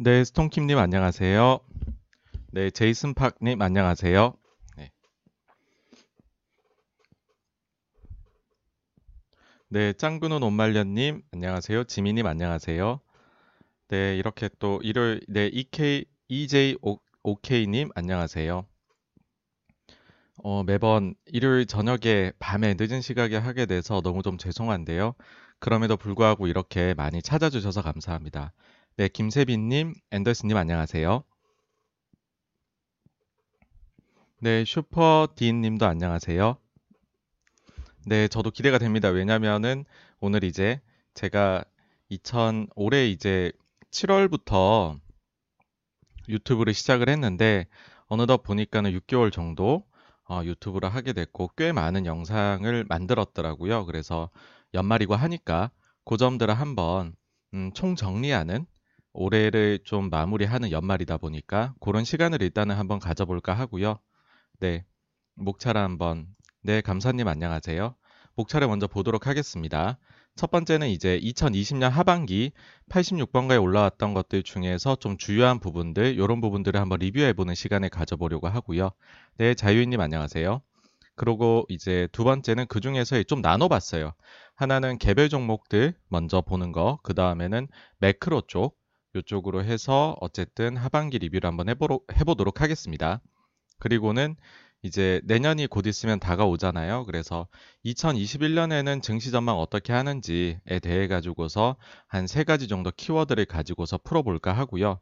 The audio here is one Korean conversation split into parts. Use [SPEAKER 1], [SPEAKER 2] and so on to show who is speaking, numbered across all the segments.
[SPEAKER 1] 네, 스톤킴님 안녕하세요. 네, 제이슨 팍님 안녕하세요. 네. 네, 짱구는 옷말년님 안녕하세요. 지미님 안녕하세요. 네, 이렇게 또 일요일 네 EK EJ OK님 안녕하세요. 어, 매번 일요일 저녁에 밤에 늦은 시각에 하게 돼서 너무 좀 죄송한데요. 그럼에도 불구하고 이렇게 많이 찾아주셔서 감사합니다. 네, 김세빈님, 앤더슨님 안녕하세요. 네, 슈퍼딘님도 안녕하세요. 네, 저도 기대가 됩니다. 왜냐면은 오늘 이제 제가 2000 올해 이제 7월부터 유튜브를 시작을 했는데 어느덧 보니까는 6개월 정도 어, 유튜브를 하게 됐고 꽤 많은 영상을 만들었더라고요. 그래서 연말이고 하니까 그 점들을 한번 음, 총 정리하는 올해를 좀 마무리하는 연말이다 보니까 그런 시간을 일단은 한번 가져볼까 하고요. 네, 목차를 한번 네 감사님 안녕하세요. 목차를 먼저 보도록 하겠습니다. 첫 번째는 이제 2020년 하반기 86번가에 올라왔던 것들 중에서 좀 주요한 부분들, 이런 부분들을 한번 리뷰해보는 시간을 가져보려고 하고요. 네, 자유인님 안녕하세요. 그리고 이제 두 번째는 그 중에서 좀 나눠봤어요. 하나는 개별 종목들 먼저 보는 거, 그 다음에는 매크로 쪽, 이쪽으로 해서 어쨌든 하반기 리뷰를 한번 해보로, 해보도록 하겠습니다. 그리고는 이제 내년이 곧 있으면 다가오잖아요. 그래서 2021년에는 증시 전망 어떻게 하는지에 대해 가지고서 한 세 가지 정도 키워드를 가지고서 풀어볼까 하고요.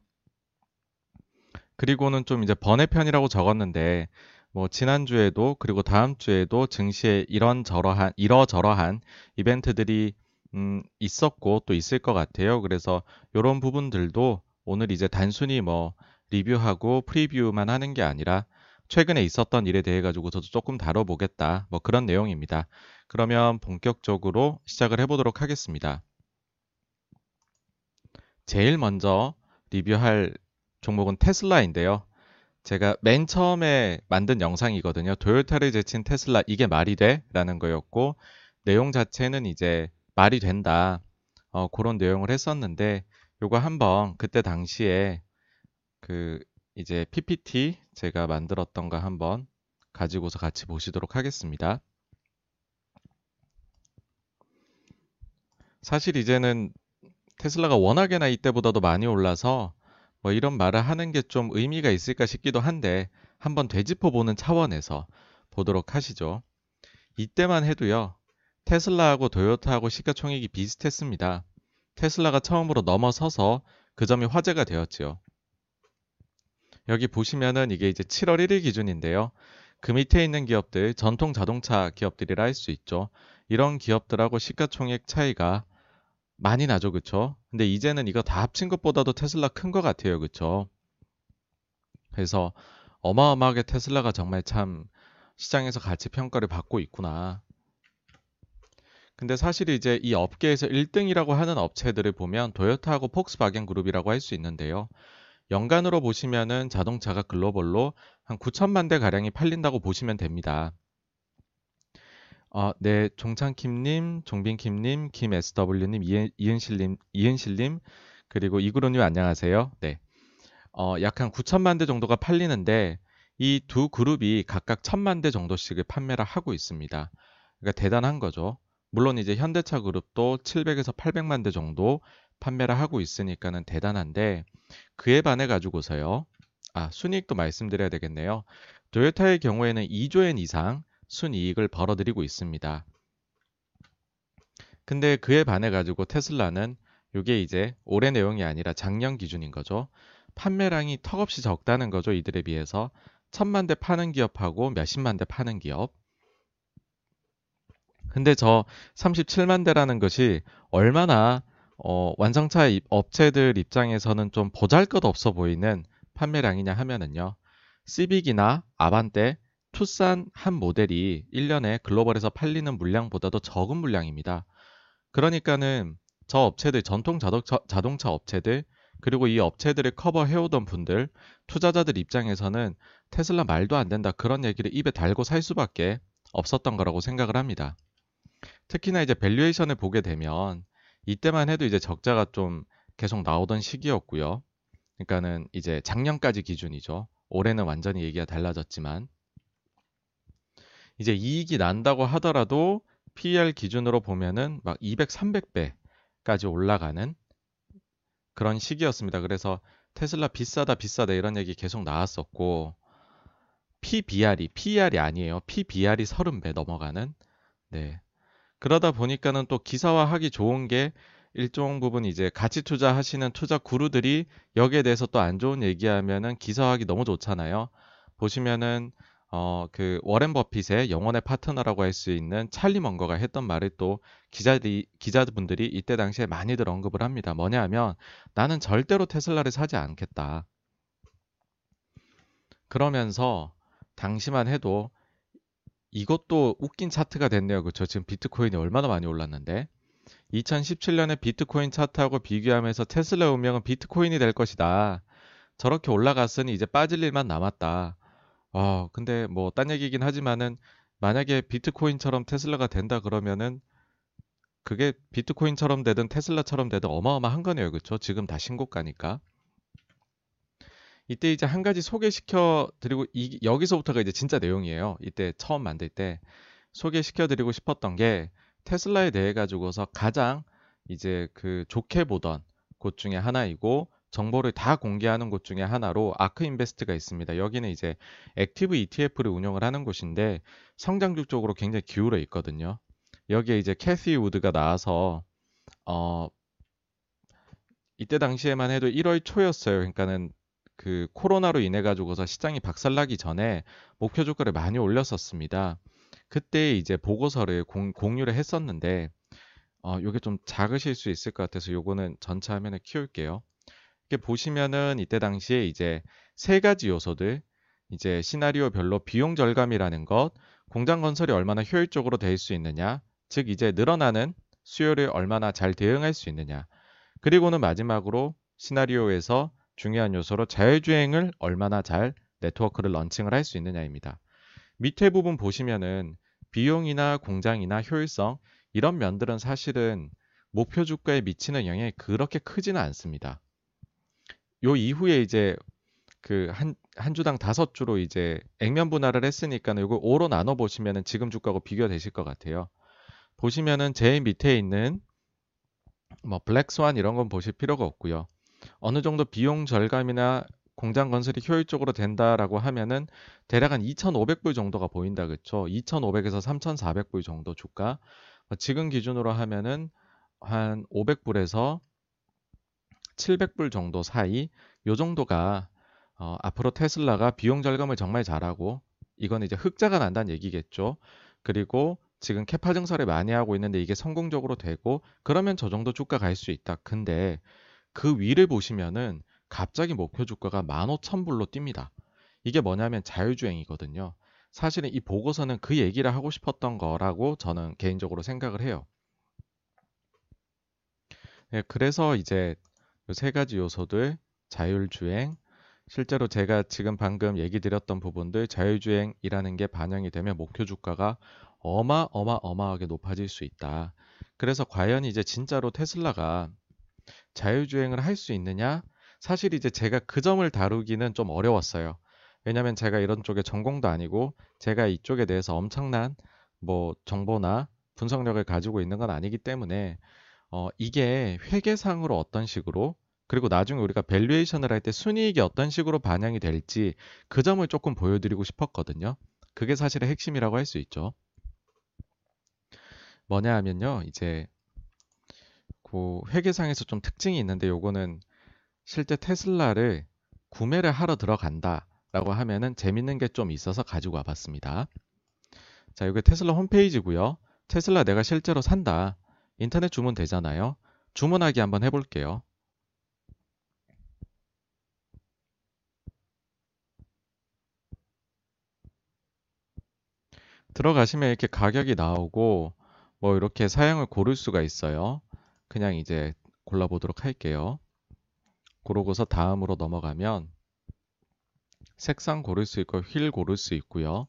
[SPEAKER 1] 그리고는 좀 이제 번외편이라고 적었는데 뭐 지난주에도 그리고 다음 주에도 증시에 이런 저러한 이러저러한 이벤트들이 음, 있었고 또 있을 것 같아요. 그래서 이런 부분들도 오늘 이제 단순히 뭐 리뷰하고 프리뷰만 하는 게 아니라 최근에 있었던 일에 대해 가지고 저도 조금 다뤄보겠다. 뭐 그런 내용입니다. 그러면 본격적으로 시작을 해보도록 하겠습니다. 제일 먼저 리뷰할 종목은 테슬라인데요. 제가 맨 처음에 만든 영상이거든요. 도요타를 제친 테슬라 이게 말이 돼? 라는 거였고 내용 자체는 이제 말이 된다. 어, 그런 내용을 했었는데 요거 한번 그때 당시에 그 이제 PPT 제가 만들었던 거 한번 가지고서 같이 보시도록 하겠습니다. 사실 이제는 테슬라가 워낙에나 이때보다도 많이 올라서 뭐 이런 말을 하는 게 좀 의미가 있을까 싶기도 한데 한번 되짚어 보는 차원에서 보도록 하시죠. 이때만 해도요. 테슬라하고 도요타하고 시가총액이 비슷했습니다. 테슬라가 처음으로 넘어서서 그 점이 화제가 되었지요. 여기 보시면은 이게 이제 7월 1일 기준인데요. 그 밑에 있는 기업들, 전통 자동차 기업들이라 할 수 있죠. 이런 기업들하고 시가총액 차이가 많이 나죠, 그쵸? 근데 이제는 이거 다 합친 것보다도 테슬라 큰 것 같아요, 그쵸? 그래서 어마어마하게 테슬라가 정말 참 시장에서 가치 평가를 받고 있구나. 근데 사실 이제 이 업계에서 1등이라고 하는 업체들을 보면 도요타하고 폭스바겐 그룹이라고 할 수 있는데요. 연간으로 보시면은 자동차가 글로벌로 한 9천만 대 가량이 팔린다고 보시면 됩니다. 어, 네, 종창킴님, 종빈킴님, 김SW님, 이은실님, 이은실님, 그리고 이구로님 안녕하세요. 네, 어, 약 한 9천만 대 정도가 팔리는데 이 두 그룹이 각각 1천만 대 정도씩을 판매를 하고 있습니다. 그러니까 대단한 거죠. 물론 이제 현대차 그룹도 700에서 800만 대 정도 판매를 하고 있으니까는 대단한데 그에 반해 가지고서요. 아, 순이익도 말씀드려야 되겠네요. 도요타의 경우에는 2조엔 이상 순이익을 벌어들이고 있습니다. 근데 그에 반해 가지고 테슬라는 이게 이제 올해 내용이 아니라 작년 기준인 거죠. 판매량이 턱없이 적다는 거죠. 이들에 비해서 천만 대 파는 기업하고 몇십만 대 파는 기업. 근데 저 37만 대라는 것이 얼마나 어, 완성차 업체들 입장에서는 좀 보잘것 없어 보이는 판매량이냐 하면은요. 시빅이나 아반떼, 투싼 한 모델이 1년에 글로벌에서 팔리는 물량보다도 적은 물량입니다. 그러니까는 저 업체들, 전통 자동차, 자동차 업체들, 그리고 이 업체들을 커버해오던 분들, 투자자들 입장에서는 테슬라 말도 안 된다 그런 얘기를 입에 달고 살 수밖에 없었던 거라고 생각을 합니다. 특히나 이제 valuation을 보게 되면 이때만 해도 이제 적자가 좀 계속 나오던 시기였고요. 그러니까는 이제 작년까지 기준이죠. 올해는 완전히 얘기가 달라졌지만 이제 이익이 난다고 하더라도 PER 기준으로 보면은 막 200, 300배까지 올라가는 그런 시기였습니다. 그래서 테슬라 비싸다 비싸다 이런 얘기 계속 나왔었고 PBR이 PER이 아니에요. PBR이 30배 넘어가는 네. 그러다 보니까는 또 기사화하기 좋은 게 일종 부분 이제 가치 투자하시는 투자 구루들이 여기에 대해서 또 안 좋은 얘기하면은 기사화하기 너무 좋잖아요. 보시면은 어, 그 워렌 버핏의 영원의 파트너라고 할 수 있는 찰리 먼거가 했던 말을 또 기자들이 기자분들이 이때 당시에 많이들 언급을 합니다. 뭐냐 하면 나는 절대로 테슬라를 사지 않겠다. 그러면서 당시만 해도 이것도 웃긴 차트가 됐네요. 그렇죠? 지금 비트코인이 얼마나 많이 올랐는데 2017년에 비트코인 차트하고 비교하면서 테슬라 운명은 비트코인이 될 것이다. 저렇게 올라갔으니 이제 빠질 일만 남았다. 어, 근데 뭐 딴 얘기긴 하지만은 만약에 비트코인처럼 테슬라가 된다 그러면은 그게 비트코인처럼 되든 테슬라처럼 되든 어마어마한 거네요. 그렇죠? 지금 다 신고가니까. 이때 이제 한 가지 소개시켜 드리고 이, 여기서부터가 이제 진짜 내용이에요. 이때 처음 만들 때 소개시켜 드리고 싶었던 게 테슬라에 대해 가지고서 가장 이제 그 좋게 보던 곳 중에 하나이고 정보를 다 공개하는 곳 중에 하나로 아크 인베스트가 있습니다. 여기는 이제 active ETF를 운영을 하는 곳인데 성장주 쪽으로 굉장히 기울어 있거든요. 여기에 이제 캐시 우드가 나와서 어 이때 당시에만 해도 1월 초였어요. 그러니까는 그 코로나로 인해 가지고서 시장이 박살나기 전에 목표 주가를 많이 올렸었습니다. 그때 이제 보고서를 공, 공유를 했었는데 어, 요게 좀 작으실 수 있을 것 같아서 요거는 전체 화면에 키울게요. 이렇게 보시면은 이때 당시에 이제 세 가지 요소들 이제 시나리오별로 비용 절감이라는 것, 공장 건설이 얼마나 효율적으로 될 수 있느냐, 즉 이제 늘어나는 수요를 얼마나 잘 대응할 수 있느냐, 그리고는 마지막으로 시나리오에서 중요한 요소로 자율주행을 얼마나 잘 네트워크를 런칭을 할 수 있느냐입니다. 밑에 부분 보시면은 비용이나 공장이나 효율성 이런 면들은 사실은 목표 주가에 미치는 영향이 그렇게 크지는 않습니다. 요 이후에 이제 그 한 한 주당 다섯 주로 이제 액면 분할을 했으니까는 요거 5로 나눠 보시면은 지금 주가하고 비교되실 것 같아요. 보시면은 제일 밑에 있는 뭐 블랙스완 이런 건 보실 필요가 없고요. 어느 정도 비용 절감이나 공장 건설이 효율적으로 된다라고 하면은 대략 한 2,500불 정도가 보인다 그렇죠? 2,500에서 3,400불 정도 주가. 뭐 지금 기준으로 하면은 한 500불에서 700불 정도 사이 요 정도가 어, 앞으로 테슬라가 비용 절감을 정말 잘하고 이건 이제 흑자가 난다는 얘기겠죠. 그리고 지금 캐파 증설을 많이 하고 있는데 이게 성공적으로 되고 그러면 저 정도 주가 갈 수 있다. 근데 그 위를 보시면은 갑자기 목표 주가가 15,000불로 뜁니다. 이게 뭐냐면 자율주행이거든요. 사실은 이 보고서는 그 얘기를 하고 싶었던 거라고 저는 개인적으로 생각을 해요. 네, 그래서 이제 세 가지 요소들 자율주행 실제로 제가 지금 방금 얘기 드렸던 부분들 자율주행이라는 게 반영이 되면 목표 주가가 어마어마어마하게 높아질 수 있다. 그래서 과연 이제 진짜로 테슬라가 자율주행을 할 수 있느냐? 사실 이제 제가 그 점을 다루기는 좀 어려웠어요. 왜냐면 제가 이런 쪽에 전공도 아니고 제가 이쪽에 대해서 엄청난 뭐 정보나 분석력을 가지고 있는 건 아니기 때문에 어, 이게 회계상으로 어떤 식으로 그리고 나중에 우리가 valuation을 할 때 순이익이 어떤 식으로 반영이 될지 그 점을 조금 보여드리고 싶었거든요. 그게 사실의 핵심이라고 할 수 있죠. 뭐냐 하면요. 이제 그 회계상에서 좀 특징이 있는데 요거는 실제 테슬라를 구매를 하러 들어간다 라고 하면은 재밌는 게 좀 있어서 가지고 와봤습니다. 자, 이게 테슬라 홈페이지고요. 테슬라 내가 실제로 산다. 인터넷 주문 되잖아요. 주문하기 한번 해볼게요. 들어가시면 이렇게 가격이 나오고 뭐 이렇게 사양을 고를 수가 있어요. 그냥 이제 골라보도록 할게요. 고르고서 다음으로 넘어가면 색상 고를 수 있고 휠 고를 수 있고요.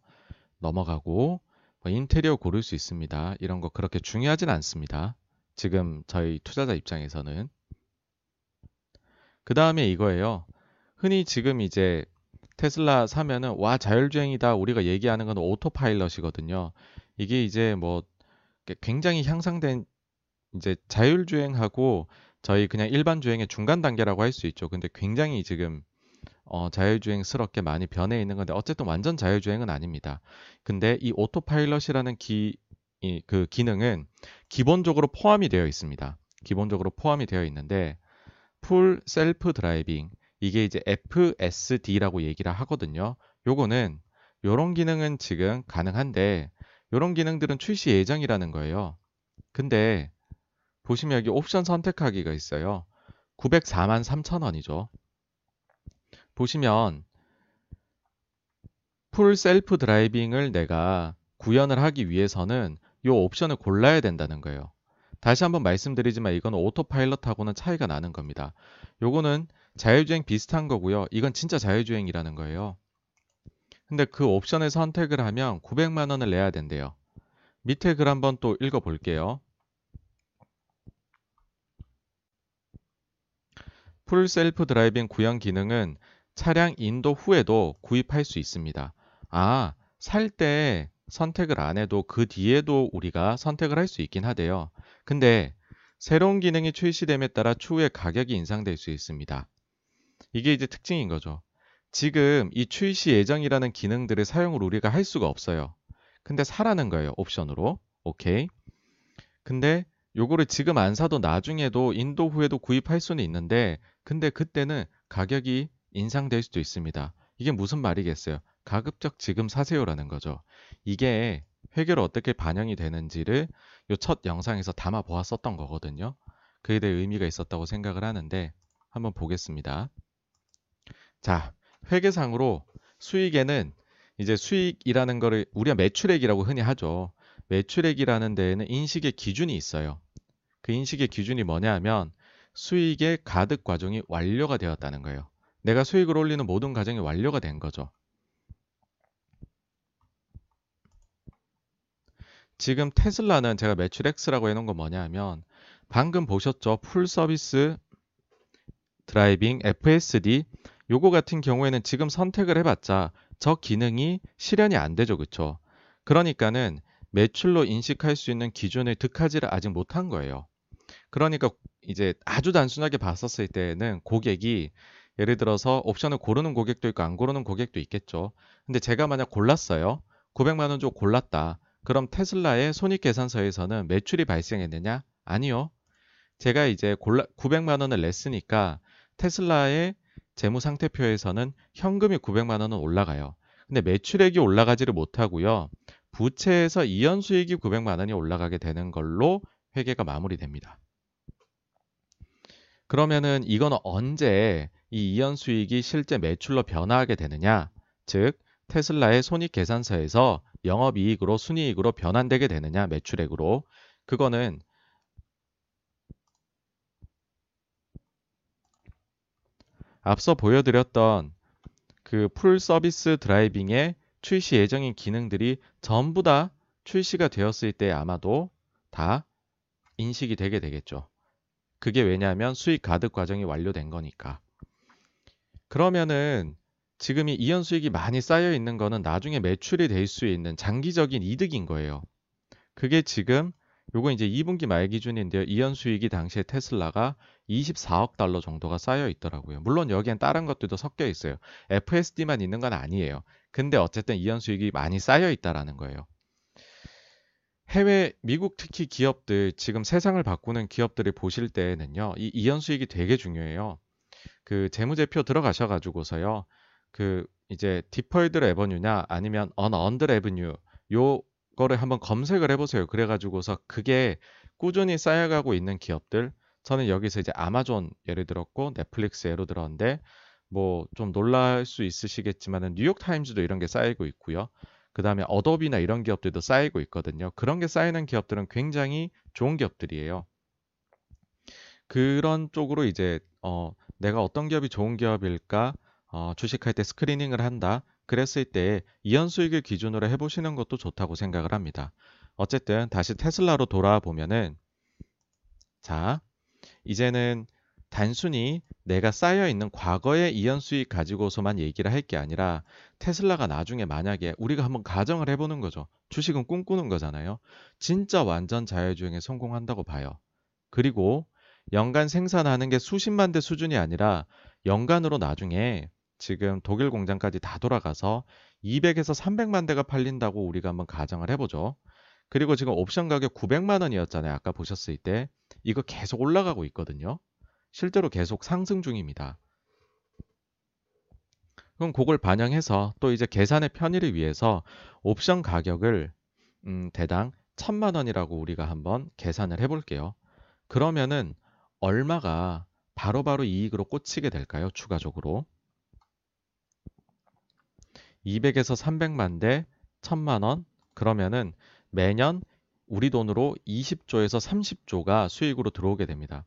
[SPEAKER 1] 넘어가고 뭐 인테리어 고를 수 있습니다. 이런 거 그렇게 중요하진 않습니다. 지금 저희 투자자 입장에서는 그 다음에 이거예요. 흔히 지금 이제 테슬라 사면은 와 자율주행이다 우리가 얘기하는 건 오토파일럿이거든요. 이게 이제 뭐 굉장히 향상된 이제 자율주행하고 저희 그냥 일반 주행의 중간 단계라고 할 수 있죠. 근데 굉장히 지금 어, 자율주행스럽게 많이 변해 있는 건데 어쨌든 완전 자율주행은 아닙니다. 근데 이 Autopilot이라는 기, 이, 그 기능은 기본적으로 포함이 되어 있습니다. 기본적으로 포함이 되어 있는데 Full Self Driving 이게 이제 FSD라고 얘기를 하거든요. 요거는 요런 기능은 지금 가능한데 요런 기능들은 출시 예정이라는 거예요. 근데 보시면 여기 옵션 선택하기가 있어요. 904만 3천 원이죠. 보시면 Full Self Driving을 내가 구현을 하기 위해서는 이 옵션을 골라야 된다는 거예요. 다시 한번 말씀드리지만 이건 Autopilot하고는 차이가 나는 겁니다. 요거는 자율주행 비슷한 거고요. 이건 진짜 자율주행이라는 거예요. 근데 그 옵션을 선택을 하면 900만 원을 내야 된대요. 밑에 글 한번 또 읽어 볼게요. Full Self Driving 구현 기능은 차량 인도 후에도 구입할 수 있습니다. 아, 살 때 선택을 안 해도 그 뒤에도 우리가 선택을 할 수 있긴 하대요. 근데 새로운 기능이 출시됨에 따라 추후에 가격이 인상될 수 있습니다. 이게 이제 특징인 거죠. 지금 이 출시 예정이라는 기능들을 사용을 우리가 할 수가 없어요. 근데 사라는 거예요. 옵션으로. 오케이. 근데 요거를 지금 안 사도 나중에도 인도 후에도 구입할 수는 있는데 근데 그때는 가격이 인상될 수도 있습니다. 이게 무슨 말이겠어요? 가급적 지금 사세요라는 거죠. 이게 회계로 어떻게 반영이 되는지를 요 첫 영상에서 담아 보았었던 거거든요. 그에 대해 의미가 있었다고 생각을 하는데 한번 보겠습니다. 자, 회계상으로 수익에는 이제 수익이라는 거를 우리가 매출액이라고 흔히 하죠. 매출액이라는 데에는 인식의 기준이 있어요. 그 인식의 기준이 뭐냐 하면 수익의 가득 과정이 완료가 되었다는 거예요. 내가 수익을 올리는 모든 과정이 완료가 된 거죠. 지금 테슬라는 제가 매출 X라고 해놓은 건 뭐냐 하면 방금 보셨죠? Full Self Driving FSD 요거 같은 경우에는 지금 선택을 해봤자 저 기능이 실현이 안 되죠. 그쵸? 그러니까는 매출로 인식할 수 있는 기준의 득하지를 아직 못한 거예요. 그러니까 이제 아주 단순하게 봤었을 때는 고객이 예를 들어서 옵션을 고르는 고객도 있고 안 고르는 고객도 있겠죠. 근데 제가 만약 골랐어요. 900만 원 주고 골랐다. 그럼 테슬라의 손익 계산서에서는 매출이 발생했느냐? 아니요. 제가 이제 골라 900만 원을 냈으니까 테슬라의 재무 상태표에서는 현금이 900만 원은 올라가요. 근데 매출액이 올라가지를 못하고요. 부채에서 이연 수익이 900만 원이 올라가게 되는 걸로 회계가 마무리됩니다. 그러면은 이건 언제 이 이연 수익이 실제 매출로 변화하게 되느냐? 즉 테슬라의 손익 계산서에서 영업 이익으로 순이익으로 변환되게 되느냐 매출액으로 그거는 앞서 보여드렸던 그 풀 서비스 드라이빙의 출시 예정인 기능들이 전부 다 출시가 되었을 때 아마도 다 인식이 되게 되겠죠. 그게 왜냐하면 수익 가득 과정이 완료된 거니까. 그러면은 지금 이 이연 수익이 많이 쌓여 있는 거는 나중에 매출이 될 수 있는 장기적인 이득인 거예요. 그게 지금 요거 이제 2분기 말 기준인데요. 이연 수익이 당시에 테슬라가 24억 달러 정도가 쌓여 있더라고요. 물론 여기엔 다른 것들도 섞여 있어요. FSD만 있는 건 아니에요. 근데 어쨌든 이연 수익이 많이 쌓여 있다라는 거예요. 해외 미국 특히 기업들 지금 세상을 바꾸는 기업들을 보실 때는요. 이 이연 수익이 되게 중요해요. 그 재무제표 들어가셔 가지고서요. 그 이제 deferred revenue냐 아니면 unearned revenue 요거를 한번 검색을 해보세요. 그래가지고서 그게 꾸준히 쌓여가고 있는 기업들 저는 여기서 이제 아마존 예를 들었고 넷플릭스 예로 들었는데 뭐 좀 놀랄 수 있으시겠지만은 뉴욕 타임즈도 이런 게 쌓이고 있고요. 그 다음에 어도비나 이런 기업들도 쌓이고 있거든요. 그런 게 쌓이는 기업들은 굉장히 좋은 기업들이에요. 그런 쪽으로 이제 어, 내가 어떤 기업이 좋은 기업일까 어, 주식할 때 screening을 한다. 그랬을 때 이연 수익을 기준으로 해보시는 것도 좋다고 생각을 합니다. 어쨌든 다시 테슬라로 돌아와 보면은 자 이제는 단순히 내가 쌓여 있는 과거의 이연 수익 가지고서만 얘기를 할 게 아니라 테슬라가 나중에 만약에 우리가 한번 가정을 해보는 거죠. 주식은 꿈꾸는 거잖아요. 진짜 완전 자율주행에 성공한다고 봐요. 그리고 연간 생산하는 게 수십만 대 수준이 아니라 연간으로 나중에 지금 독일 공장까지 다 돌아가서 200에서 300만 대가 팔린다고 우리가 한번 가정을 해보죠. 그리고 지금 옵션 가격 900만 원이었잖아요. 아까 보셨을 때. 이거 계속 올라가고 있거든요. 실제로 계속 상승 중입니다. 그럼 그걸 반영해서 또 이제 계산의 편의를 위해서 옵션 가격을 음, 대당 1000만 원이라고 우리가 한번 계산을 해볼게요. 그러면은 얼마가 바로바로 바로 이익으로 꽂히게 될까요? 추가적으로. 200에서 300만 대 1000만 원 그러면은 매년 우리 돈으로 20조에서 30조가 수익으로 들어오게 됩니다.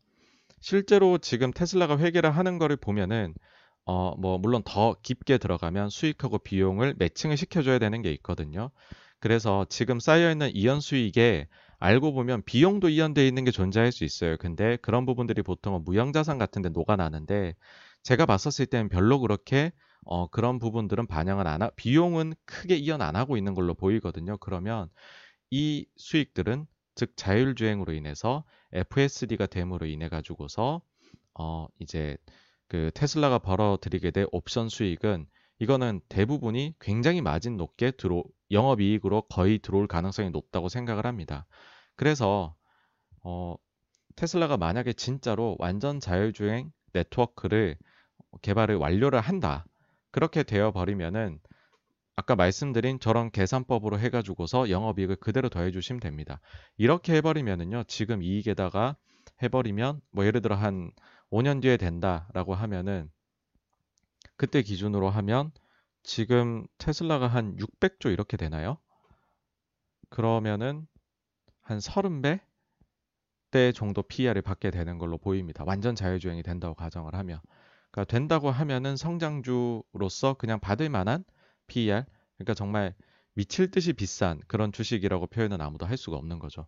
[SPEAKER 1] 실제로 지금 테슬라가 회계를 하는 거를 보면은 어 뭐 물론 더 깊게 들어가면 수익하고 비용을 매칭을 시켜줘야 되는 게 있거든요. 그래서 지금 쌓여 있는 이연 수익에 알고 보면 비용도 이연되어 있는 게 존재할 수 있어요. 근데 그런 부분들이 보통은 무형자산 같은 데 녹아나는데 제가 봤었을 때는 별로 그렇게 어, 그런 부분들은 반영을 안 하, 비용은 크게 이연 안 하고 있는 걸로 보이거든요. 그러면 이 수익들은 즉 자율주행으로 인해서 FSD가 됨으로 인해 가지고서 어, 이제 그 테슬라가 벌어들이게 될 옵션 수익은 이거는 대부분이 굉장히 마진 높게 들어 영업 이익으로 거의 들어올 가능성이 높다고 생각을 합니다. 그래서 어, 테슬라가 만약에 진짜로 완전 자율주행 네트워크를 개발을 완료를 한다. 그렇게 되어 버리면은 아까 말씀드린 저런 계산법으로 해가지고서 영업이익을 그대로 더해주시면 됩니다. 이렇게 해버리면은요, 지금 이익에다가 해버리면 뭐 예를 들어 한 5년 뒤에 된다라고 하면은 그때 기준으로 하면 지금 테슬라가 한 600조 이렇게 되나요? 그러면은 한 30배 대 정도 PER을 받게 되는 걸로 보입니다. 완전 자율주행이 된다고 가정을 하면. 그러니까 된다고 하면은 성장주로서 그냥 받을 만한 PER, 그러니까 정말 미칠 듯이 비싼 그런 주식이라고 표현은 아무도 할 수가 없는 거죠.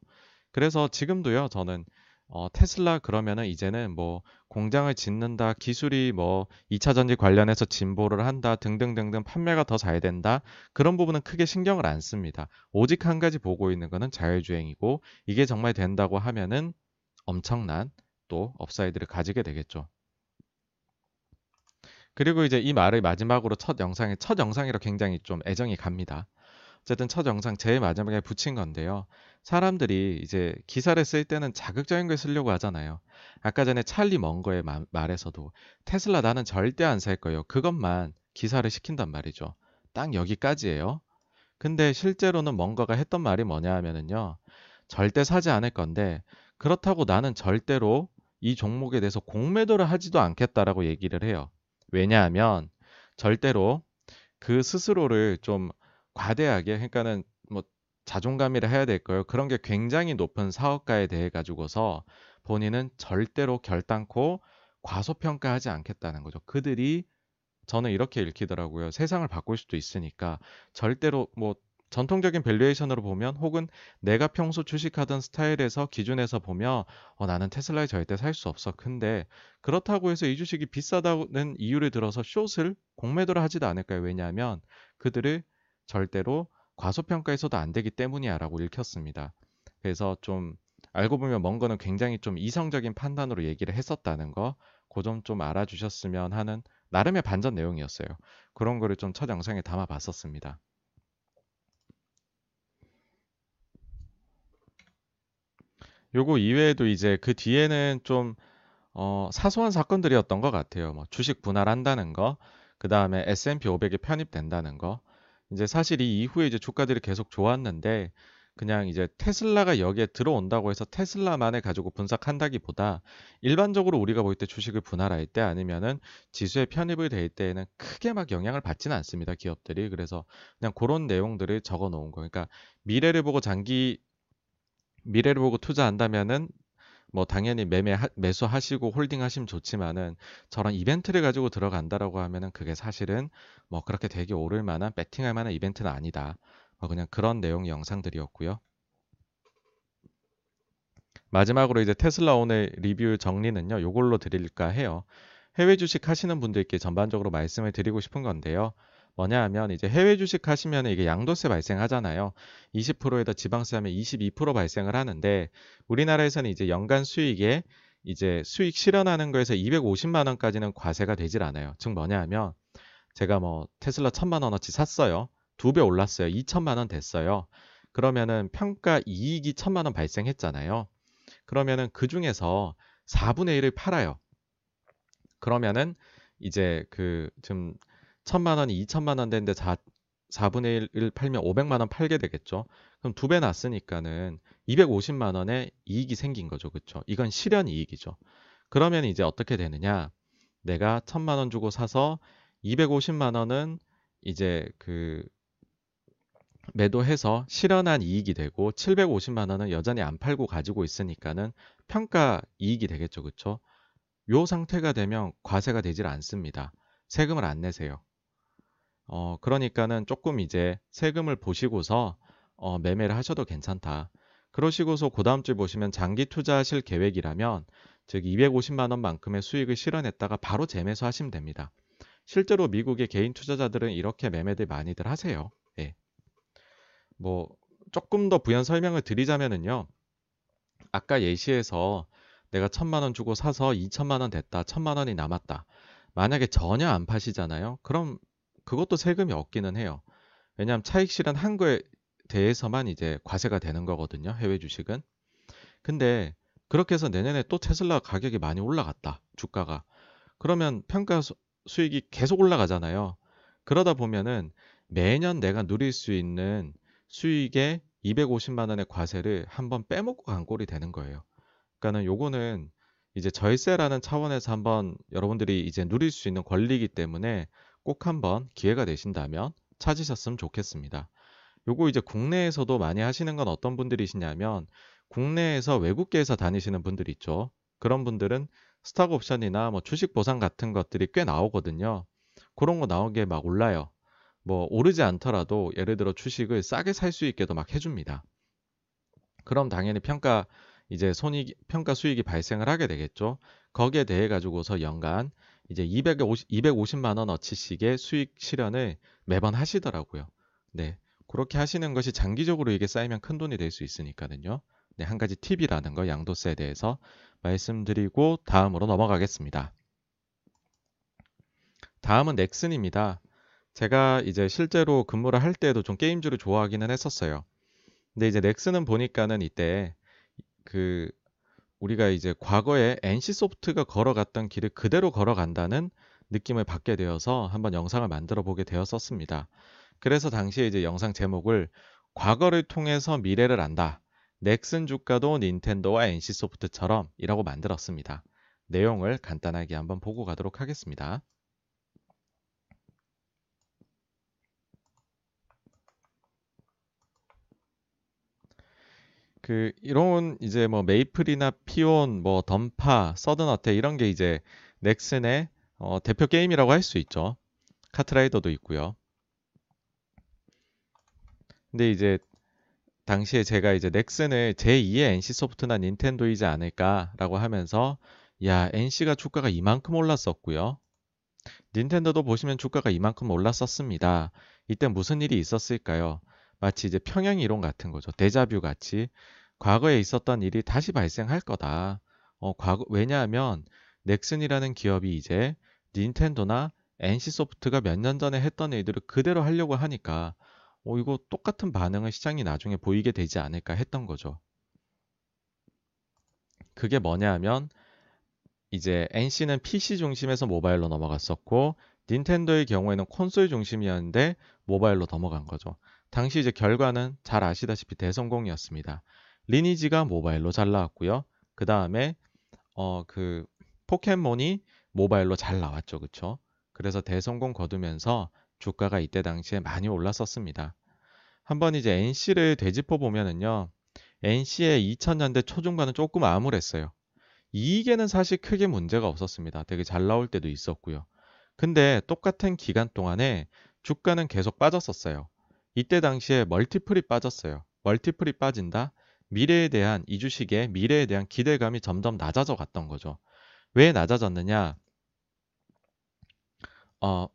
[SPEAKER 1] 그래서 지금도요, 저는 어, 테슬라 그러면은 이제는 뭐 공장을 짓는다, 기술이 뭐 2차 전지 관련해서 진보를 한다 등등등등 판매가 더 잘 된다. 그런 부분은 크게 신경을 안 씁니다. 오직 한 가지 보고 있는 거는 자율주행이고 이게 정말 된다고 하면은 엄청난 또 upside를 가지게 되겠죠. 그리고 이제 이 말을 마지막으로 첫 영상에 첫 영상이라 굉장히 좀 애정이 갑니다. 어쨌든 첫 영상 제일 마지막에 붙인 건데요. 사람들이 이제 기사를 쓸 때는 자극적인 걸 쓰려고 하잖아요. 아까 전에 찰리 먼거의 마, 말에서도 테슬라 나는 절대 안 살 거예요. 그것만 기사를 시킨단 말이죠. 딱 여기까지예요. 근데 실제로는 먼거가 했던 말이 뭐냐 하면은요. 절대 사지 않을 건데 그렇다고 나는 절대로 이 종목에 대해서 공매도를 하지도 않겠다라고 얘기를 해요. 왜냐하면 절대로 그 스스로를 좀 과대하게 그러니까는 뭐 자존감이라 해야 될까요? 그런 게 굉장히 높은 사업가에 대해 가지고서 본인은 절대로 결단코 과소평가하지 않겠다는 거죠. 그들이 저는 이렇게 읽히더라고요. 세상을 바꿀 수도 있으니까 절대로 뭐 전통적인 valuation으로 보면 혹은 내가 평소 주식하던 스타일에서 기준에서 보면 어, 나는 테슬라에 절대 살 수 없어. 근데 그렇다고 해서 이 주식이 비싸다는 이유를 들어서 숏을 공매도를 하지도 않을 거예요. 왜냐하면 그들을 절대로 과소평가해서도 안 되기 때문이야라고 읽혔습니다. 그래서 좀 알고 보면 먼 거는 굉장히 좀 이성적인 판단으로 얘기를 했었다는 거, 그 점 좀 알아주셨으면 하는 나름의 반전 내용이었어요. 그런 거를 좀 첫 영상에 담아 봤었습니다. 요거 이외에도 이제 그 뒤에는 좀 어, 사소한 사건들이었던 것 같아요. 뭐 주식 분할한다는 거, 그 다음에 S&P 500에 편입된다는 거. 이제 사실 이 이후에 이제 주가들이 계속 좋았는데 그냥 이제 테슬라가 여기에 들어온다고 해서 테슬라만을 가지고 분석한다기보다 일반적으로 우리가 볼 때 주식을 분할할 때 아니면은 지수에 편입을 될 때에는 크게 막 영향을 받지는 않습니다. 기업들이. 그래서 그냥 그런 내용들을 적어 놓은 거. 그러니까 미래를 보고 장기 미래를 보고 투자한다면은 뭐 당연히 매매 매수하시고 홀딩하시면 좋지만은 저런 이벤트를 가지고 들어간다라고 하면은 그게 사실은 뭐 그렇게 되게 오를 만한 배팅할 만한 이벤트는 아니다. 뭐 그냥 그런 내용 영상들이었고요. 마지막으로 이제 테슬라 오늘 리뷰 정리는요. 요걸로 드릴까 해요. 해외 주식 하시는 분들께 전반적으로 말씀을 드리고 싶은 건데요. 뭐냐 하면 이제 해외 주식 하시면 이게 양도세 발생하잖아요. 20%에다 지방세 하면 22% 발생을 하는데 우리나라에서는 이제 연간 수익에 이제 수익 실현하는 거에서 250만 원까지는 과세가 되질 않아요. 즉 뭐냐 하면 제가 뭐 테슬라 1000만 원어치 샀어요. 두 배 올랐어요. 2천만 원 됐어요. 그러면은 평가 이익이 1000만 원 발생했잖아요. 그러면은 그 중에서 4분의 1을 팔아요. 그러면은 이제 그 지금 천만 원이 2천만 원 되는데 4, 4분의 1을 팔면 500만 원 팔게 되겠죠. 그럼 두 배 났으니까는 250만 원의 이익이 생긴 거죠. 그렇죠? 이건 실현 이익이죠. 그러면 이제 어떻게 되느냐? 내가 천만 원 주고 사서 250만 원은 이제 그 매도해서 실현한 이익이 되고 750만 원은 여전히 안 팔고 가지고 있으니까는 평가 이익이 되겠죠. 그렇죠? 요 상태가 되면 과세가 되질 않습니다. 세금을 안 내세요. 어, 그러니까는 조금 이제 세금을 보시고서 어, 매매를 하셔도 괜찮다. 그러시고서 그 다음 주 보시면 장기 투자하실 계획이라면 즉 250만 원만큼의 수익을 실현했다가 바로 재매수 하시면 됩니다. 실제로 미국의 개인 투자자들은 이렇게 매매들 많이들 하세요. 예. 뭐 조금 더 부연 설명을 드리자면은요. 아까 예시에서 내가 천만 원 주고 사서 2천만 원 됐다. 천만 원이 남았다. 만약에 전혀 안 파시잖아요. 그럼 그것도 세금이 없기는 해요. 왜냐하면 차익 실현 한 거에 대해서만 이제 과세가 되는 거거든요. 해외 주식은. 근데 그렇게 해서 내년에 또 테슬라 가격이 많이 올라갔다. 주가가. 그러면 평가 수, 수익이 계속 올라가잖아요. 그러다 보면은 매년 내가 누릴 수 있는 수익의 250만 원의 과세를 한번 빼먹고 간 꼴이 되는 거예요. 그러니까는 요거는 이제 절세라는 차원에서 한번 여러분들이 이제 누릴 수 있는 권리이기 때문에 꼭 한번 기회가 되신다면 찾으셨으면 좋겠습니다. 요거 이제 국내에서도 많이 하시는 건 어떤 분들이시냐면 국내에서 외국계에서 다니시는 분들 있죠. 그런 분들은 스탁 옵션이나 뭐 주식 보상 같은 것들이 꽤 나오거든요. 그런 거 나오기에 막 올라요. 뭐 오르지 않더라도 예를 들어 주식을 싸게 살 수 있게도 막 해줍니다. 그럼 당연히 평가 이제 손익 평가 수익이 발생을 하게 되겠죠. 거기에 대해 가지고서 연간 이제 250, 250만 원 어치씩의 수익 실현을 매번 하시더라고요. 네. 그렇게 하시는 것이 장기적으로 이게 쌓이면 큰 돈이 될 수 있으니까는요. 네, 한 가지 팁이라는 거 양도세에 대해서 말씀드리고 다음으로 넘어가겠습니다. 다음은 넥슨입니다. 제가 이제 실제로 근무를 할 때도 좀 게임주를 좋아하기는 했었어요. 근데 이제 넥슨은 보니까는 이때 그 우리가 이제 과거에 NC소프트가 걸어갔던 길을 그대로 걸어간다는 느낌을 받게 되어서 한번 영상을 만들어 보게 되었었습니다. 그래서 당시에 이제 영상 제목을 과거를 통해서 미래를 안다. 넥슨 주가도 닌텐도와 NC소프트처럼 이라고 만들었습니다. 내용을 간단하게 한번 보고 가도록 하겠습니다. 그 이런 이제 뭐 메이플이나 피온, 뭐 던파, 서든어택 이런 게 이제 넥슨의 어, 대표 게임이라고 할 수 있죠. 카트라이더도 있고요. 근데 이제 당시에 제가 이제 넥슨을 제2의 NC소프트나 닌텐도이지 않을까라고 하면서 야 NC가 주가가 이만큼 올랐었고요. 닌텐도도 보시면 주가가 이만큼 올랐었습니다. 이때 무슨 일이 있었을까요? 마치 이제 평행 이론 같은 거죠. 데자뷰 같이 과거에 있었던 일이 다시 발생할 거다. 어, 과거 왜냐하면 넥슨이라는 기업이 이제 닌텐도나 NC소프트가 몇 년 전에 했던 일들을 그대로 하려고 하니까 어, 이거 똑같은 반응을 시장이 나중에 보이게 되지 않을까 했던 거죠. 그게 뭐냐 하면 이제 NC는 PC 중심에서 모바일로 넘어갔었고 닌텐도의 경우에는 콘솔 중심이었는데 모바일로 넘어간 거죠. 당시 이제 결과는 잘 아시다시피 대성공이었습니다. 리니지가 모바일로 잘 나왔고요. 그 다음에 어 그 포켓몬이 모바일로 잘 나왔죠, 그쵸? 그래서 대성공 거두면서 주가가 이때 당시에 많이 올랐었습니다. 한번 이제 NC를 되짚어 보면은요, NC의 2000년대 초중반은 조금 암울했어요. 이익에는 사실 크게 문제가 없었습니다. 되게 잘 나올 때도 있었고요. 근데 똑같은 기간 동안에 주가는 계속 빠졌었어요. 이때 당시에 멀티플이 빠졌어요. 멀티플이 빠진다? 미래에 대한 이 주식의 미래에 대한 기대감이 점점 낮아져 갔던 거죠. 왜 낮아졌느냐? 어,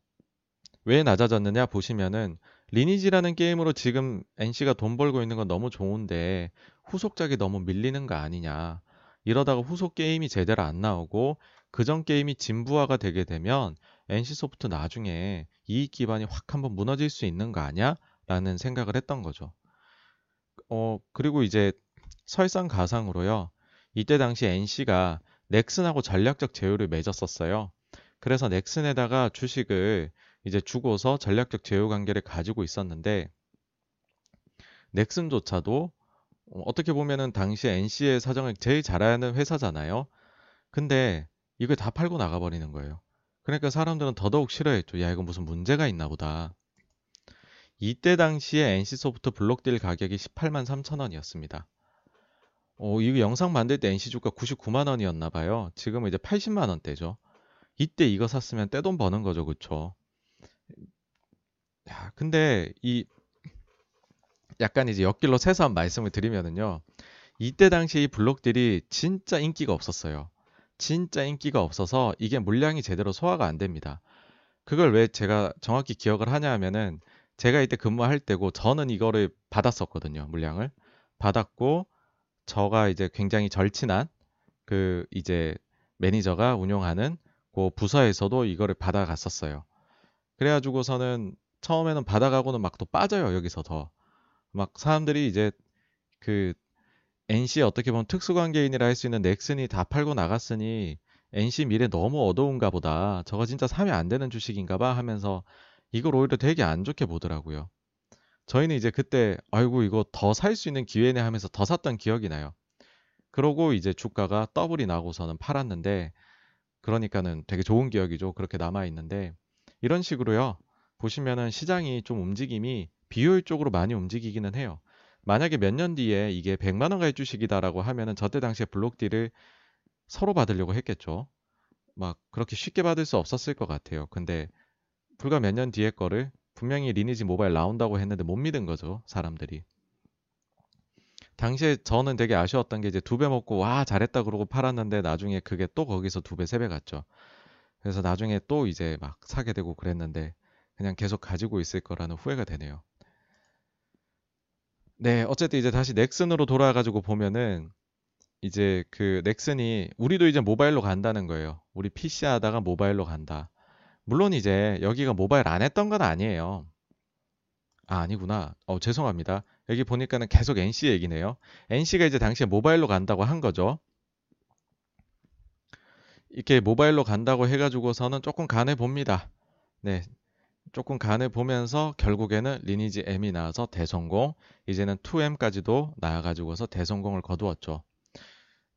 [SPEAKER 1] 왜 낮아졌느냐 보시면은 리니지라는 게임으로 지금 NC가 돈 벌고 있는 건 너무 좋은데 후속작이 너무 밀리는 거 아니냐. 이러다가 후속 게임이 제대로 안 나오고 그전 게임이 진부화가 되게 되면 NC소프트 나중에 이익 기반이 확 한번 무너질 수 있는 거 아니야? 라는 생각을 했던 거죠. 어, 그리고 이제 설상가상으로요. 이때 당시 NC가 넥슨하고 전략적 제휴를 맺었었어요. 그래서 넥슨에다가 주식을 이제 주고서 전략적 제휴 관계를 가지고 있었는데 넥슨조차도 어떻게 보면은 당시 NC의 사정을 제일 잘 아는 회사잖아요. 근데 이걸 다 팔고 나가버리는 거예요. 그러니까 사람들은 더더욱 싫어했죠. 야, 이거 무슨 문제가 있나 보다. 이때 당시에 NC소프트 블록딜 가격이 18만 3천 원이었습니다. 어, 이거 영상 만들 때 NC 주가 99만 원이었나 봐요. 지금은 이제 80만 원대죠. 이때 이거 샀으면 떼돈 버는 거죠, 그쵸? 야, 근데 이 약간 이제 옆길로 새서 한 말씀을 드리면은요. 이때 당시 이 블록들이 진짜 인기가 없었어요. 진짜 인기가 없어서 이게 물량이 제대로 소화가 안 됩니다. 그걸 왜 제가 정확히 기억을 하냐 하면은 제가 이때 근무할 때고 저는 이거를 받았었거든요. 물량을. 받았고 저가 이제 굉장히 절친한 그 이제 매니저가 운영하는 그 부서에서도 이거를 받아갔었어요. 그래가지고서는 처음에는 받아가고는 막 또 빠져요 여기서 더 막 사람들이 이제 그 NC 어떻게 보면 특수관계인이라 할 수 있는 넥슨이 다 팔고 나갔으니 NC 미래 너무 어두운가 보다 저거 진짜 사면 안 되는 주식인가 봐 하면서 이걸 오히려 되게 안 좋게 보더라고요. 저희는 이제 그때 아이고 이거 더 살 수 있는 기회네 하면서 더 샀던 기억이 나요. 그러고 이제 주가가 더블이 나고서는 팔았는데 그러니까는 되게 좋은 기억이죠. 그렇게 남아 있는데 이런 식으로요. 보시면은 시장이 좀 움직임이 비효율적으로 많이 움직이기는 해요. 만약에 몇 년 뒤에 이게 100만 원 가입 주식이다라고 하면은 저때 당시에 블록딜을 서로 받으려고 했겠죠. 막 그렇게 쉽게 받을 수 없었을 것 같아요. 근데 불과 몇 년 뒤에 거를 분명히 리니지 모바일 나온다고 했는데 못 믿은 거죠, 사람들이. 당시에 저는 되게 아쉬웠던 게 이제 두 배 먹고 와 잘했다 그러고 팔았는데 나중에 그게 또 거기서 두 배, 세 배 갔죠. 그래서 나중에 또 이제 막 사게 되고 그랬는데 그냥 계속 가지고 있을 거라는 후회가 되네요. 네, 어쨌든 이제 다시 넥슨으로 돌아가지고 보면은 이제 그 넥슨이 우리도 이제 모바일로 간다는 거예요. 우리 PC 하다가 모바일로 간다. 물론 이제 여기가 모바일 안 했던 건 아니에요. 아, 아니구나. 어, 죄송합니다. 여기 보니까는 계속 NC 얘기네요. NC가 이제 당시에 모바일로 간다고 한 거죠. 이렇게 모바일로 간다고 해가지고서는 조금 간해 봅니다. 네. 조금 간해 보면서 결국에는 리니지 M이 나와서 대성공, 이제는 2M까지도 나와가지고서 대성공을 거두었죠.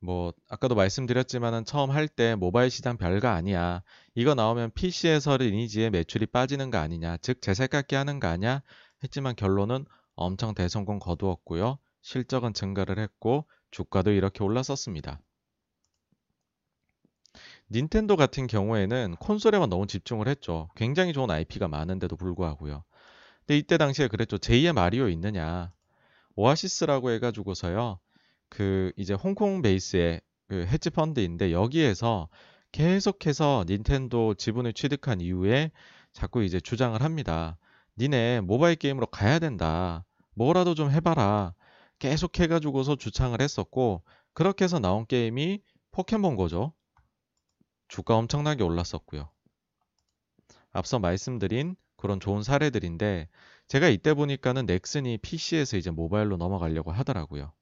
[SPEAKER 1] 뭐 아까도 말씀드렸지만은 처음 할 때 모바일 시장 별거 아니야. 이거 나오면 PC에서 리니지의 매출이 빠지는 거 아니냐, 즉 재살 깎기 하는 거 아니야 했지만 결론은 엄청 대성공 거두었고요. 실적은 증가를 했고 주가도 이렇게 올랐었습니다. 닌텐도 같은 경우에는 콘솔에만 너무 집중을 했죠. 굉장히 좋은 IP가 많은데도 불구하고요. 근데 이때 당시에 그랬죠. 제2의 마리오 있느냐. 오아시스라고 해가지고서요. 그 이제 홍콩 베이스의 그 헤지 펀드인데 여기에서 계속해서 닌텐도 지분을 취득한 이후에 자꾸 이제 주장을 합니다. 니네 모바일 게임으로 가야 된다. 뭐라도 좀 해봐라. 계속 해가지고서 주창을 했었고 그렇게 해서 나온 게임이 포켓몬 거죠. 주가 엄청나게 올랐었고요. 앞서 말씀드린 그런 좋은 사례들인데 제가 이때 보니까는 넥슨이 PC에서 이제 모바일로 넘어가려고 하더라고요.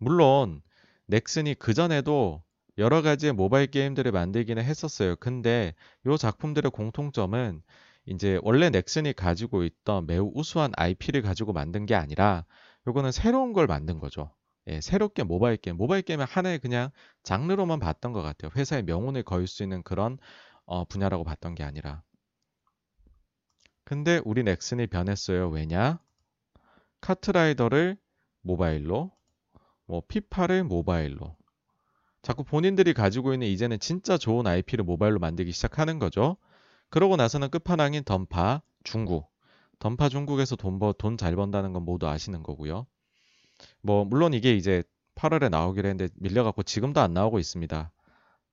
[SPEAKER 1] 물론 넥슨이 그전에도 여러 가지의 모바일 게임들을 만들기는 했었어요. 근데 이 작품들의 공통점은 이제 원래 넥슨이 가지고 있던 매우 우수한 IP를 가지고 만든 게 아니라 요거는 새로운 걸 만든 거죠. 예, 새롭게 모바일 게임, 모바일 게임을 하나의 그냥 장르로만 봤던 것 같아요. 회사의 명운을 걸수 있는 그런 어, 분야라고 봤던 게 아니라. 근데 우리 넥슨이 변했어요. 왜냐? 카트라이더를 모바일로, 뭐 피파를 모바일로. 자꾸 본인들이 가지고 있는 이제는 진짜 좋은 IP를 모바일로 만들기 시작하는 거죠. 그러고 나서는 끝판왕인 던파 중국. 던파 중국에서 돈 버, 돈 잘 번다는 건 모두 아시는 거고요. 뭐 물론 이게 이제 8월에 나오기로 했는데 밀려갖고 지금도 안 나오고 있습니다.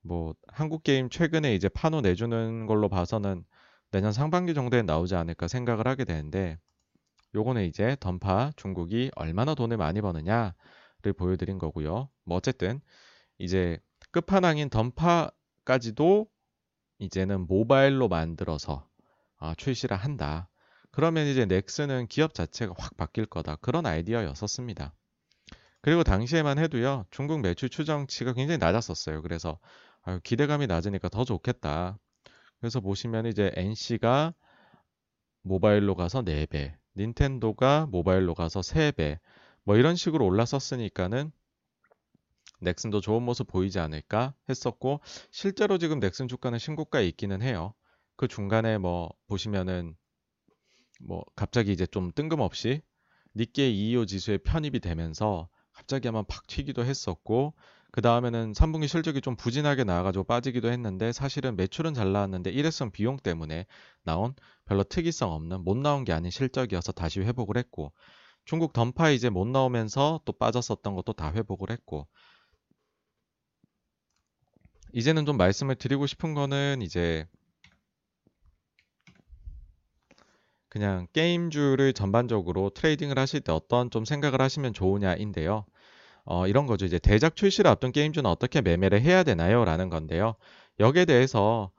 [SPEAKER 1] 뭐 한국 게임 최근에 이제 판호 내주는 걸로 봐서는 내년 상반기 정도에 나오지 않을까 생각을 하게 되는데 요거는 이제 던파 중국이 얼마나 돈을 많이 버느냐를 보여드린 거고요. 뭐 어쨌든 이제 끝판왕인 던파까지도 이제는 모바일로 만들어서 아, 출시를 한다. 그러면 이제 넥슨은 기업 자체가 확 바뀔 거다. 그런 아이디어였었습니다. 그리고 당시에만 해도요, 중국 매출 추정치가 굉장히 낮았었어요. 그래서 아유, 기대감이 낮으니까 더 좋겠다. 그래서 보시면 이제 NC가 모바일로 가서 4배, 닌텐도가 모바일로 가서 3배, 뭐 이런 식으로 올랐었으니까는 넥슨도 좋은 모습 보이지 않을까 했었고 실제로 지금 넥슨 주가는 신고가에 있기는 해요. 그 중간에 뭐 보시면은 뭐 갑자기 이제 좀 뜬금없이 니케 225 지수에 편입이 되면서 갑자기 한번 팍 튀기도 했었고 그 다음에는 3분기 실적이 좀 부진하게 나와가지고 빠지기도 했는데 사실은 매출은 잘 나왔는데 일회성 비용 때문에 나온 별로 특이성 없는 못 나온 게 아닌 실적이어서 다시 회복을 했고 중국 던파 이제 못 나오면서 또 빠졌었던 것도 다 회복을 했고 이제는 좀 말씀을 드리고 싶은 거는 이제 그냥 게임주를 전반적으로 트레이딩을 하실 때 어떤 좀 생각을 하시면 좋으냐인데요. 어, 이런 거죠. 이제 대작 출시를 앞둔 게임주는 어떻게 매매를 해야 되나요? 라는 건데요. 여기에 대해서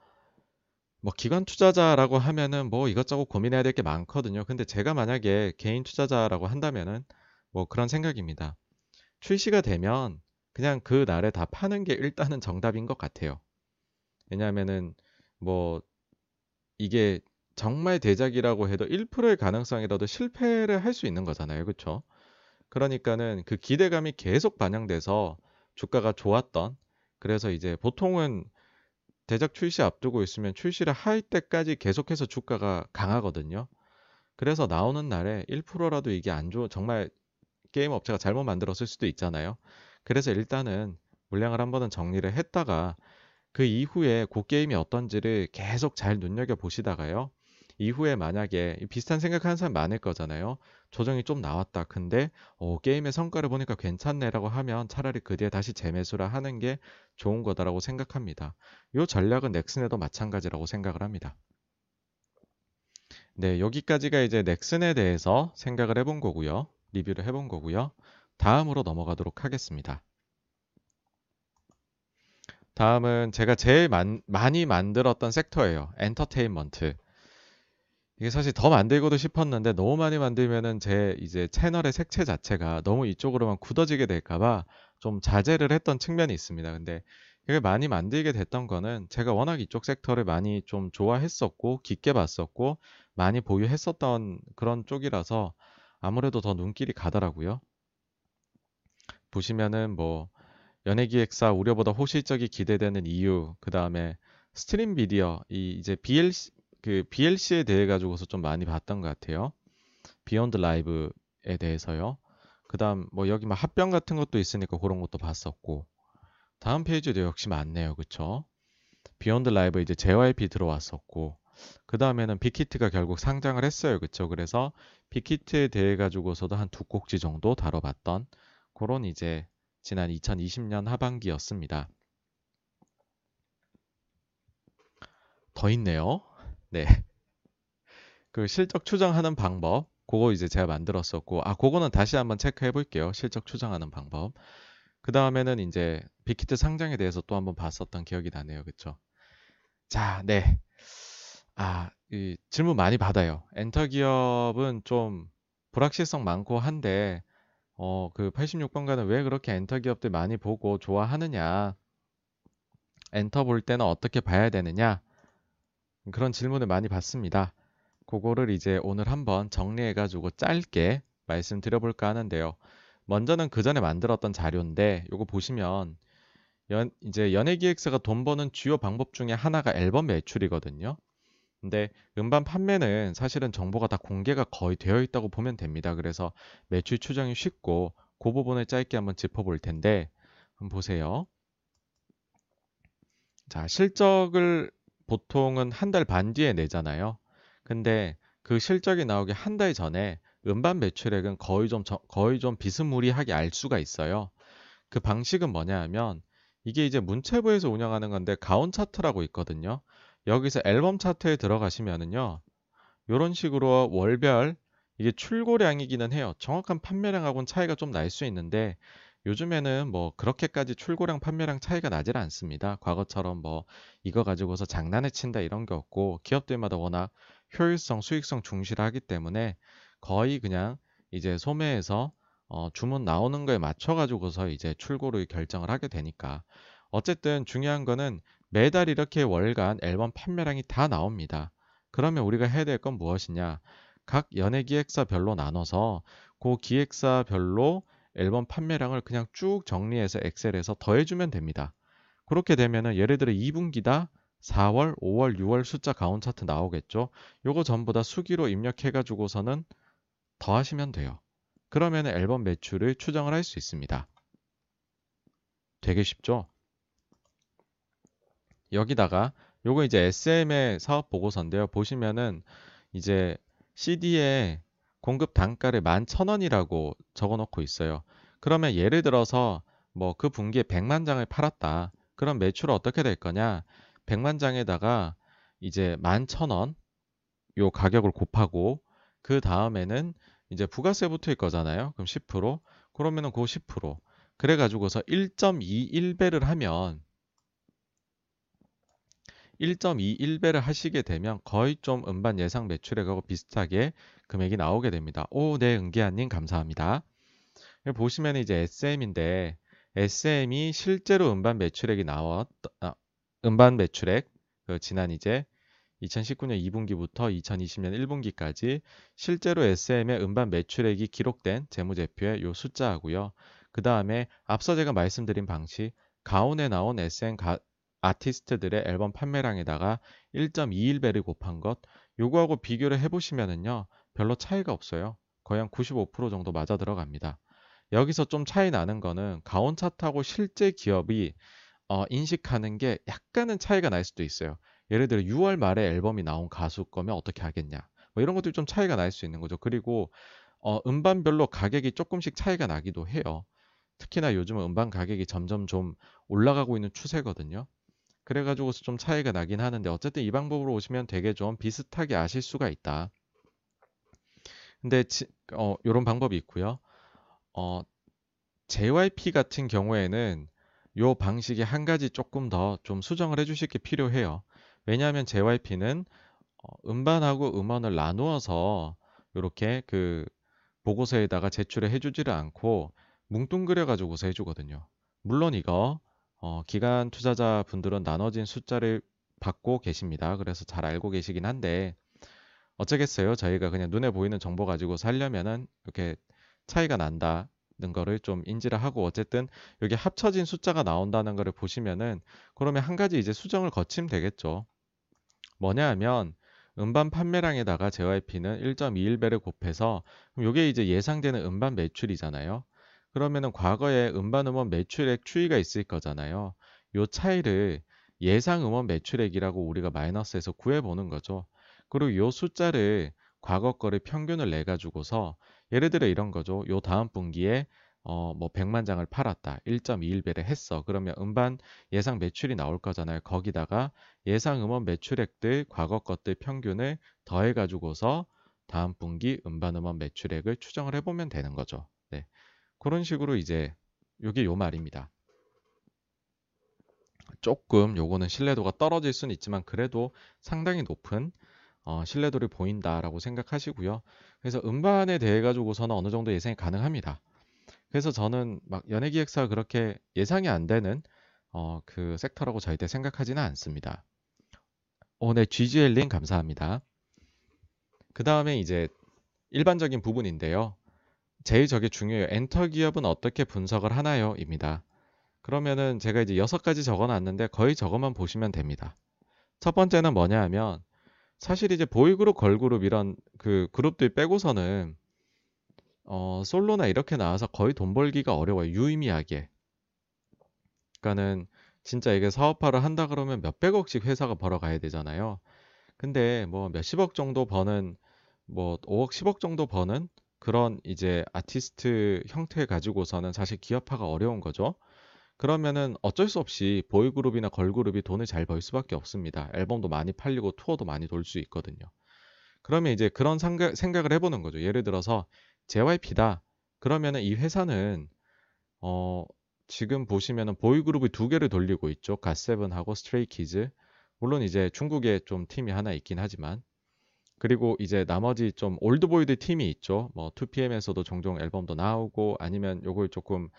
[SPEAKER 1] 뭐 기관 투자자라고 하면은 뭐 이것저것 고민해야 될 게 많거든요. 근데 제가 만약에 개인 투자자라고 한다면은 뭐 그런 생각입니다. 출시가 되면 그냥 그 날에 다 파는 게 일단은 정답인 것 같아요. 왜냐하면은 뭐 이게 정말 대작이라고 해도 1%의 가능성이라도 실패를 할 수 있는 거잖아요. 그렇죠? 그러니까는 그 기대감이 계속 반영돼서 주가가 좋았던 그래서 이제 보통은 대작 출시 앞두고 있으면 출시를 할 때까지 계속해서 주가가 강하거든요. 그래서 나오는 날에 1%라도 이게 안 좋은 정말 게임 업체가 잘못 만들었을 수도 있잖아요. 그래서 일단은 물량을 한 번은 정리를 했다가 그 이후에 그 게임이 어떤지를 계속 잘 눈여겨 보시다가요. 이후에 만약에 비슷한 생각하는 사람 많을 거잖아요. 조정이 좀 나왔다. 근데 어, 게임의 성과를 보니까 괜찮네라고 하면 차라리 그 뒤에 다시 재매수를 하는 게 좋은 거다라고 생각합니다. 이 전략은 넥슨에도 마찬가지라고 생각을 합니다. 네, 여기까지가 이제 넥슨에 대해서 생각을 해본 거고요. 리뷰를 해본 거고요. 다음으로 넘어가도록 하겠습니다. 다음은 제가 제일 만, 많이 만들었던 섹터예요. 엔터테인먼트. 이게 사실 더 만들고도 싶었는데 너무 많이 만들면은 제 이제 채널의 색채 자체가 너무 이쪽으로만 굳어지게 될까봐 좀 자제를 했던 측면이 있습니다. 근데 이게 많이 만들게 됐던 거는 제가 워낙 이쪽 섹터를 많이 좀 좋아했었고 깊게 봤었고 많이 보유했었던 그런 쪽이라서 아무래도 더 눈길이 가더라고요. 보시면은 뭐 연예기획사 우려보다 호실적이 기대되는 이유, 그 다음에 스트림 미디어, 이 이제 BLC, 그 BLC에 대해 가지고서 좀 많이 봤던 것 같아요. 비욘드 라이브에 대해서요. 그다음 뭐 여기 막 합병 같은 것도 있으니까 그런 것도 봤었고 다음 페이지도 역시 많네요, 그쵸? 비욘드 라이브 이제 JYP 들어왔었고 그 다음에는 빅히트가 결국 상장을 했어요, 그쵸? 그래서 빅히트에 대해 가지고서도 한 두 꼭지 정도 다뤄봤던 그런 이제 지난 2020년 하반기였습니다. 더 있네요. 네. 그 실적 추정하는 방법, 그거 이제 제가 만들었었고, 아, 그거는 다시 한번 체크해 볼게요. 실적 추정하는 방법. 그 다음에는 이제 빅히트 상장에 대해서 또 한번 봤었던 기억이 나네요. 그쵸? 자, 네. 아, 이 질문 많이 받아요. 엔터 기업은 좀 불확실성 많고 한데, 어, 그 86번가는 왜 그렇게 엔터 기업들 많이 보고 좋아하느냐? 엔터 볼 때는 어떻게 봐야 되느냐? 그런 질문을 많이 받습니다. 그거를 이제 오늘 한번 정리해가지고 짧게 말씀드려볼까 하는데요. 먼저는 그 전에 만들었던 자료인데 이거 보시면 연, 이제 연예기획사가 돈 버는 주요 방법 중에 하나가 앨범 매출이거든요. 근데 음반 판매는 사실은 정보가 다 공개가 거의 되어 있다고 보면 됩니다. 그래서 매출 추정이 쉽고 그 부분을 짧게 한번 짚어볼 텐데 한번 보세요. 자, 실적을 보통은 한 달 반 뒤에 내잖아요. 근데 그 실적이 나오기 한 달 전에 음반 매출액은 거의 좀 거의 좀 비스무리하게 알 수가 있어요. 그 방식은 뭐냐 하면 이게 이제 문체부에서 운영하는 건데 가온 차트라고 있거든요. 여기서 앨범 차트에 들어가시면은요. 이런 식으로 월별 이게 출고량이기는 해요. 정확한 판매량하고는 차이가 좀 날 수 있는데 요즘에는 뭐 그렇게까지 출고량 판매량 차이가 나질 않습니다. 과거처럼 뭐 이거 가지고서 장난에 친다 이런 게 없고 기업들마다 워낙 효율성, 수익성 중시하기 때문에 거의 그냥 이제 소매에서 어, 주문 나오는 거에 맞춰 가지고서 이제 출고를 결정을 하게 되니까 어쨌든 중요한 거는 매달 이렇게 월간 앨범 판매량이 다 나옵니다. 그러면 우리가 해야 될 건 무엇이냐? 각 연예 기획사별로 나눠서 그 기획사별로 앨범 판매량을 그냥 쭉 정리해서 엑셀에서 더해주면 됩니다. 그렇게 되면은 예를 들어 2분기다 4월, 5월, 6월 숫자 가온 차트 나오겠죠. 요거 전부 다 수기로 입력해가지고서는 더하시면 돼요. 그러면 앨범 매출을 추정을 할 수 있습니다. 되게 쉽죠? 여기다가 요거 이제 SM의 사업 보고서인데요. 보시면은 이제 CD에 공급 단가를 11,000원이라고 적어 놓고 있어요. 그러면 예를 들어서 뭐 그 분기에 100만 장을 팔았다. 그럼 매출은 어떻게 될 거냐? 100만 장에다가 이제 11,000원 요 가격을 곱하고 그 다음에는 이제 부가세 붙을 거잖아요. 그럼 10%. 그러면은 그 10%. 그래 가지고서 1.21배를 하면 1.21배를 하시게 되면 거의 좀 음반 예상 매출액하고 비슷하게 금액이 나오게 됩니다. 오, 네, 은기아님 감사합니다. 보시면 이제 SM인데 SM이 실제로 음반 매출액이 나왔 아, 음반 매출액 그 지난 이제 2019년 2분기부터 2020년 1분기까지 실제로 SM의 음반 매출액이 기록된 재무제표의 요 숫자하고요. 그 다음에 앞서 제가 말씀드린 방식 가온에 나온 SM 가, 아티스트들의 앨범 판매량에다가 1.21배를 곱한 것 요거하고 비교를 해보시면은요 별로 차이가 없어요. 거의 한 95% 정도 맞아 들어갑니다. 여기서 좀 차이 나는 거는 가온 차트하고 실제 기업이 어, 인식하는 게 약간은 차이가 날 수도 있어요. 예를 들어 6월 말에 앨범이 나온 가수 거면 어떻게 하겠냐. 뭐 이런 것들이 좀 차이가 날 수 있는 거죠. 그리고 어, 음반별로 가격이 조금씩 차이가 나기도 해요. 특히나 요즘은 음반 가격이 점점 좀 올라가고 있는 추세거든요. 그래가지고서 좀 차이가 나긴 하는데 어쨌든 이 방법으로 오시면 되게 좀 비슷하게 아실 수가 있다. 근데 지, 어, 요런 방법이 있고요. 어, JYP 같은 경우에는 요 방식이 한 가지 조금 더 좀 수정을 해주실 게 필요해요. 왜냐하면 JYP는 어, 음반하고 음원을 나누어서 이렇게 그 보고서에다가 제출을 해주지를 않고 뭉뚱그려 가지고서 해주거든요. 물론 이거 어, 기간 투자자 분들은 나눠진 숫자를 받고 계십니다. 그래서 잘 알고 계시긴 한데 어쩌겠어요. 저희가 그냥 눈에 보이는 정보 가지고 살려면은 이렇게 차이가 난다 는 거를 좀 인지를 하고 어쨌든 여기 합쳐진 숫자가 나온다는 거를 보시면은 그러면 한 가지 이제 수정을 거치면 되겠죠. 뭐냐 하면 음반 판매량에다가 JYP는 1.21배를 곱해서 이게 이제 예상되는 음반 매출이잖아요. 그러면은 과거에 음반 음원 매출액 추이가 있을 거잖아요. 요 차이를 예상 음원 매출액이라고 우리가 마이너스해서 구해 보는 거죠. 그리고 요 숫자를 과거 거를 평균을 내 가지고서 예를 들어 이런 거죠. 요 다음 분기에 어, 뭐 100만 장을 팔았다. 1.21배를 했어. 그러면 음반 예상 매출이 나올 거잖아요. 거기다가 예상 음원 매출액들 과거 것들 평균을 더해 가지고서 다음 분기 음반 음원 매출액을 추정을 해 보면 되는 거죠. 네. 그런 식으로 이제 요게 요 말입니다. 조금 요거는 신뢰도가 떨어질 수는 있지만 그래도 상당히 높은 어, 신뢰도를 보인다라고 생각하시고요. 그래서 음반에 대해 가지고서는 어느 정도 예상이 가능합니다. 그래서 저는 막 연예기획사 그렇게 예상이 안 되는 어, 그 섹터라고 절대 생각하지는 않습니다. 오늘 GGL님 감사합니다. 그 다음에 이제 일반적인 부분인데요. 제일 저게 중요해요. 엔터 기업은 어떻게 분석을 하나요? 입니다. 그러면은 제가 이제 여섯 가지 적어 놨는데 거의 저것만 보시면 됩니다. 첫 번째는 뭐냐 하면 사실 이제 보이그룹, 걸그룹 이런 그 그룹들 빼고서는 어, 솔로나 이렇게 나와서 거의 돈 벌기가 어려워요. 유의미하게. 그러니까는 진짜 이게 사업화를 한다 그러면 몇백억씩 회사가 벌어가야 되잖아요. 근데 뭐 몇십억 정도 버는 뭐 5억, 10억 정도 버는 그런 이제 아티스트 형태 가지고서는 사실 기업화가 어려운 거죠. 그러면은 어쩔 수 없이 보이그룹이나 걸그룹이 돈을 잘 벌 수밖에 없습니다. 앨범도 많이 팔리고 투어도 많이 돌 수 있거든요. 그러면 이제 그런 생각, 생각을 해보는 거죠. 예를 들어서 JYP다. 그러면은 이 회사는 어 지금 보시면은 보이그룹이 두 개를 돌리고 있죠. 갓세븐하고 스트레이키즈. 물론 이제 중국에 좀 팀이 하나 있긴 하지만 그리고 이제 나머지 좀 old boy들 팀이 있죠. 뭐 2PM에서도 종종 앨범도 나오고 아니면 요걸 조금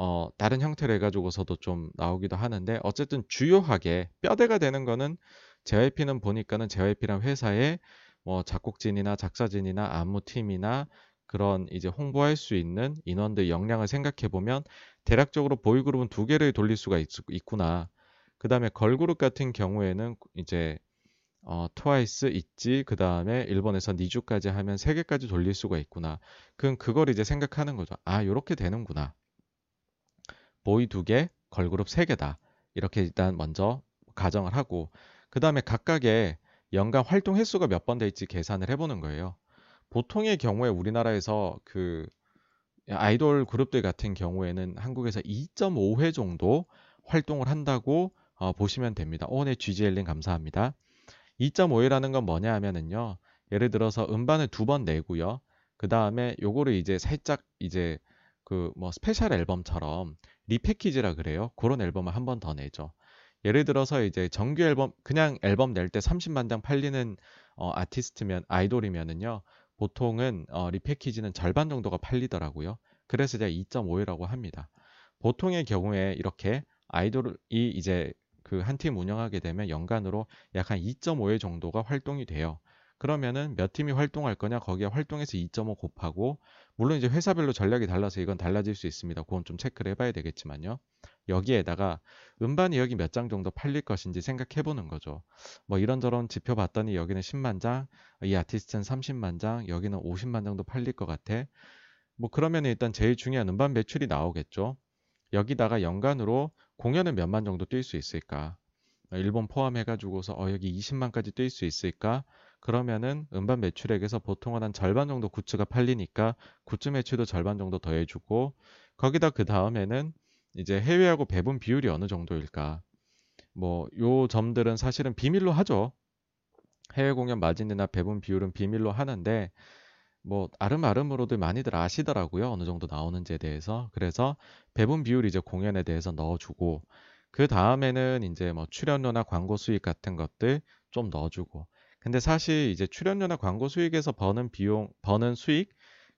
[SPEAKER 1] 어, 다른 형태로 해가지고서도 좀 나오기도 하는데 어쨌든 주요하게 뼈대가 되는 거는 JYP는 보니까는 JYP란 회사에 뭐 작곡진이나 작사진이나 안무팀이나 그런 이제 홍보할 수 있는 인원들 역량을 생각해 보면 대략적으로 보이그룹은 두 개를 돌릴 수가 있, 있구나. 그 다음에 걸그룹 같은 경우에는 이제 어, 트와이스 있지. 그 다음에 일본에서 니주까지 하면 세 개까지 돌릴 수가 있구나. 그럼 그걸 이제 생각하는 거죠. 아, 요렇게 되는구나. 보이 두 개, 걸그룹 세 개다. 이렇게 일단 먼저 가정을 하고 그 다음에 각각의 연간 활동 횟수가 몇 번 될지 계산을 해보는 거예요. 보통의 경우에 우리나라에서 그 아이돌 그룹들 같은 경우에는 한국에서 2.5회 정도 활동을 한다고 어, 보시면 됩니다. 오늘 GGL님 감사합니다. 2.5회라는 건 뭐냐 하면은요. 예를 들어서 음반을 두 번 내고요. 그 다음에 요거를 이제 살짝 이제 그 뭐 special 앨범처럼 repackage라 그래요. 그런 앨범을 한 번 더 내죠. 예를 들어서 이제 정규 앨범 그냥 앨범 낼 때 30만 장 팔리는 어, 아티스트면 아이돌이면은요. 보통은 어, repackage는 절반 정도가 팔리더라고요. 그래서 제가 2.5회라고 합니다. 보통의 경우에 이렇게 아이돌이 이제 그 한 팀 운영하게 되면 연간으로 약 한 2.5회 정도가 활동이 돼요. 그러면은 몇 팀이 활동할 거냐 거기에 활동해서 2.5 곱하고 물론 이제 회사별로 전략이 달라서 이건 달라질 수 있습니다. 그건 좀 체크를 해봐야 되겠지만요. 여기에다가 음반이 여기 몇 장 정도 팔릴 것인지 생각해 보는 거죠. 뭐 이런저런 지표 봤더니 여기는 10만 장, 이 아티스트는 30만 장, 여기는 50만 정도 팔릴 것 같아. 뭐 그러면 일단 제일 중요한 음반 매출이 나오겠죠. 여기다가 연간으로 공연은 몇만 정도 뛸 수 있을까? 일본 포함해가지고서 어 여기 20만까지 뛸 수 있을까? 그러면은 음반 매출액에서 보통은 한 절반 정도 굿즈가 팔리니까 굿즈 매출도 절반 정도 더해주고 거기다 그 다음에는 이제 해외하고 배분 비율이 어느 정도일까? 뭐 요 점들은 사실은 비밀로 하죠. 해외 공연 마진이나 배분 비율은 비밀로 하는데 뭐 아름아름으로도 많이들 아시더라고요. 어느 정도 나오는지에 대해서. 그래서 배분 비율 이제 공연에 대해서 넣어주고 그 다음에는 이제 뭐 출연료나 광고 수익 같은 것들 좀 넣어주고 근데 사실 이제 출연료나 광고 수익에서 버는 비용, 버는 수익,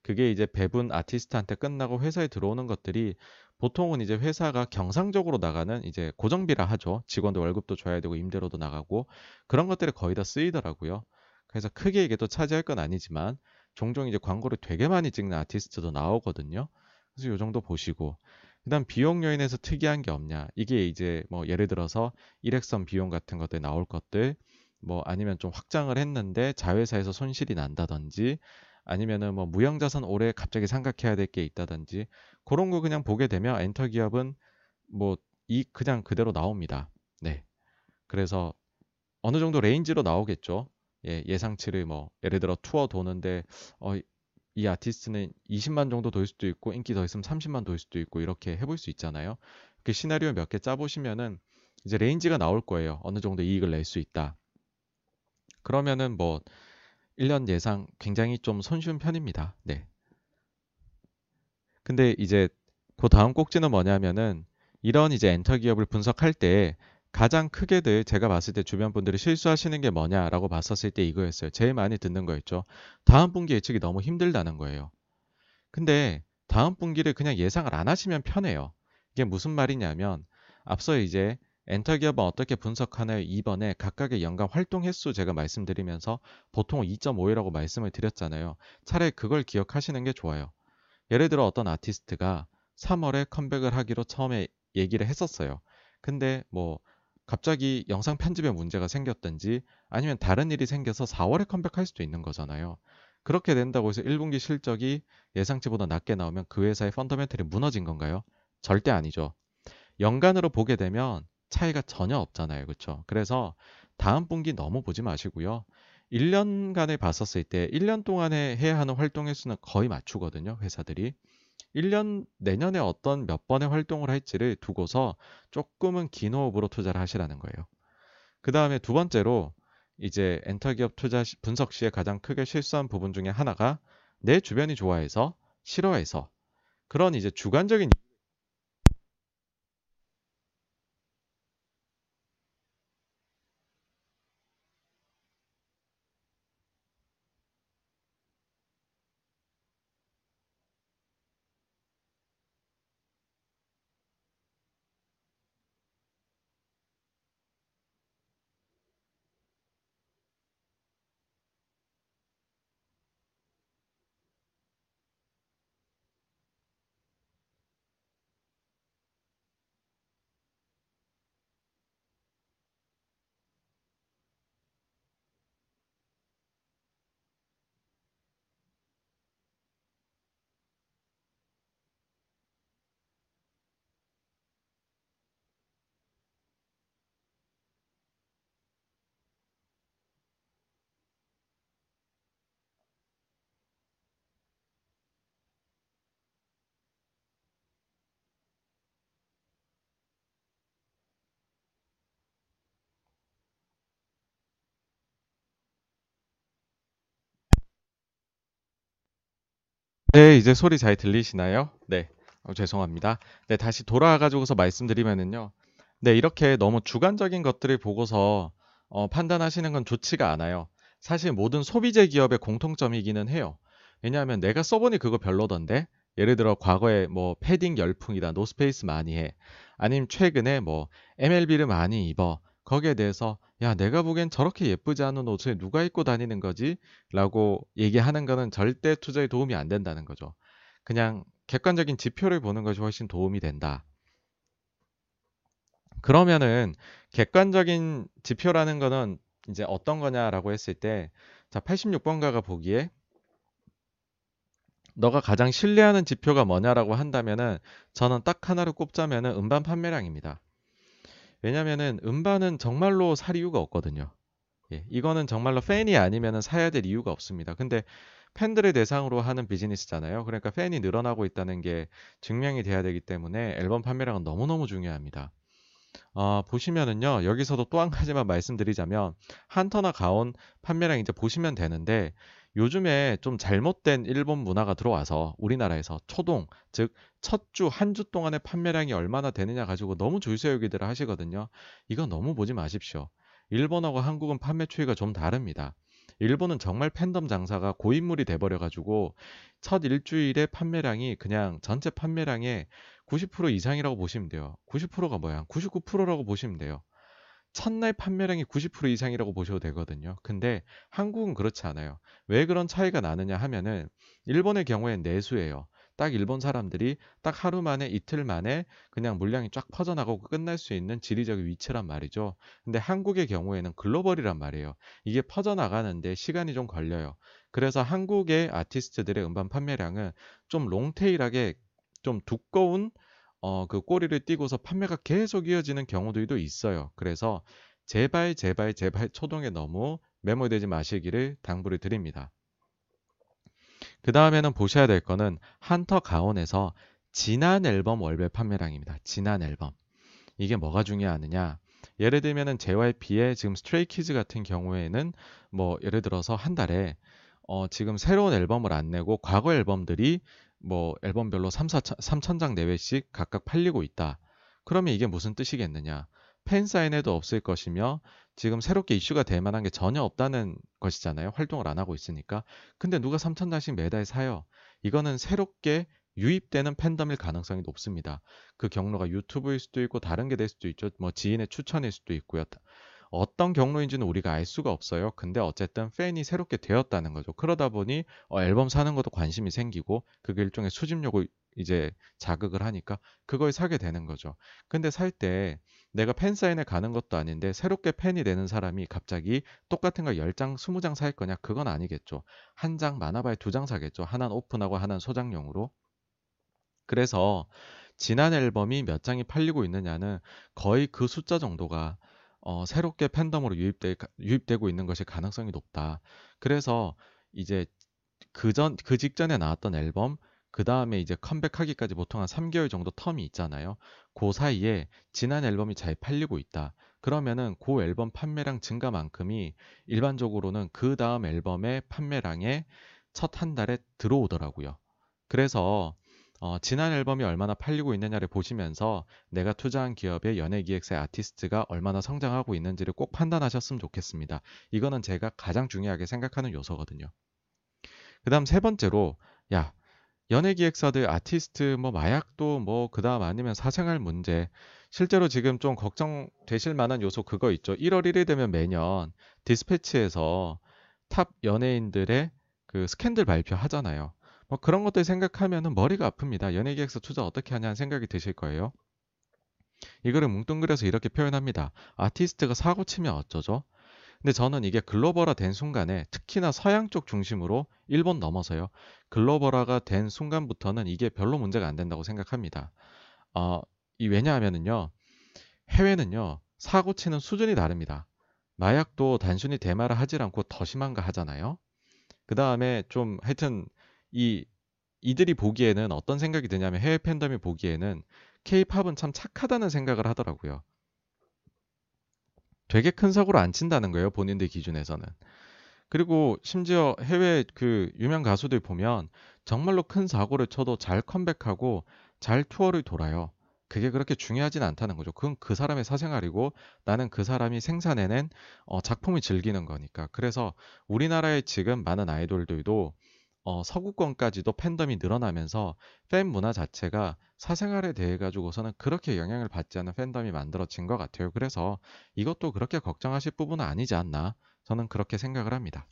[SPEAKER 1] 그게 이제 배분 아티스트한테 끝나고 회사에 들어오는 것들이 보통은 이제 회사가 경상적으로 나가는 이제 고정비라 하죠. 직원들 월급도 줘야 되고 임대료도 나가고 그런 것들이 거의 다 쓰이더라고요. 그래서 크게 이게 또 차지할 건 아니지만 종종 이제 광고를 되게 많이 찍는 아티스트도 나오거든요. 그래서 요 정도 보시고 그다음 비용 요인에서 특이한 게 없냐. 이게 이제 뭐 예를 들어서 일회성 비용 같은 것들 나올 것들 뭐 아니면 좀 확장을 했는데 자회사에서 손실이 난다든지 아니면은 뭐 무형자산 올해 갑자기 생각해야 될 게 있다든지 그런 거 그냥 보게 되면 엔터 기업은 뭐 이 그냥 그대로 나옵니다. 네. 그래서 어느 정도 range로 나오겠죠. 예, 예상치를 뭐 예를 들어 투어 도는데 어, 이 아티스트는 20만 정도 돌 수도 있고 인기 더 있으면 30만 돌 수도 있고 이렇게 해볼 수 있잖아요. 그 시나리오 몇 개 짜보시면은 이제 range가 나올 거예요. 어느 정도 이익을 낼 수 있다. 그러면은 뭐 1년 예상 굉장히 좀 손쉬운 편입니다. 네. 근데 이제 그 다음 꼭지는 뭐냐면은 이런 이제 엔터 기업을 분석할 때 가장 크게들 제가 봤을 때 주변 분들이 실수하시는 게 뭐냐라고 봤었을 때 이거였어요. 제일 많이 듣는 거였죠. 다음 분기 예측이 너무 힘들다는 거예요. 근데 다음 분기를 그냥 예상을 안 하시면 편해요. 이게 무슨 말이냐면 앞서 이제 엔터 기업은 어떻게 분석하나요? 2번에 각각의 연간 활동 횟수 제가 말씀드리면서 보통 2.5회라고 말씀을 드렸잖아요. 차라리 그걸 기억하시는 게 좋아요. 예를 들어 어떤 아티스트가 3월에 컴백을 하기로 처음에 얘기를 했었어요. 근데 뭐 갑자기 영상 편집에 문제가 생겼든지 아니면 다른 일이 생겨서 4월에 컴백할 수도 있는 거잖아요. 그렇게 된다고 해서 1분기 실적이 예상치보다 낮게 나오면 그 회사의 펀더멘털이 무너진 건가요? 절대 아니죠. 연간으로 보게 되면 차이가 전혀 없잖아요. 그렇죠? 그래서 다음 분기 너무 보지 마시고요. 1년간에 봤었을 때 1년 동안에 해야 하는 활동 횟수는 거의 맞추거든요. 회사들이. 1년 내년에 어떤 몇 번의 활동을 할지를 두고서 조금은 긴 호흡으로 투자를 하시라는 거예요. 그 다음에 두 번째로 이제 엔터 기업 투자 분석 시에 가장 크게 실수한 부분 중에 하나가 내 주변이 좋아해서 싫어해서 그런 이제 주관적인 네, 이제 소리 잘 들리시나요? 네, 어, 죄송합니다. 네, 다시 돌아와가지고서 말씀드리면은요. 네, 이렇게 너무 주관적인 것들을 보고서 어, 판단하시는 건 좋지가 않아요. 사실 모든 소비재 기업의 공통점이기는 해요. 왜냐하면 내가 써보니 그거 별로던데? 예를 들어 과거에 뭐 패딩 열풍이다, 노스페이스 많이 해. 아니면 최근에 뭐 MLB를 많이 입어. 거기에 대해서 야, 내가 보기엔 저렇게 예쁘지 않은 옷을 누가 입고 다니는 거지? 라고 얘기하는 거는 절대 투자에 도움이 안 된다는 거죠. 그냥 객관적인 지표를 보는 것이 훨씬 도움이 된다. 그러면은 객관적인 지표라는 거는 이제 어떤 거냐라고 했을 때, 자, 86번가가 보기에 너가 가장 신뢰하는 지표가 뭐냐라고 한다면은 저는 딱 하나를 꼽자면은 음반 판매량입니다. 왜냐면은 음반은 정말로 살 이유가 없거든요. 예, 이거는 정말로 팬이 아니면은 사야 될 이유가 없습니다. 근데 팬들을 대상으로 하는 비즈니스잖아요. 그러니까 팬이 늘어나고 있다는 게 증명이 돼야 되기 때문에 앨범 판매량은 너무너무 중요합니다. 어, 보시면은요, 여기서도 또 한 가지만 말씀드리자면, 한터나 가온 판매량 이제 보시면 되는데, 요즘에 좀 잘못된 일본 문화가 들어와서 우리나라에서 초동, 즉, 첫 주, 한 주 동안의 판매량이 얼마나 되느냐 가지고 너무 줄세우기들을 하시거든요. 이거 너무 보지 마십시오. 일본하고 한국은 판매 추이가 좀 다릅니다. 일본은 정말 팬덤 장사가 고인물이 돼버려가지고 첫 일주일의 판매량이 그냥 전체 판매량의 90% 이상이라고 보시면 돼요. 90%가 뭐야? 99%라고 보시면 돼요. 첫날 판매량이 90% 이상이라고 보셔도 되거든요. 근데 한국은 그렇지 않아요. 왜 그런 차이가 나느냐 하면은 일본의 경우엔 내수예요. 딱 일본 사람들이 딱 하루 만에 이틀 만에 그냥 물량이 쫙 퍼져나가고 끝날 수 있는 지리적 위치란 말이죠. 근데 한국의 경우에는 글로벌이란 말이에요. 이게 퍼져나가는데 시간이 좀 걸려요. 그래서 한국의 아티스트들의 음반 판매량은 좀 롱테일하게 좀 두꺼운 어, 그 꼬리를 띄고서 판매가 계속 이어지는 경우들도 있어요. 그래서 제발 제발 제발 초동에 너무 매몰되지 마시기를 당부를 드립니다. 그 다음에는 보셔야 될 거는 한터 가온에서 지난 앨범 월별 판매량입니다. 지난 앨범. 이게 뭐가 중요하느냐? 예를 들면은 JYP의 지금 스트레이키즈 같은 경우에는 뭐 예를 들어서 한 달에 어 지금 새로운 앨범을 안 내고 과거 앨범들이 뭐 앨범별로 3, 4, 3천 장 내외씩 각각 팔리고 있다. 그러면 이게 무슨 뜻이겠느냐? 팬 사인회도 없을 것이며 지금 새롭게 이슈가 될 만한 게 전혀 없다는 것이잖아요. 활동을 안 하고 있으니까. 근데 누가 3천 장씩 매달 사요? 이거는 새롭게 유입되는 팬덤일 가능성이 높습니다. 그 경로가 유튜브일 수도 있고 다른 게 될 수도 있죠. 뭐 지인의 추천일 수도 있고요. 어떤 경로인지는 우리가 알 수가 없어요. 근데 어쨌든 팬이 새롭게 되었다는 거죠. 그러다 보니 어, 앨범 사는 것도 관심이 생기고 그게 일종의 수집력을 이제 자극을 하니까 그걸 사게 되는 거죠. 근데 살 때 내가 팬 사인회 가는 것도 아닌데 새롭게 팬이 되는 사람이 갑자기 똑같은 거 10장, 20장 살 거냐? 그건 아니겠죠. 한 장 많아봐야 두 장 사겠죠. 하나는 오픈하고 하나는 소장용으로. 그래서 지난 앨범이 몇 장이 팔리고 있느냐는 거의 그 숫자 정도가 어, 새롭게 팬덤으로 유입되, 유입되고 있는 것이 가능성이 높다. 그래서 이제 그 전 그 직전에 나왔던 앨범 그 다음에 이제 컴백하기까지 보통 한 3개월 정도 텀이 있잖아요. 그 사이에 지난 앨범이 잘 팔리고 있다. 그러면은 그 앨범 판매량 증가만큼이 일반적으로는 그 다음 앨범의 판매량에 첫 한 달에 들어오더라고요. 그래서 어, 지난 앨범이 얼마나 팔리고 있느냐를 보시면서 내가 투자한 기업의 연예 기획사의 아티스트가 얼마나 성장하고 있는지를 꼭 판단하셨으면 좋겠습니다. 이거는 제가 가장 중요하게 생각하는 요소거든요. 그 다음 세 번째로, 야, 연예 기획사들 아티스트 뭐 마약도 뭐 그 다음 아니면 사생활 문제 실제로 지금 좀 걱정되실 만한 요소 그거 있죠. 1월 1일 되면 매년 디스패치에서 탑 연예인들의 그 스캔들 발표하잖아요. 뭐 그런 것들 생각하면은 머리가 아픕니다. 연예기획사 투자 어떻게 하냐는 생각이 드실 거예요. 이거를 뭉뚱그려서 이렇게 표현합니다. 아티스트가 사고 치면 어쩌죠? 근데 저는 이게 글로벌화 된 순간에 특히나 서양 쪽 중심으로 일본 넘어서요. 글로벌화가 된 순간부터는 이게 별로 문제가 안 된다고 생각합니다. 어, 이 왜냐하면은요. 해외는요. 사고 치는 수준이 다릅니다. 마약도 단순히 대마를 하질 않고 더 심한가 하잖아요. 그 다음에 좀 하여튼 이 이들이 보기에는 어떤 생각이 드냐면 해외 팬덤이 보기에는 케이팝은 참 착하다는 생각을 하더라고요. 되게 큰 사고를 안 친다는 거예요. 본인들 기준에서는. 그리고 심지어 해외 그 유명 가수들 보면 정말로 큰 사고를 쳐도 잘 컴백하고 잘 투어를 돌아요. 그게 그렇게 중요하진 않다는 거죠. 그건 그 사람의 사생활이고 나는 그 사람이 생산해낸 어, 작품을 즐기는 거니까. 그래서 우리나라의 지금 많은 아이돌들도 어, 서구권까지도 팬덤이 늘어나면서 팬 문화 자체가 사생활에 대해 가지고서는 그렇게 영향을 받지 않는 팬덤이 만들어진 것 같아요. 그래서 이것도 그렇게 걱정하실 부분은 아니지 않나 저는 그렇게 생각을 합니다.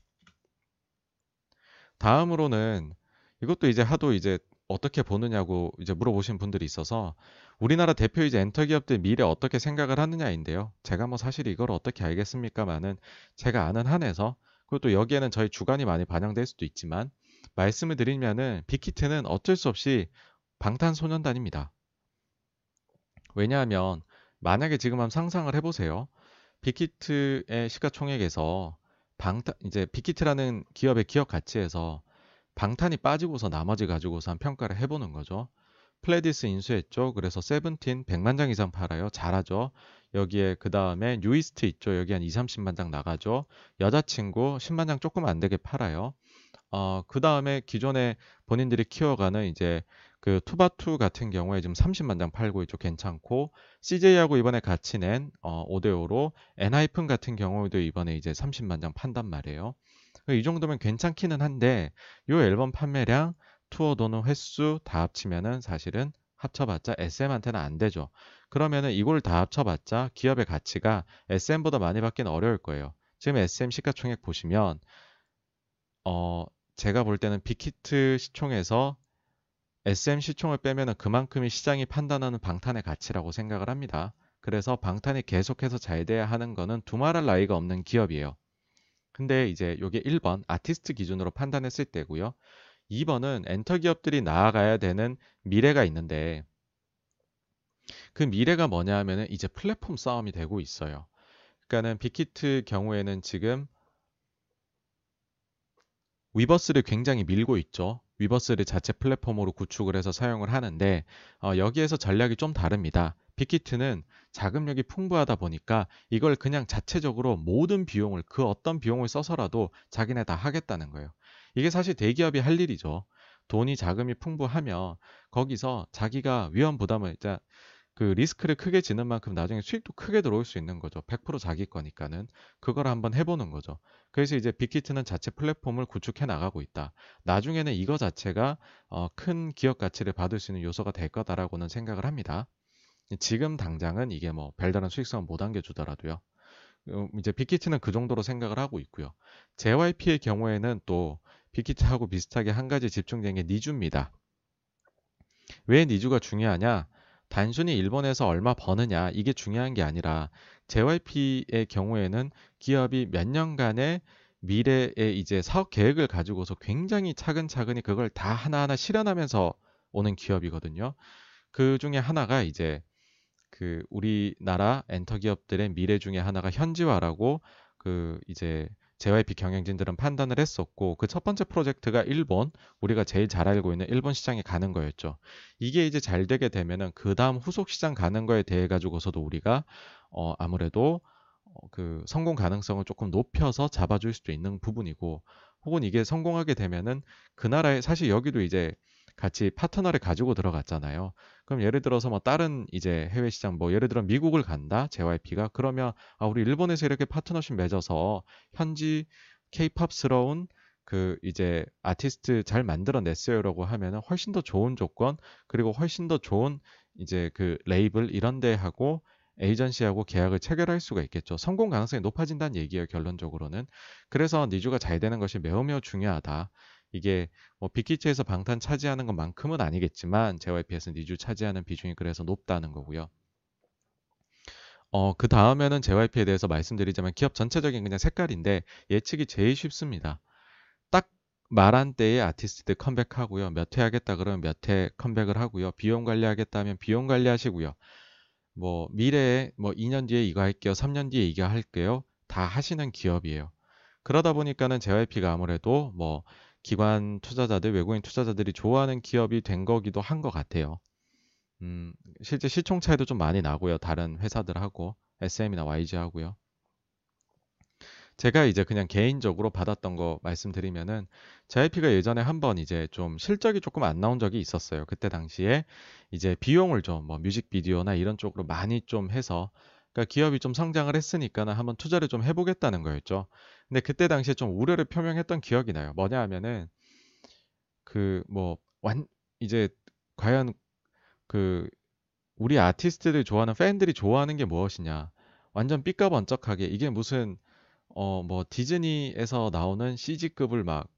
[SPEAKER 1] 다음으로는 이것도 이제 하도 이제 어떻게 보느냐고 이제 물어보신 분들이 있어서 우리나라 대표 이제 엔터 기업들 미래 어떻게 생각을 하느냐인데요. 제가 뭐 사실 이걸 어떻게 알겠습니까만은 제가 아는 한에서 그것도 여기에는 저희 주관이 많이 반영될 수도 있지만 말씀을 드리면은 빅히트는 어쩔 수 없이 방탄소년단입니다. 왜냐하면 만약에 지금 한번 상상을 해보세요. 빅히트의 시가총액에서 방탄 이제 빅히트라는 기업의 기업 가치에서 방탄이 빠지고서 나머지 가지고서 한 평가를 해보는 거죠. 플레디스 인수했죠. 그래서 세븐틴 100만 장 이상 팔아요. 잘하죠. 여기에 그 다음에 뉴이스트 있죠. 여기 한 2, 30만 장 나가죠. 여자친구 10만 장 조금 안 되게 팔아요. 어, 그 다음에 기존에 본인들이 키워가는 이제 그 투바투 같은 경우에 지금 30만 장 팔고 있죠. 괜찮고 CJ하고 이번에 같이 낸 어, 5대5로 엔하이픈 같은 경우에도 이번에 이제 30만 장 판단 말이에요. 이 정도면 괜찮기는 한데 이 앨범 판매량, 투어 도는 횟수 다 합치면은 사실은 합쳐봤자 SM한테는 안 되죠. 그러면은 이걸 다 합쳐봤자 기업의 가치가 SM보다 많이 받기는 어려울 거예요. 지금 SM 시가총액 보시면 어 제가 볼 때는 빅히트 시총에서 SM 시총을 빼면 그만큼이 시장이 판단하는 방탄의 가치라고 생각을 합니다. 그래서 방탄이 계속해서 잘 돼야 하는 거는 두말할 나위가 없는 기업이에요. 근데 이제 이게 1번 아티스트 기준으로 판단했을 때고요. 2번은 엔터 기업들이 나아가야 되는 미래가 있는데 그 미래가 뭐냐 하면은 이제 플랫폼 싸움이 되고 있어요. 그러니까는 빅히트 경우에는 지금 위버스를 굉장히 밀고 있죠. 위버스를 자체 플랫폼으로 구축을 해서 사용을 하는데 어, 여기에서 전략이 좀 다릅니다. 빅히트는 자금력이 풍부하다 보니까 이걸 그냥 자체적으로 모든 비용을 그 어떤 비용을 써서라도 자기네 다 하겠다는 거예요. 이게 사실 대기업이 할 일이죠. 돈이 자금이 풍부하면 거기서 자기가 위험 부담을 그 리스크를 크게 지는 만큼 나중에 수익도 크게 들어올 수 있는 거죠. 100% 자기 거니까는 그걸 한번 해보는 거죠. 그래서 이제 빅히트는 자체 플랫폼을 구축해 나가고 있다. 나중에는 이거 자체가 어, 큰 기업 가치를 받을 수 있는 요소가 될 거다라고는 생각을 합니다. 지금 당장은 이게 뭐 별다른 수익성을 못 안겨주더라도요. 음, 이제 빅히트는 그 정도로 생각을 하고 있고요. JYP의 경우에는 또 빅히트하고 비슷하게 한 가지 집중된 게 니주입니다. 왜 니주가 중요하냐? 단순히 일본에서 얼마 버느냐 이게 중요한 게 아니라 JYP의 경우에는 기업이 몇 년간의 미래의 이제 사업 계획을 가지고서 굉장히 차근차근히 그걸 다 하나하나 실현하면서 오는 기업이거든요. 그 중에 하나가 이제 그 우리나라 엔터 기업들의 미래 중에 하나가 현지화라고 그 이제 JYP 경영진들은 판단을 했었고 그 첫 번째 프로젝트가 일본 우리가 제일 잘 알고 있는 일본 시장에 가는 거였죠. 이게 이제 잘 되게 되면은 그 다음 후속 시장 가는 거에 대해 가지고서도 우리가 어 아무래도 어, 그 성공 가능성을 조금 높여서 잡아줄 수도 있는 부분이고 혹은 이게 성공하게 되면은 그 나라에 사실 여기도 이제 같이 파트너를 가지고 들어갔잖아요. 그럼 예를 들어서 뭐 다른 이제 해외 시장 뭐 예를 들어 미국을 간다 JYP가 그러면 아 우리 일본에서 이렇게 파트너십 맺어서 현지 케이팝스러운 그 이제 아티스트 잘 만들어냈어요라고 하면은 훨씬 더 좋은 조건 그리고 훨씬 더 좋은 이제 그 레이블 이런 데 하고 에이전시하고 계약을 체결할 수가 있겠죠. 성공 가능성이 높아진다는 얘기예요, 결론적으로는. 그래서 니주가 잘 되는 것이 매우 매우 중요하다. 이게 뭐 빅히트에서 방탄 차지하는 것만큼은 아니겠지만 JYP에서 니주 차지하는 비중이 그래서 높다는 거고요. 어, 그 다음에는 JYP에 대해서 말씀드리자면 기업 전체적인 그냥 색깔인데 예측이 제일 쉽습니다. 딱 말한 때에 아티스트들 컴백하고요. 몇 회 하겠다 그러면 몇 회 컴백을 하고요. 비용 관리하겠다 하면 비용 관리하시고요. 뭐 미래에 뭐 2년 뒤에 이거 할게요. 3년 뒤에 이거 할게요. 다 하시는 기업이에요. 그러다 보니까는 JYP가 아무래도 뭐 기관 투자자들, 외국인 투자자들이 좋아하는 기업이 된 거기도 한 것 같아요. 음, 실제 시총 차이도 좀 많이 나고요. 다른 회사들하고 SM이나 YG하고요. 제가 이제 그냥 개인적으로 받았던 거 말씀드리면은 JYP가 예전에 한번 이제 좀 실적이 조금 안 나온 적이 있었어요. 그때 당시에 이제 비용을 좀 뭐 뮤직비디오나 이런 쪽으로 많이 좀 해서 그러니까 기업이 좀 성장을 했으니까는 한번 투자를 좀 해보겠다는 거였죠. 근데 그때 당시에 좀 우려를 표명했던 기억이 나요. 뭐냐 하면은 그 뭐 완 이제 과연 그 우리 아티스트들 좋아하는 팬들이 좋아하는 게 무엇이냐? 완전 삐까번쩍하게 이게 무슨 어 뭐 디즈니에서 나오는 CG급을 막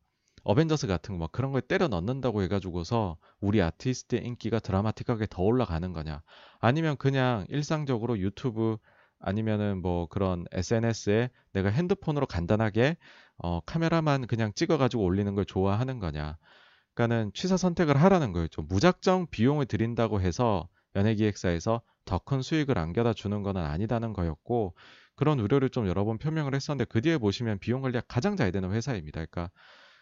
[SPEAKER 1] 어벤져스 같은 거 막 그런 걸 때려 넣는다고 해가지고서 우리 아티스트의 인기가 드라마틱하게 더 올라가는 거냐? 아니면 그냥 일상적으로 유튜브 아니면은 뭐 그런 SNS에 내가 핸드폰으로 간단하게 어, 카메라만 그냥 찍어가지고 올리는 걸 좋아하는 거냐. 그러니까는 취사 선택을 하라는 거였죠. 무작정 비용을 들인다고 해서 연예기획사에서 더 큰 수익을 안겨다 주는 건 아니다는 거였고 그런 우려를 좀 여러 번 표명을 했었는데 그 뒤에 보시면 비용 관리가 가장 잘 되는 회사입니다. 그러니까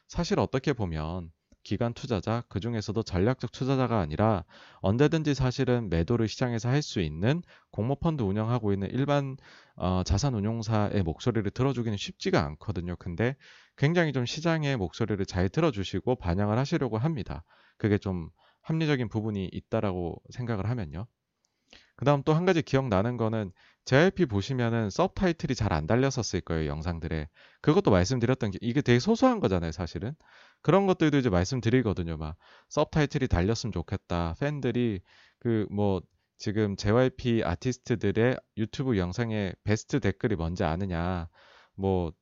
[SPEAKER 1] 사실 어떻게 보면 기관 투자자, 그 중에서도 전략적 투자자가 아니라 언제든지 사실은 매도를 시장에서 할 수 있는 공모펀드 운영하고 있는 일반 어, 자산 운용사의 목소리를 들어주기는 쉽지가 않거든요. 근데 굉장히 좀 시장의 목소리를 잘 들어주시고 반영을 하시려고 합니다. 그게 좀 합리적인 부분이 있다라고 생각을 하면요. 그 다음 또 한 가지 기억나는 거는 JYP 보시면은 서브타이틀이 잘 안 달렸었을 거예요, 영상들에. 그것도 말씀드렸던 게 이게 되게 소소한 거잖아요, 사실은. 그런 것들도 이제 말씀드리거든요. 막 서브타이틀이 달렸으면 좋겠다. 팬들이 그 뭐 지금 JYP 아티스트들의 유튜브 영상에 베스트 댓글이 뭔지 아느냐. 뭐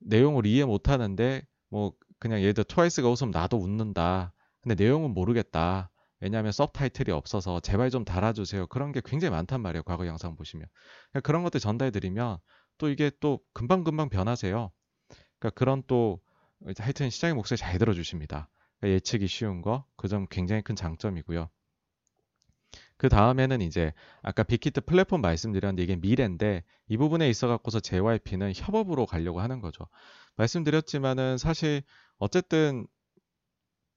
[SPEAKER 1] 내용을 이해 못 하는데 뭐 그냥 예를 들어 트와이스가 웃으면 나도 웃는다. 근데 내용은 모르겠다. 왜냐하면 서브타이틀이 없어서 제발 좀 달아주세요. 그런 게 굉장히 많단 말이에요. 과거 영상 보시면. 그러니까 그런 것들 전달해드리면 또 이게 또 금방금방 변하세요. 그러니까 그런 또 하여튼 시장의 목소리 잘 들어주십니다. 그러니까 예측이 쉬운 거, 그 점 굉장히 큰 장점이고요. 그 다음에는 이제 아까 빅히트 플랫폼 말씀드렸는데 이게 미래인데 이 부분에 있어 갖고서 JYP는 협업으로 가려고 하는 거죠. 말씀드렸지만은 사실 어쨌든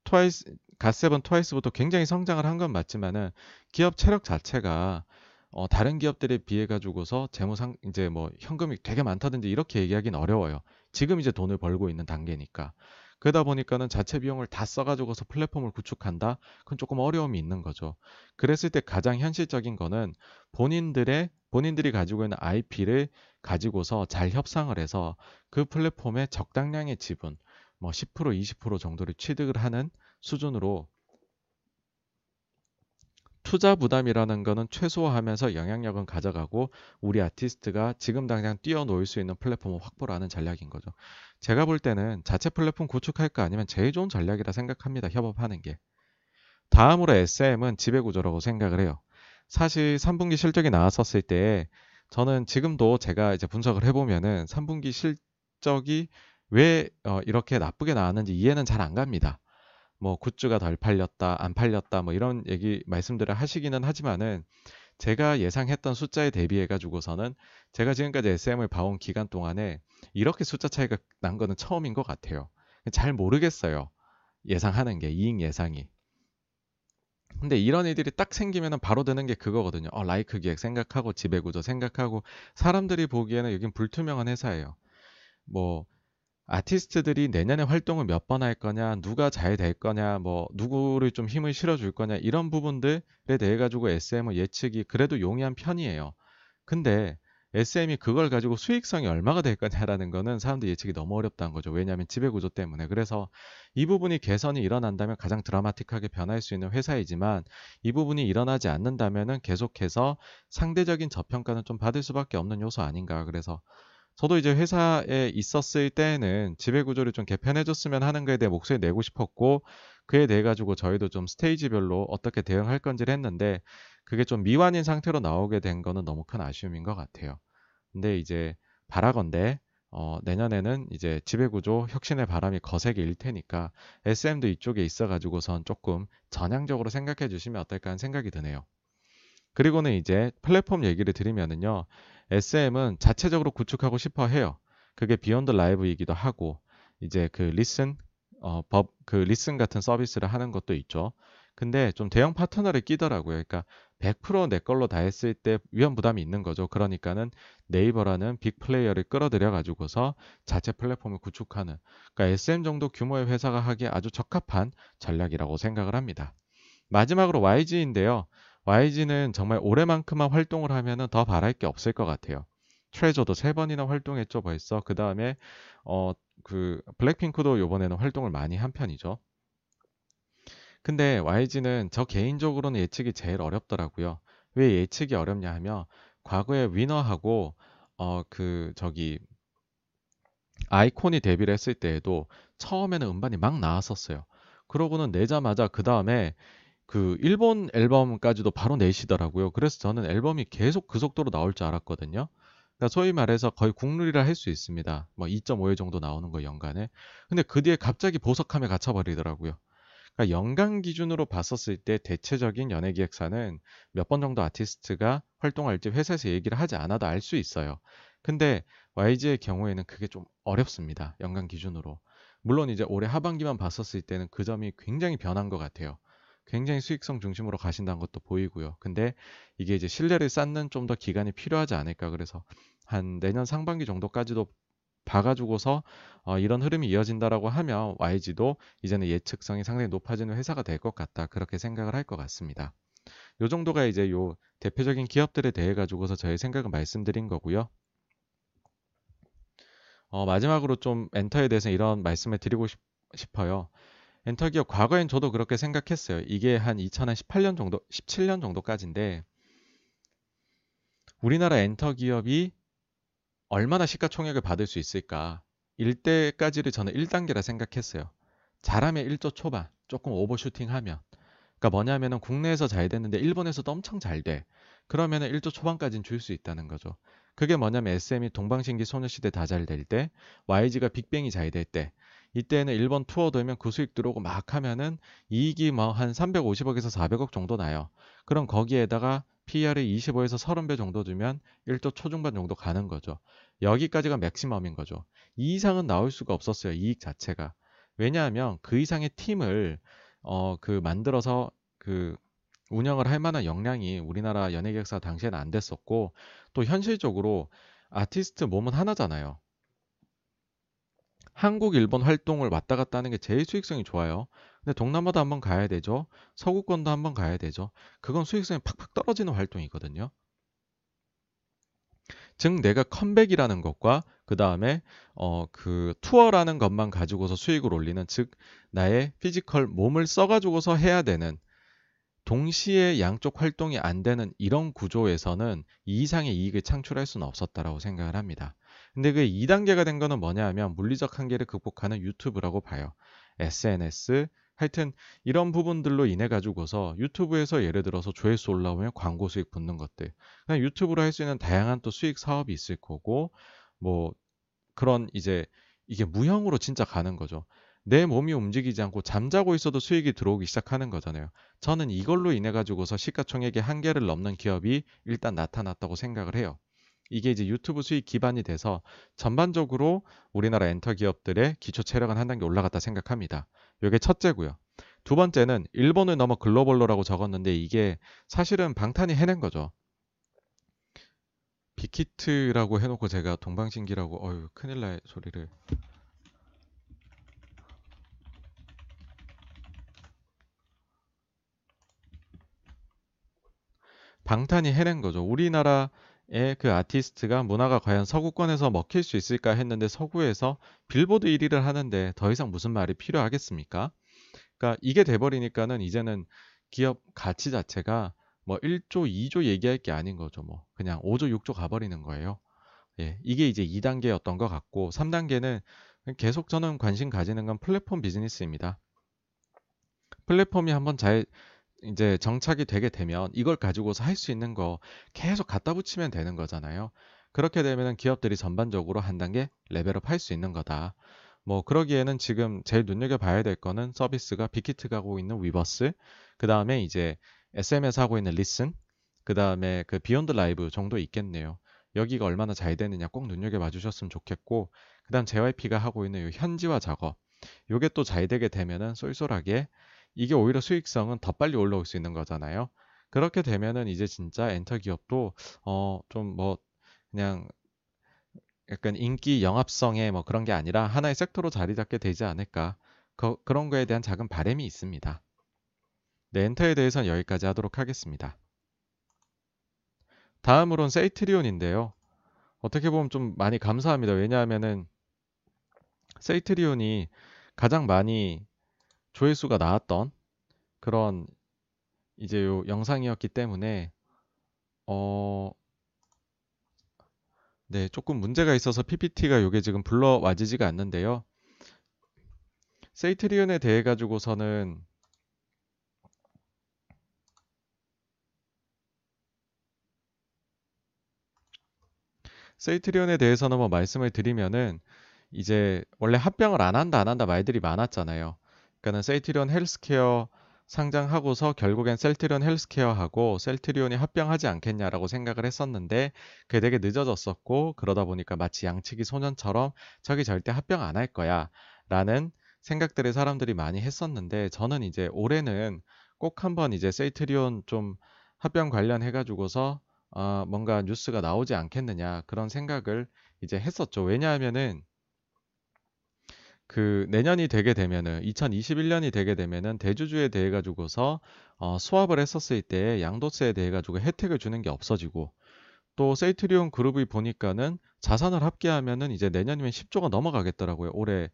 [SPEAKER 1] 트와이스 갓세븐 트와이스부터 굉장히 성장을 한 건 맞지만은 기업 체력 자체가 어, 다른 기업들에 비해 가지고서 재무상 이제 뭐 현금이 되게 많다든지 이렇게 얘기하기는 어려워요. 지금 이제 돈을 벌고 있는 단계니까. 그러다 보니까는 자체 비용을 다 써가지고서 플랫폼을 구축한다? 그건 조금 어려움이 있는 거죠. 그랬을 때 가장 현실적인 거는 본인들의, 본인들이 가지고 있는 IP를 가지고서 잘 협상을 해서 그 플랫폼에 적당량의 지분, 뭐 10%, 20% 정도를 취득을 하는 수준으로 투자 부담이라는 거는 최소화하면서 영향력은 가져가고 우리 아티스트가 지금 당장 뛰어놀 수 있는 플랫폼을 확보를 하는 전략인 거죠. 제가 볼 때는 자체 플랫폼 구축할까 아니면 제일 좋은 전략이라 생각합니다. 협업하는 게. 다음으로 SM은 지배구조라고 생각을 해요. 사실 3분기 실적이 나왔었을 때 저는 지금도 제가 이제 분석을 해보면은 3분기 실적이 왜 어, 이렇게 나쁘게 나왔는지 이해는 잘 안 갑니다. 뭐 굿즈가 덜 팔렸다, 안 팔렸다, 뭐 이런 얘기 말씀들을 하시기는 하지만은 제가 예상했던 숫자에 대비해 가지고서는 제가 지금까지 SM을 봐온 기간 동안에 이렇게 숫자 차이가 난 거는 처음인 것 같아요. 잘 모르겠어요. 예상하는 게 이익 예상이. 근데 이런 일들이 딱 생기면은 바로 드는 게 그거거든요. 어, 라이크 기획 생각하고 지배구조 생각하고 사람들이 보기에는 여긴 불투명한 회사예요. 뭐 아티스트들이 내년에 활동을 몇 번 할 거냐, 누가 잘 될 거냐, 뭐 누구를 좀 힘을 실어줄 거냐 이런 부분들에 대해 가지고 SM은 예측이 그래도 용이한 편이에요. 근데 SM이 그걸 가지고 수익성이 얼마가 될 거냐라는 거는 사람들 예측이 너무 어렵다는 거죠. 왜냐하면 지배 구조 때문에. 그래서 이 부분이 개선이 일어난다면 가장 드라마틱하게 변할 수 있는 회사이지만 이 부분이 일어나지 않는다면 계속해서 상대적인 저평가는 좀 받을 수밖에 없는 요소 아닌가. 그래서 저도 이제 회사에 있었을 때는 지배 구조를 좀 개편해줬으면 하는 거에 대해 목소리 내고 싶었고 그에 대해 가지고 저희도 좀 스테이지별로 어떻게 대응할 건지를 했는데 그게 좀 미완인 상태로 나오게 된 거는 너무 큰 아쉬움인 것 같아요. 근데 이제 바라건대 어, 내년에는 이제 지배구조 혁신의 바람이 거세게 일 테니까 SM도 이쪽에 있어가지고선 조금 전향적으로 생각해 주시면 어떨까 하는 생각이 드네요. 그리고는 이제 플랫폼 얘기를 드리면은요. SM은 자체적으로 구축하고 싶어 해요. 그게 Beyond LIVE이기도 하고 이제 그 Lysn 어, 법, 그 Lysn 같은 서비스를 하는 것도 있죠. 근데 좀 대형 파트너를 끼더라고요. 그러니까 100%내 걸로 다 했을 때 위험 부담이 있는 거죠. 그러니까는 네이버라는 big player를 끌어들여 가지고서 자체 플랫폼을 구축하는 그러니까 SM 정도 규모의 회사가 하기에 아주 적합한 전략이라고 생각을 합니다. 마지막으로 YG인데요. YG는 정말 올해만큼만 활동을 하면은 더 바랄 게 없을 것 같아요. 트레저도 세 번이나 활동했죠 벌써. 그 다음에 어 그 블랙핑크도 요번에는 활동을 많이 한 편이죠. 근데 YG는 저 개인적으로는 예측이 제일 어렵더라고요. 왜 예측이 어렵냐 하면 과거에 위너하고 어 그 저기 아이콘이 데뷔를 했을 때에도 처음에는 음반이 막 나왔었어요. 그러고는 내자마자 그 다음에 그 일본 앨범까지도 바로 내시더라고요. 그래서 저는 앨범이 계속 그 속도로 나올 줄 알았거든요. 그러니까 소위 말해서 거의 국룰이라 할 수 있습니다. 뭐 2.5회 정도 나오는 거 연간에. 근데 그 뒤에 갑자기 보석함에 갇혀버리더라고요. 그러니까 연간 기준으로 봤었을 때 대체적인 연예 기획사는 몇 번 정도 아티스트가 활동할지 회사에서 얘기를 하지 않아도 알 수 있어요. 근데 YG의 경우에는 그게 좀 어렵습니다. 연간 기준으로. 물론 이제 올해 하반기만 봤었을 때는 그 점이 굉장히 변한 것 같아요. 굉장히 수익성 중심으로 가신다는 것도 보이고요. 근데 이게 이제 신뢰를 쌓는 좀 더 기간이 필요하지 않을까. 그래서 한 내년 상반기 정도까지도 봐가지고서 어, 이런 흐름이 이어진다라고 하면 YG도 이제는 예측성이 상당히 높아지는 회사가 될 것 같다. 그렇게 생각을 할 것 같습니다. 요 정도가 이제 요 대표적인 기업들에 대해 가지고서 저의 생각을 말씀드린 거고요. 어, 마지막으로 좀 엔터에 대해서 이런 말씀을 드리고 싶, 싶어요. 엔터 기업 과거엔 저도 그렇게 생각했어요. 이게 한 2018년 정도, 17년 정도까지인데 우리나라 엔터 기업이 얼마나 시가총액을 받을 수 있을까? 일때까지를 저는 1단계라 생각했어요. 잘하면 1조 초반, 조금 오버슈팅하면. 그러니까 뭐냐면은 국내에서 잘 됐는데 일본에서도 엄청 잘 돼. 그러면은 1조 초반까지는 줄 수 있다는 거죠. 그게 뭐냐면 SM이 동방신기 소녀시대 다 잘 될 때, YG가 빅뱅이 잘 될 때, 이때는 일본 투어 되면 그 수익 들어오고 막 하면은 이익이 뭐 한 350억에서 400억 정도 나요. 그럼 거기에다가 PR을 25에서 30배 정도 주면 1조 초중반 정도 가는 거죠. 여기까지가 맥시멈인 거죠. 이 이상은 나올 수가 없었어요. 이익 자체가. 왜냐하면 그 이상의 팀을 어 그 만들어서 그 운영을 할 만한 역량이 우리나라 연예계획사 당시에는 안 됐었고 또 현실적으로 아티스트 몸은 하나잖아요. 한국, 일본 활동을 왔다 갔다 하는 게 제일 수익성이 좋아요. 근데 동남아도 한번 가야 되죠. 서구권도 한번 가야 되죠. 그건 수익성이 팍팍 떨어지는 활동이거든요. 즉 내가 컴백이라는 것과 그 다음에 어 그 투어라는 것만 가지고서 수익을 올리는 즉 나의 physical 몸을 써가지고서 해야 되는 동시에 양쪽 활동이 안 되는 이런 구조에서는 이 이상의 이익을 창출할 수는 없었다라고 생각을 합니다. 근데 그 2단계가 된 거는 뭐냐 하면 물리적 한계를 극복하는 유튜브라고 봐요. SNS, 하여튼 이런 부분들로 인해 가지고서 유튜브에서 예를 들어서 조회수 올라오면 광고 수익 붙는 것들. 그냥 유튜브로 할 수 있는 다양한 또 수익 사업이 있을 거고 뭐 그런 이제 이게 무형으로 진짜 가는 거죠. 내 몸이 움직이지 않고 잠자고 있어도 수익이 들어오기 시작하는 거잖아요. 저는 이걸로 인해 가지고서 시가총액의 한계를 넘는 기업이 일단 나타났다고 생각을 해요. 이게 이제 유튜브 수익 기반이 돼서 전반적으로 우리나라 엔터 기업들의 기초 체력은 한 단계 올라갔다 생각합니다. 이게 첫째고요. 두 번째는 일본을 넘어 글로벌로라고 적었는데 이게 사실은 방탄이 해낸 거죠. 빅히트라고 해놓고 제가 동방신기라고 어휴 큰일 날 소리를 방탄이 해낸 거죠. 우리나라의 그 아티스트가 문화가 과연 서구권에서 먹힐 수 있을까 했는데 서구에서 빌보드 1위를 하는데 더 이상 무슨 말이 필요하겠습니까? 그러니까 이게 돼버리니까는 이제는 기업 가치 자체가 뭐 1조, 2조 얘기할 게 아닌 거죠. 뭐 그냥 5조, 6조 가버리는 거예요. 예, 이게 이제 2단계였던 것 같고 3단계는 계속 저는 관심 가지는 건 플랫폼 비즈니스입니다. 플랫폼이 한번 잘 이제 정착이 되게 되면 이걸 가지고서 할 수 있는 거 계속 갖다 붙이면 되는 거잖아요. 그렇게 되면 기업들이 전반적으로 한 단계 level up 할 수 있는 거다. 뭐 그러기에는 지금 제일 눈여겨봐야 될 거는 서비스가 빅히트가 하고 있는 위버스, 그 다음에 이제 SM에서 하고 있는 리슨, 그 다음에 그 비욘드 라이브 정도 있겠네요. 여기가 얼마나 잘 되느냐 꼭 눈여겨봐 주셨으면 좋겠고, 그 다음 JYP가 하고 있는 이 현지화 작업, 요게 또 잘 되게 되면은 쏠쏠하게 이게 오히려 수익성은 더 빨리 올라올 수 있는 거잖아요. 그렇게 되면은 이제 진짜 엔터 기업도 어 좀 뭐 그냥 약간 인기 영합성의 뭐 그런 게 아니라 하나의 섹터로 자리 잡게 되지 않을까 그, 그런 거에 대한 작은 바램이 있습니다. 네, 엔터에 대해서는 여기까지 하도록 하겠습니다. 다음으론 세이트리온인데요. 어떻게 보면 좀 많이 감사합니다. 왜냐하면은 세이트리온이 가장 많이 조회수가 나왔던 그런 이제 요 영상이었기 때문에 어 네, 조금 문제가 있어서 PPT가 요게 지금 불러와지지가 않는데요. 세이트리온에 대해 가지고서는 세이트리온에 대해서는 뭐 말씀을 드리면은 이제 원래 합병을 안 한다 안 한다 말들이 많았잖아요. 그러니까는 셀트리온 헬스케어 상장하고서 결국엔 셀트리온 헬스케어하고 셀트리온이 합병하지 않겠냐라고 생각을 했었는데 그게 되게 늦어졌었고 그러다 보니까 마치 양치기 소년처럼 저기 절대 합병 안 할 거야 라는 생각들을 사람들이 많이 했었는데 저는 이제 올해는 꼭 한번 이제 셀트리온 좀 합병 관련해 가지고서 어 뭔가 뉴스가 나오지 않겠느냐 그런 생각을 이제 했었죠. 왜냐하면은 그 내년이 되게 되면은 2021년이 되게 되면은 대주주에 대해 가지고서 어, 수합을 했었을 때 양도세에 대해 가지고 혜택을 주는 게 없어지고 또 세이트리온 그룹이 보니까는 자산을 합계하면은 이제 내년이면 10조가 넘어가겠더라고요. 올해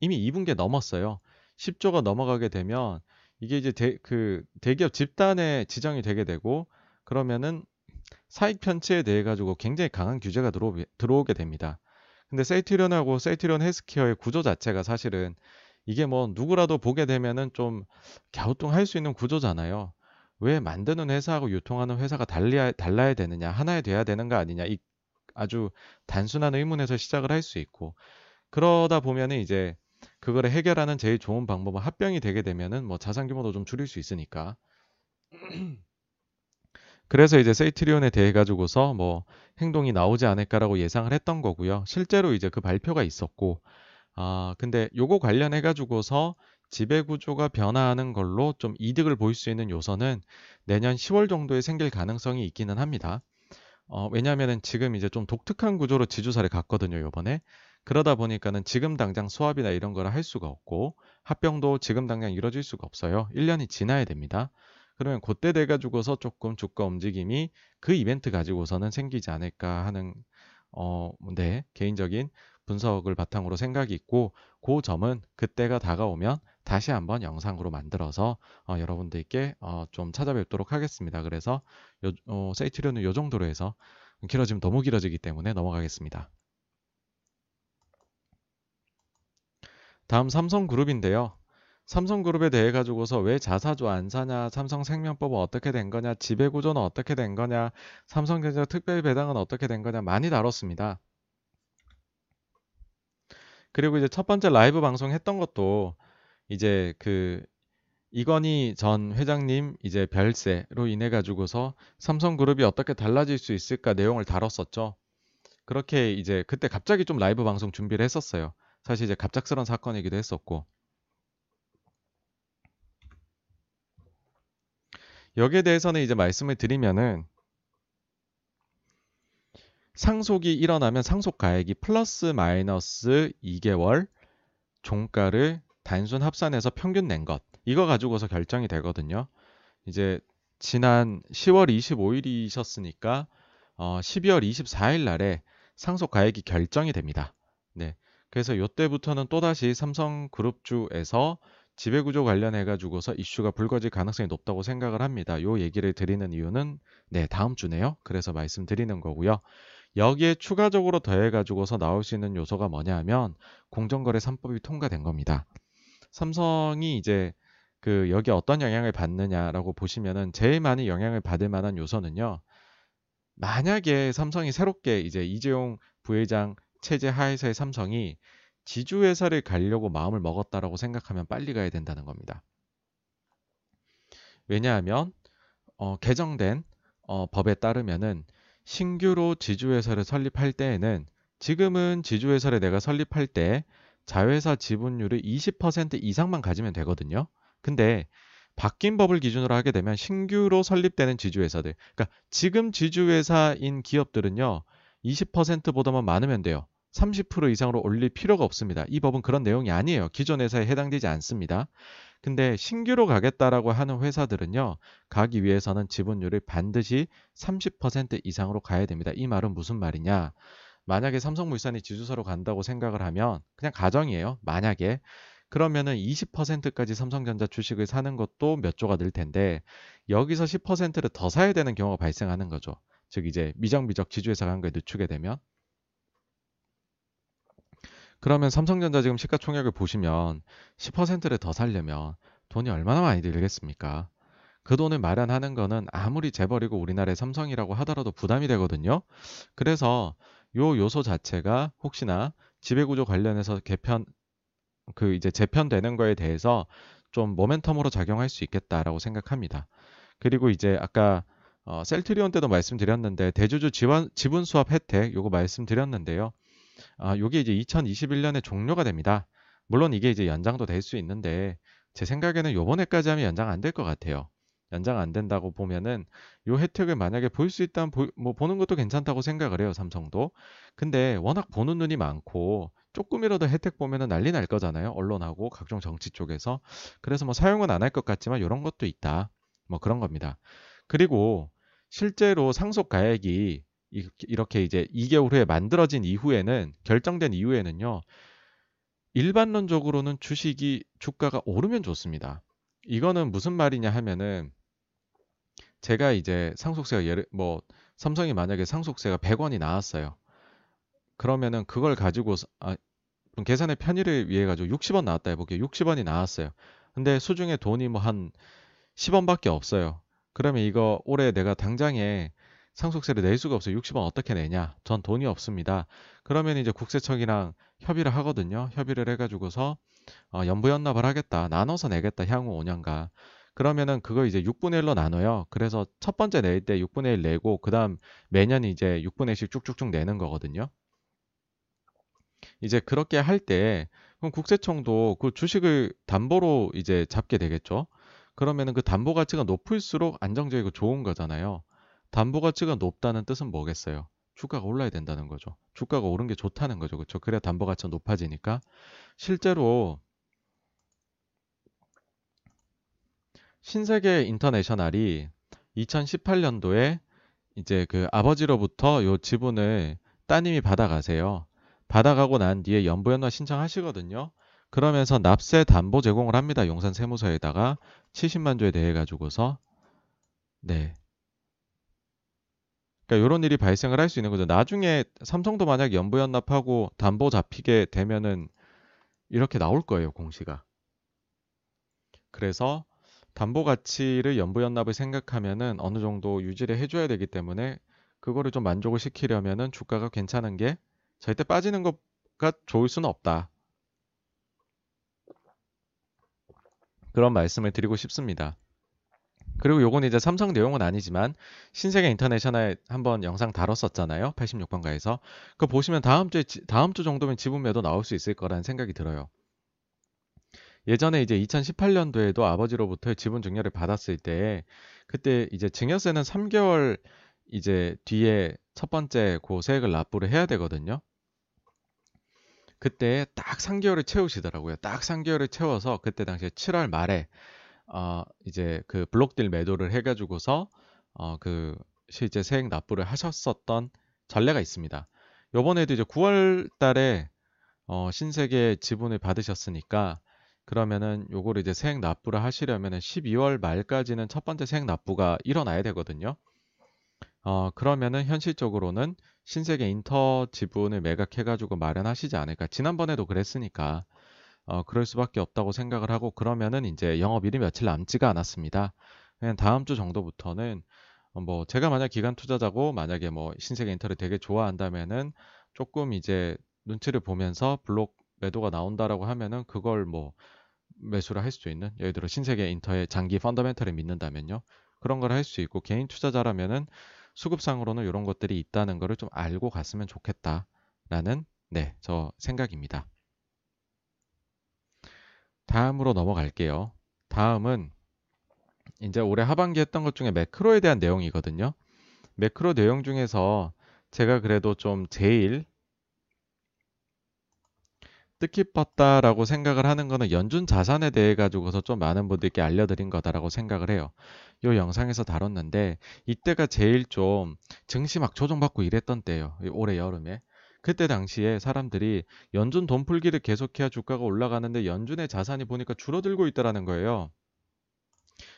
[SPEAKER 1] 이미 2분기에 넘었어요. 10조가 넘어가게 되면 이게 이제 대, 그 대기업 집단에 지정이 되게 되고 그러면은 사익 편취에 대해 가지고 굉장히 강한 규제가 들어오, 들어오게 됩니다. 근데 세이트리온하고 세이트리온 헬스케어의 구조 자체가 사실은 이게 뭐 누구라도 보게 되면은 좀 갸우뚱할 수 있는 구조잖아요. 왜 만드는 회사하고 유통하는 회사가 달리야, 달라야 되느냐, 하나에 돼야 되는 거 아니냐, 이 아주 단순한 의문에서 시작을 할 수 있고 그러다 보면은 이제 그거를 해결하는 제일 좋은 방법은 합병이 되게 되면은 뭐 자산 규모도 좀 줄일 수 있으니까. 그래서 이제 세이트리온에 대해 가지고서 뭐 행동이 나오지 않을까라고 예상을 했던 거고요. 실제로 이제 그 발표가 있었고, 아, 근데 요거 관련해 가지고서 지배 구조가 변화하는 걸로 좀 이득을 보일 수 있는 요소는 내년 10월 정도에 생길 가능성이 있기는 합니다. 어, 왜냐하면 지금 이제 좀 독특한 구조로 지주사를 갔거든요, 요번에. 그러다 보니까는 지금 당장 수합이나 이런 거를 할 수가 없고, 합병도 지금 당장 이루어질 수가 없어요. 1년이 지나야 됩니다. 그러면 그때 돼 가지고서 조금 주가 움직임이 그 이벤트 가지고서는 생기지 않을까 하는 어, 네, 개인적인 분석을 바탕으로 생각이 있고 그 점은 그때가 다가오면 다시 한번 영상으로 만들어서 어, 여러분들께 어, 좀 찾아뵙도록 하겠습니다. 그래서 요, 어, 세이트리온은 요 정도로 해서 길어지면 너무 길어지기 때문에 넘어가겠습니다. 다음 삼성그룹인데요. 삼성그룹에 대해 가지고서 왜 자사주 안 사냐, 삼성생명법은 어떻게 된 거냐, 지배구조는 어떻게 된 거냐, 삼성전자 특별 배당은 어떻게 된 거냐 많이 다뤘습니다. 그리고 이제 첫 번째 라이브 방송 했던 것도 이제 그 이건희 전 회장님 이제 별세로 인해 가지고서 삼성그룹이 어떻게 달라질 수 있을까 내용을 다뤘었죠. 그렇게 이제 그때 갑자기 좀 라이브 방송 준비를 했었어요. 사실 이제 갑작스런 사건이기도 했었고. 여기에 대해서는 이제 말씀을 드리면은 상속이 일어나면 상속 가액이 플러스 마이너스 2개월 종가를 단순 합산해서 평균 낸 것. 이거 가지고서 결정이 되거든요. 이제 지난 10월 25일이셨으니까 어, 12월 24일 날에 상속 가액이 결정이 됩니다. 네. 그래서 이때부터는 또다시 삼성그룹주에서 지배구조 관련해 가지고서 이슈가 불거질 가능성이 높다고 생각을 합니다. 요 얘기를 드리는 이유는 네, 다음 주네요. 그래서 말씀드리는 거고요. 여기에 추가적으로 더해 가지고서 나올 수 있는 요소가 뭐냐 하면 공정거래 3법이 통과된 겁니다. 삼성이 이제 그 여기 어떤 영향을 받느냐라고 보시면은 제일 많이 영향을 받을 만한 요소는요. 만약에 삼성이 새롭게 이제 이재용 부회장 체제 하에서의 삼성이 지주회사를 가려고 마음을 먹었다라고 생각하면 빨리 가야 된다는 겁니다. 왜냐하면 어, 개정된 어, 법에 따르면은 신규로 지주회사를 설립할 때에는 지금은 지주회사를 내가 설립할 때 자회사 지분율을 20% 이상만 가지면 되거든요. 근데 바뀐 법을 기준으로 하게 되면 신규로 설립되는 지주회사들, 그러니까 지금 지주회사인 기업들은요, 20%보다만 많으면 돼요. 30% 이상으로 올릴 필요가 없습니다. 이 법은 그런 내용이 아니에요. 기존 회사에 해당되지 않습니다. 근데 신규로 가겠다라고 하는 회사들은요, 가기 위해서는 지분율을 반드시 30% 이상으로 가야 됩니다. 이 말은 무슨 말이냐? 만약에 삼성물산이 지주사로 간다고 생각을 하면 그냥 가정이에요. 만약에 그러면은 20%까지 삼성전자 주식을 사는 것도 몇 조가 늘 텐데 여기서 10%를 더 사야 되는 경우가 발생하는 거죠. 즉 이제 미정비적 지주회사 간 거에 늦추게 되면 그러면 삼성전자 지금 시가총액을 보시면 10%를 더 살려면 돈이 얼마나 많이 들겠습니까? 그 돈을 마련하는 거는 아무리 재벌이고 우리나라의 삼성이라고 하더라도 부담이 되거든요. 그래서 요 요소 자체가 혹시나 지배구조 관련해서 개편 그 이제 재편되는 거에 대해서 좀 모멘텀으로 작용할 수 있겠다라고 생각합니다. 그리고 이제 아까 어, 셀트리온 때도 말씀드렸는데 대주주 지원, 지분 수합 혜택 요거 말씀드렸는데요. 아, 요게 이제 2021년에 종료가 됩니다. 물론 이게 이제 연장도 될 수 있는데 제 생각에는 요번에까지 하면 연장 안 될 것 같아요. 연장 안 된다고 보면은 요 혜택을 만약에 볼 수 있다면 보, 뭐 보는 것도 괜찮다고 생각을 해요 삼성도 근데 워낙 보는 눈이 많고 조금이라도 혜택 보면은 난리 날 거잖아요. 언론하고 각종 정치 쪽에서. 그래서 뭐 사용은 안 할 것 같지만 이런 것도 있다. 뭐 그런 겁니다. 그리고 실제로 상속 가액이 이렇게 이제 2개월 후에 만들어진 이후에는 결정된 이후에는요. 일반론적으로는 주식이 주가가 오르면 좋습니다. 이거는 무슨 말이냐 하면은 제가 이제 상속세가 예를 뭐 삼성이 만약에 상속세가 100원이 나왔어요. 그러면은 그걸 가지고 아, 계산의 편의를 위해 가지고 60원 나왔다 해볼게요. 60원이 나왔어요. 근데 수중에 돈이 뭐 한 10원밖에 없어요. 그러면 이거 올해 내가 당장에 상속세를 낼 수가 없어요. 60원 어떻게 내냐? 전 돈이 없습니다. 그러면 이제 국세청이랑 협의를 하거든요. 협의를 해가지고서 어, 연부연납을 하겠다. 나눠서 내겠다. 향후 5년간. 그러면은 그거 이제 6분의 1로 나눠요. 그래서 첫 번째 낼 때 6분의 1 내고 그다음 매년 이제 6분의 1씩 쭉쭉쭉 내는 거거든요. 이제 그렇게 할 때 그럼 국세청도 그 주식을 담보로 이제 잡게 되겠죠. 그러면은 그 담보 가치가 높을수록 안정적이고 좋은 거잖아요. 담보 가치가 높다는 뜻은 뭐겠어요? 주가가 올라야 된다는 거죠. 주가가 오른 게 좋다는 거죠. 그렇죠? 그래야 담보 가치가 높아지니까 실제로 신세계 인터내셔널이 2018년도에 이제 그 아버지로부터 요 지분을 따님이 받아가세요. 받아가고 난 뒤에 연부연화 신청하시거든요. 그러면서 납세 담보 제공을 합니다. 용산 세무서에다가 70만 조에 대해 가지고서 네. 그러니까 이런 일이 발생을 할 수 있는 거죠. 나중에 삼성도 만약 연부 연납하고 담보 잡히게 되면은 이렇게 나올 거예요, 공시가. 그래서 담보 가치를 연부 연납을 생각하면은 어느 정도 유지를 해줘야 되기 때문에 그거를 좀 만족을 시키려면은 주가가 괜찮은 게 절대 빠지는 것가 좋을 수는 없다. 그런 말씀을 드리고 싶습니다. 그리고 요건 이제 삼성 내용은 아니지만 신세계 인터내셔널 한번 영상 다뤘었잖아요. 86번가에서. 그거 보시면 다음 주에 다음 주 정도면 지분 매도 나올 수 있을 거라는 생각이 들어요. 예전에 이제 2018년도에도 아버지로부터 지분 증여를 받았을 때 그때 이제 증여세는 3개월 이제 뒤에 첫 번째 고 세액을 납부를 해야 되거든요. 그때 딱 3개월을 채우시더라고요. 딱 3개월을 채워서 그때 당시에 7월 말에 어 이제 그 블록딜 매도를 해가지고서 어 그 실제 세액 납부를 하셨었던 전례가 있습니다. 요번에도 이제 9월 달에 어 신세계 지분을 받으셨으니까 그러면은 요거를 이제 세액 납부를 하시려면은 12월 말까지는 첫 번째 세액 납부가 일어나야 되거든요. 어, 그러면은 현실적으로는 신세계 인터 지분을 매각해가지고 마련하시지 않을까. 지난번에도 그랬으니까, 어, 그럴 수밖에 없다고 생각을 하고, 그러면은 이제 영업일이 며칠 남지가 않았습니다. 그냥 다음 주 정도부터는, 어, 뭐, 제가 만약 기간 투자자고, 만약에 뭐, 신세계 인터를 되게 좋아한다면은, 조금 이제 눈치를 보면서 블록 매도가 나온다라고 하면은, 그걸 뭐, 매수를 할수 있는, 예를 들어 신세계 인터의 장기 펀더멘털을 믿는다면요. 그런 걸 할 수 있고, 개인 투자자라면은, 수급상으로는 이런 것들이 있다는 것을 좀 알고 갔으면 좋겠다라는 네, 저 생각입니다. 다음으로 넘어갈게요. 다음은 이제 올해 하반기 했던 것 중에 매크로에 대한 내용이거든요. 매크로 내용 중에서 제가 그래도 좀 제일 뜻깊었다라고 생각을 하는 거는 연준 자산에 대해 가지고서 좀 많은 분들께 알려드린 거다라고 생각을 해요. 이 영상에서 다뤘는데 이때가 제일 좀 증시 막 조정받고 이랬던 때예요. 올해 여름에. 그때 당시에 사람들이 연준 돈 풀기를 계속해야 주가가 올라가는데 연준의 자산이 보니까 줄어들고 있다라는 거예요.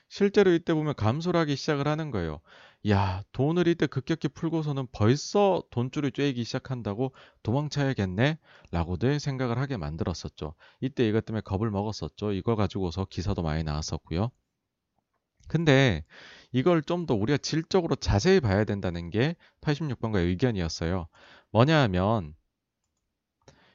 [SPEAKER 1] 실제로 이때 보면 감소를 하기 시작을 하는 거예요. 야, 돈을 이때 급격히 풀고서는 벌써 돈줄을 쬐기 시작한다고 도망쳐야겠네? 라고들 생각을 하게 만들었었죠. 이때 이것 때문에 겁을 먹었었죠. 이걸 가지고서 기사도 많이 나왔었고요. 근데 이걸 좀 더 우리가 질적으로 자세히 봐야 된다는 게 86번가의 의견이었어요. 뭐냐 하면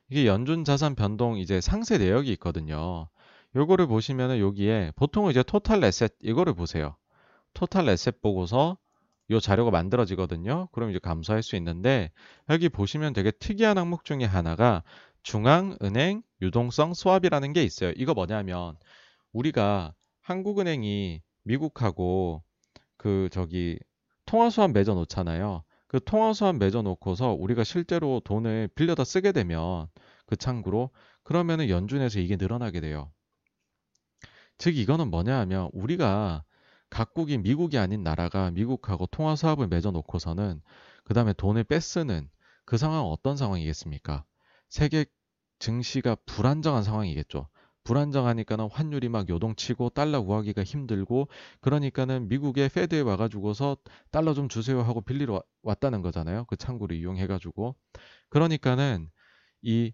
[SPEAKER 1] 이게 연준 자산 변동 이제 상세 내역이 있거든요. 요거를 보시면은 여기에 보통은 이제 토탈 에셋 이거를 보세요. 토탈 에셋 보고서 요 자료가 만들어지거든요. 그럼 이제 감소할 수 있는데 여기 보시면 되게 특이한 항목 중에 하나가 중앙은행 유동성 수합이라는 게 있어요. 이거 뭐냐면 우리가 한국은행이 미국하고 그 저기 통화 수합 맺어 놓잖아요. 그 통화 수합 맺어 놓고서 우리가 실제로 돈을 빌려다 쓰게 되면 그 창구로 그러면은 연준에서 이게 늘어나게 돼요. 즉 이거는 뭐냐 하면 우리가 각국이 미국이 아닌 나라가 미국하고 통화 사업을 맺어 놓고서는 그 다음에 돈을 뺏쓰는 그 상황은 어떤 상황이겠습니까? 세계 증시가 불안정한 상황이겠죠. 불안정하니까는 환율이 막 요동치고 달러 구하기가 힘들고 그러니까는 미국의 페드에 와가지고서 달러 좀 주세요 하고 빌리러 왔다는 거잖아요. 그 창구를 이용해가지고 그러니까는 이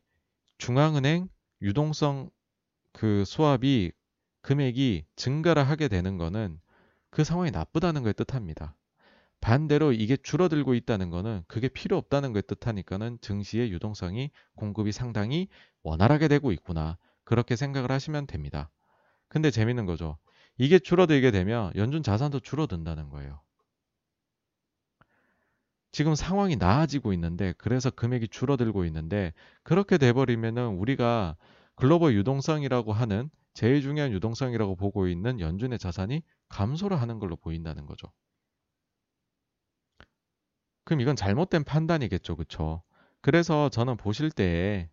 [SPEAKER 1] 중앙은행 유동성 그 수합이 금액이 증가를 하게 되는 것은 그 상황이 나쁘다는 걸 뜻합니다. 반대로 이게 줄어들고 있다는 것은 그게 필요 없다는 걸 뜻하니까는 증시의 유동성이 공급이 상당히 원활하게 되고 있구나. 그렇게 생각을 하시면 됩니다. 근데 재밌는 거죠. 이게 줄어들게 되면 연준 자산도 줄어든다는 거예요. 지금 상황이 나아지고 있는데 그래서 금액이 줄어들고 있는데 그렇게 돼버리면은 우리가 글로벌 유동성이라고 하는 제일 중요한 유동성이라고 보고 있는 연준의 자산이 감소를 하는 걸로 보인다는 거죠. 그럼 이건 잘못된 판단이겠죠. 그쵸? 그래서 저는 보실 때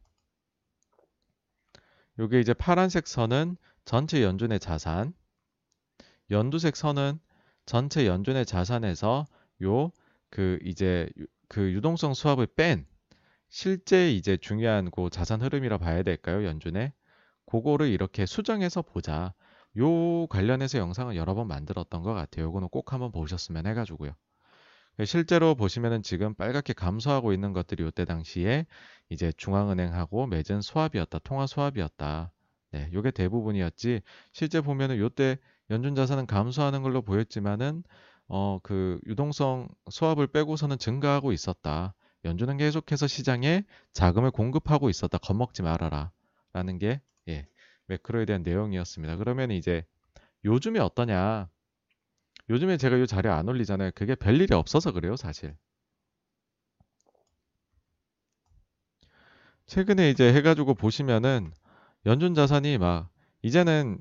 [SPEAKER 1] 요게 이제 파란색 선은 전체 연준의 자산 연두색 선은 전체 연준의 자산에서 요 그 이제 그 유동성 수합을 뺀 실제 이제 중요한 그 자산 흐름이라 봐야 될까요? 연준의 그거를 이렇게 수정해서 보자. 요 관련해서 영상을 여러 번 만들었던 것 같아요. 요거는 꼭 한번 보셨으면 해가지고요. 실제로 보시면은 지금 빨갛게 감소하고 있는 것들이 요때 당시에 이제 중앙은행하고 맺은 수합이었다. 통화 수합이었다. 네, 요게 대부분이었지. 실제 보면은 요때 연준 자산은 감소하는 걸로 보였지만은 어, 그 유동성 수합을 빼고서는 증가하고 있었다. 연준은 계속해서 시장에 자금을 공급하고 있었다. 겁먹지 말아라. 라는 게 예, 매크로에 대한 내용이었습니다. 그러면 이제 요즘에 어떠냐? 요즘에 제가 이 자료 안 올리잖아요. 그게 별일이 없어서 그래요, 사실. 최근에 이제 해가지고 보시면은 연준 자산이 막 이제는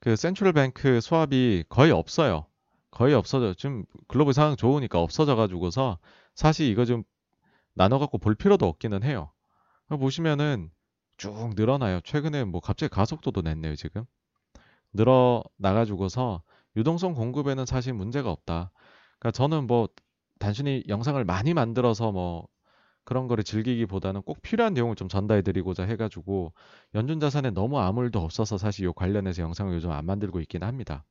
[SPEAKER 1] 그 센트럴 뱅크 수합이 거의 없어요. 거의 없어져. 지금 글로벌 상황 좋으니까 없어져 가지고서 사실 이거 좀 나눠 갖고 볼 필요도 없기는 해요. 보시면은 쭉 늘어나요. 최근에 뭐 갑자기 가속도도 냈네요, 지금. 늘어나 가지고서 유동성 공급에는 사실 문제가 없다. 그러니까 저는 뭐 단순히 영상을 많이 만들어서 뭐 그런 거를 즐기기보다는 꼭 필요한 내용을 좀 전달해 드리고자 해가지고 연준 자산에 너무 아무 일도 없어서 사실 이 관련해서 영상을 요즘 안 만들고 있긴 합니다.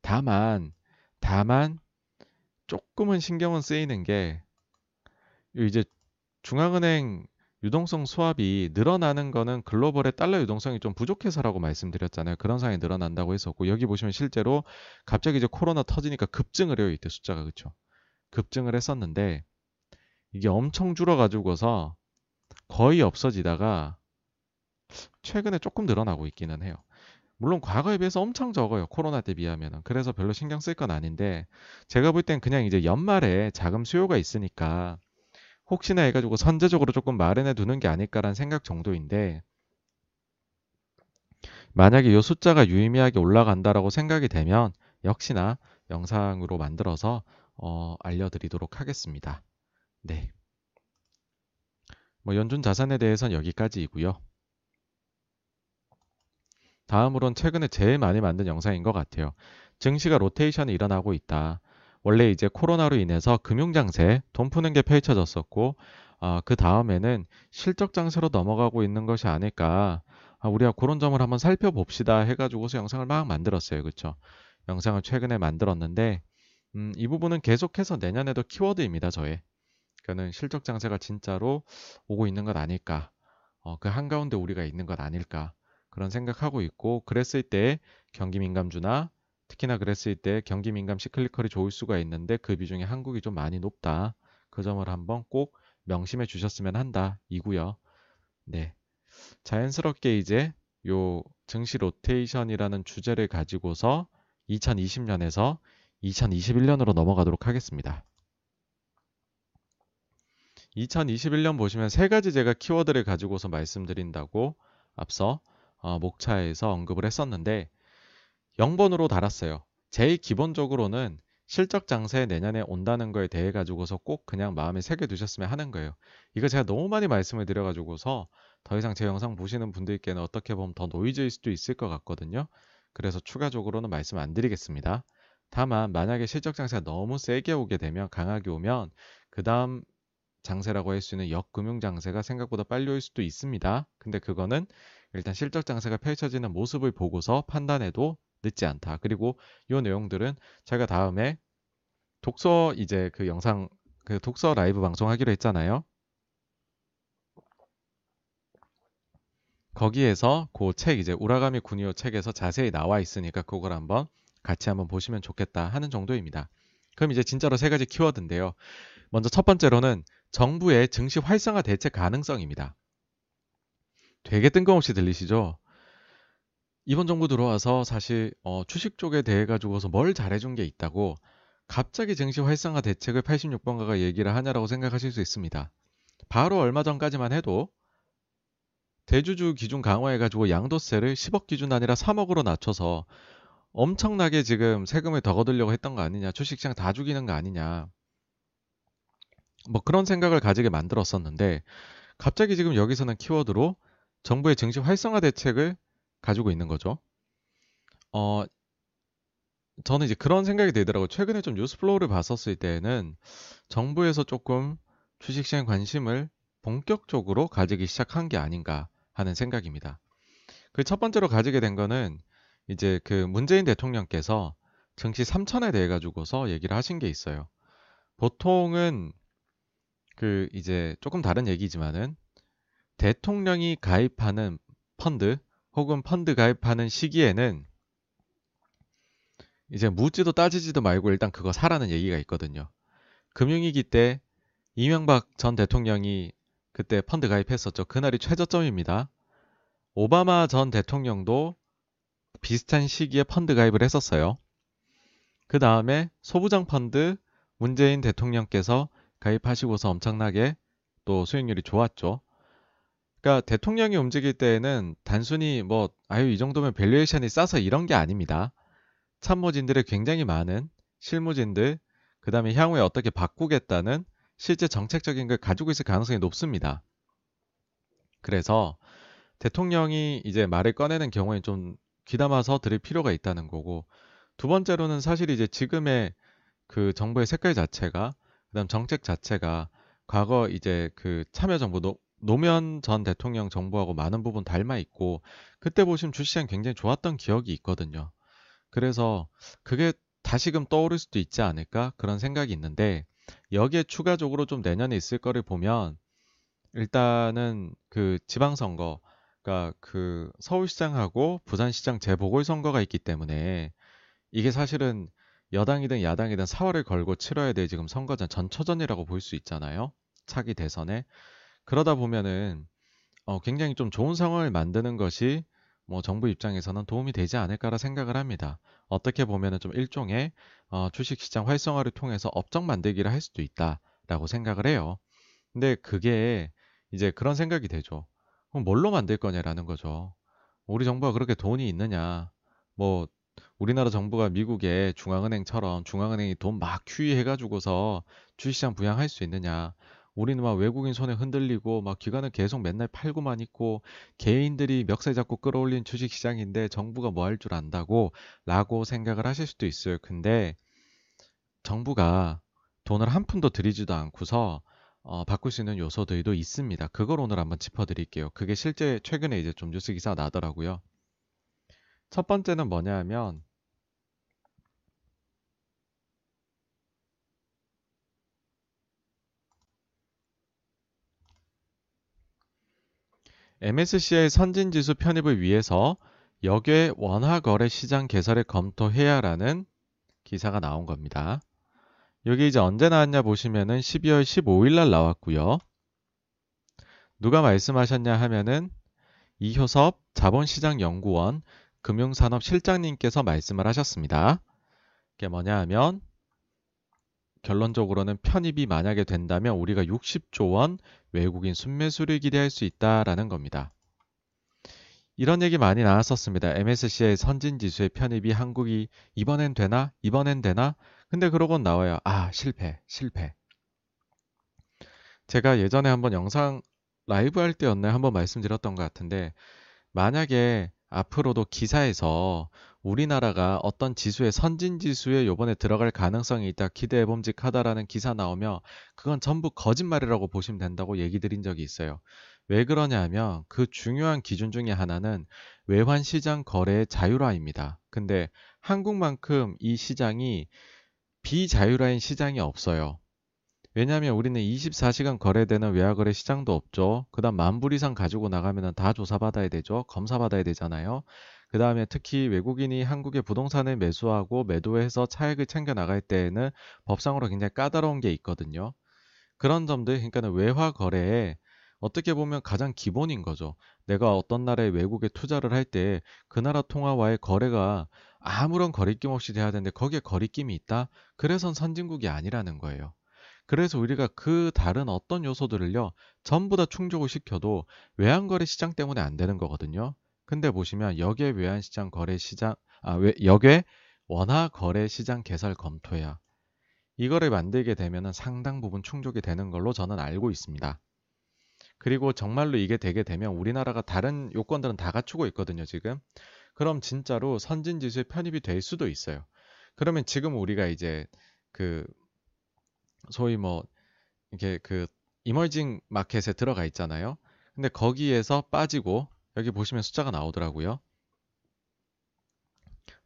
[SPEAKER 1] 다만 다만 조금은 신경은 쓰이는 게 이제 중앙은행 유동성 수합이 늘어나는 거는 글로벌의 달러 유동성이 좀 부족해서라고 말씀드렸잖아요. 그런 상황이 늘어난다고 했었고 여기 보시면 실제로 갑자기 이제 코로나 터지니까 급증을 해요. 이때 숫자가 그렇죠. 급증을 했었는데 이게 엄청 줄어가지고서 거의 없어지다가 최근에 조금 늘어나고 있기는 해요. 물론 과거에 비해서 엄청 적어요. 코로나 때 비하면. 그래서 별로 신경 쓸 건 아닌데 제가 볼 땐 그냥 이제 연말에 자금 수요가 있으니까 혹시나 해가지고 선제적으로 조금 마련해 두는 게 아닐까라는 생각 정도인데 만약에 이 숫자가 유의미하게 올라간다라고 생각이 되면 역시나 영상으로 만들어서 어, 알려드리도록 하겠습니다. 네. 뭐 연준 자산에 대해서는 여기까지이고요. 다음으론 최근에 제일 많이 만든 영상인 것 같아요. 증시가 로테이션이 일어나고 있다. 원래 이제 코로나로 인해서 금융장세, 돈 푸는 게 펼쳐졌었고, 어, 그 다음에는 실적 장세로 넘어가고 있는 것이 아닐까. 아, 우리가 그런 점을 한번 살펴봅시다 해가지고서 영상을 막 만들었어요. 그렇죠? 영상을 최근에 만들었는데, 음, 이 부분은 계속해서 내년에도 키워드입니다. 저의. 그는 실적 장세가 진짜로 오고 있는 것 아닐까. 어, 그 한가운데 우리가 있는 것 아닐까. 그런 생각하고 있고, 그랬을 때 경기 민감주나 특히나 그랬을 때 경기 민감 시클리컬이 좋을 수가 있는데 그 비중이 한국이 좀 많이 높다. 그 점을 한번 꼭 명심해 주셨으면 한다. 이고요. 네. 자연스럽게 이제 요 증시 로테이션이라는 주제를 가지고서 2020년에서 2021년으로 넘어가도록 하겠습니다. 2021년 보시면 세 가지 제가 키워드를 가지고서 말씀드린다고 앞서 어, 목차에서 언급을 했었는데 0번으로 달았어요. 제일 기본적으로는 실적 장세 내년에 온다는 거에 대해 가지고서 꼭 그냥 마음에 새겨 두셨으면 하는 거예요. 이거 제가 너무 많이 말씀을 드려 가지고서 더 이상 제 영상 보시는 분들께는 어떻게 보면 더 노이즈일 수도 있을 것 같거든요. 그래서 추가적으로는 말씀 안 드리겠습니다. 다만 만약에 실적 장세가 너무 세게 오게 되면 강하게 오면 그 다음 장세라고 할 수 있는 역금융 장세가 생각보다 빨리 올 수도 있습니다. 근데 그거는 일단 실적 장세가 펼쳐지는 모습을 보고서 판단해도 늦지 않다. 그리고 이 내용들은 제가 다음에 독서 이제 그 영상 그 독서 라이브 방송하기로 했잖아요. 거기에서 그 책 이제 우라가미 군이오 책에서 자세히 나와 있으니까 그걸 한번 같이 한번 보시면 좋겠다 하는 정도입니다. 그럼 이제 진짜로 세 가지 키워드인데요. 먼저 첫 번째로는 정부의 증시 활성화 대책 가능성입니다. 되게 뜬금없이 들리시죠? 이번 정부 들어와서 사실 어, 주식 쪽에 대해 가지고서 뭘 잘해준 게 있다고 갑자기 증시 활성화 대책을 86번가가 얘기를 하냐라고 생각하실 수 있습니다. 바로 얼마 전까지만 해도 대주주 기준 강화해가지고 양도세를 10억 기준 아니라 3억으로 낮춰서 엄청나게 지금 세금을 더 거두려고 했던 거 아니냐, 주식시장 다 죽이는 거 아니냐. 뭐 그런 생각을 가지게 만들었었는데 갑자기 지금 여기서는 키워드로 정부의 증시 활성화 대책을 가지고 있는 거죠. 어, 저는 이제 그런 생각이 들더라고요. 최근에 좀 news flow를 봤었을 때는 정부에서 조금 주식시장 관심을 본격적으로 가지기 시작한 게 아닌가 하는 생각입니다. 그 첫 번째로 가지게 된 거는 이제 그 문재인 대통령께서 증시 3천에 대해 가지고서 얘기를 하신 게 있어요. 보통은 그 이제 조금 다른 얘기지만은 대통령이 가입하는 펀드 혹은 펀드 가입하는 시기에는 이제 묻지도 따지지도 말고 일단 그거 사라는 얘기가 있거든요. 금융위기 때 이명박 전 대통령이 그때 펀드 가입했었죠. 그날이 최저점입니다. 오바마 전 대통령도 비슷한 시기에 펀드 가입을 했었어요. 그 다음에 소부장 펀드 문재인 대통령께서 가입하시고서 엄청나게 또 수익률이 좋았죠. 그러니까 대통령이 움직일 때에는 단순히 뭐 아유 이 정도면 valuation이 싸서 이런 게 아닙니다. 참모진들의 굉장히 많은 실무진들 그 다음에 향후에 어떻게 바꾸겠다는 실제 정책적인 걸 가지고 있을 가능성이 높습니다. 그래서 대통령이 이제 말을 꺼내는 경우에 좀 귀담아서 들을 필요가 있다는 거고 두 번째로는 사실 이제 지금의 그 정부의 색깔 자체가 그다음 정책 자체가 과거 이제 그 참여정부 노, 노무현 전 대통령 정부하고 많은 부분 닮아 있고 그때 보시면 주시장 굉장히 좋았던 기억이 있거든요. 그래서 그게 다시금 떠오를 수도 있지 않을까 그런 생각이 있는데 여기에 추가적으로 좀 내년에 있을 거를 보면 일단은 그 지방선거 그러니까 그 서울시장하고 부산시장 재보궐선거가 있기 때문에 이게 사실은 여당이든 야당이든 사활을 걸고 치러야 될 지금 선거전 전초전이라고 볼 수 있잖아요. 차기 대선에. 그러다 보면은 어, 굉장히 좀 좋은 상황을 만드는 것이 뭐 정부 입장에서는 도움이 되지 않을까라 생각을 합니다. 어떻게 보면은 좀 일종의 어, 주식시장 활성화를 통해서 업적 만들기를 할 수도 있다라고 생각을 해요. 근데 그게 이제 그런 생각이 되죠. 그럼 뭘로 만들 거냐라는 거죠. 우리 정부가 그렇게 돈이 있느냐? 뭐 우리나라 정부가 미국의 중앙은행처럼 중앙은행이 돈막 QE 해가지고서 주식시장 부양할 수 있느냐. 우리는 막 외국인 손에 흔들리고 막 기관은 계속 맨날 팔고만 있고 개인들이 멱살 잡고 끌어올린 주식 시장인데 정부가 뭐 할 줄 안다고 라고 생각을 하실 수도 있어요. 근데 정부가 돈을 한 푼도 들이지도 않고서 어, 바꿀 수 있는 요소들도 있습니다. 그걸 오늘 한번 짚어드릴게요. 그게 실제 최근에 이제 좀 뉴스 기사가 나더라고요. 첫 번째는 뭐냐 하면 MSCI 선진지수 편입을 위해서 역외 원화 거래 시장 개설을 검토해야라는 기사가 나온 겁니다. 여기 이제 언제 나왔냐 보시면은 12월 15일 날 나왔고요. 누가 말씀하셨냐 하면은 이효섭 자본시장연구원 금융산업실장님께서 말씀을 하셨습니다. 이게 뭐냐 하면 결론적으로는 편입이 만약에 된다면 우리가 60조 원 외국인 순매수를 기대할 수 있다라는 겁니다. 이런 얘기 많이 나왔었습니다. MSCI 선진 지수의 편입이 한국이 이번엔 되나? 이번엔 되나? 근데 그러곤 나와요. 아, 실패, 실패. 제가 예전에 한번 영상 라이브 할 때였나요? 한번 말씀드렸던 것 같은데, 만약에 앞으로도 기사에서 우리나라가 어떤 지수의 선진 지수에 요번에 들어갈 가능성이 있다 기대해 봄직하다라는 기사 나오면 그건 전부 거짓말이라고 보시면 된다고 얘기 드린 적이 있어요. 왜 그러냐면 그 중요한 기준 중에 하나는 외환 시장 거래의 자유화입니다. 근데 한국만큼 이 시장이 비자유화인 시장이 없어요. 왜냐하면 우리는 24시간 거래되는 외화거래 시장도 없죠. 그 다음 만불 이상 가지고 나가면 다 조사받아야 되죠. 검사받아야 되잖아요. 그 다음에 특히 외국인이 한국의 부동산을 매수하고 매도해서 차익을 챙겨 나갈 때에는 법상으로 굉장히 까다로운 게 있거든요. 그런 점들, 그러니까 외화 거래에 어떻게 보면 가장 기본인 거죠. 내가 어떤 나라에 외국에 투자를 할 때 그 나라 통화와의 거래가 아무런 거리낌 없이 돼야 되는데 거기에 거리낌이 있다? 그래선 선진국이 아니라는 거예요. 그래서 우리가 그 다른 어떤 요소들을요, 전부 다 충족을 시켜도 외환거래 시장 때문에 안 되는 거거든요. 근데 보시면 역외 외환시장 거래 시장, 아, 외, 역외 원화 거래 시장 개설 검토야. 이거를 만들게 되면 상당 부분 충족이 되는 걸로 저는 알고 있습니다. 그리고 정말로 이게 되게 되면 우리나라가 다른 요건들은 다 갖추고 있거든요, 지금. 그럼 진짜로 선진 지수에 편입이 될 수도 있어요. 그러면 지금 우리가 이제 그 소위 뭐 이렇게 그 이머징 마켓에 들어가 있잖아요. 근데 거기에서 빠지고 여기 보시면 숫자가 나오더라고요.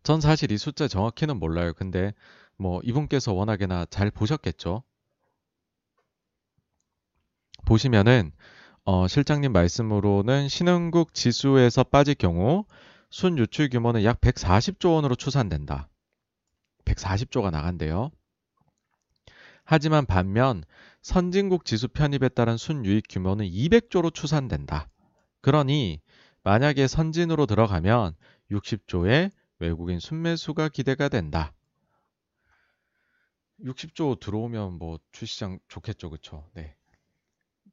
[SPEAKER 1] 전 사실 이 숫자 정확히는 몰라요. 근데 뭐 이분께서 워낙에나 잘 보셨겠죠. 보시면은 어, 실장님 말씀으로는 신흥국 지수에서 빠질 경우 순 유출 규모는 약 140조 원으로 추산된다. 140조가 나간대요. 하지만 반면 선진국 지수 편입에 따른 순유익 규모는 200조로 추산된다. 그러니 만약에 선진으로 들어가면 60조의 외국인 순매수가 기대가 된다. 60조 들어오면 뭐 주시장 좋겠죠, 그쵸? 네.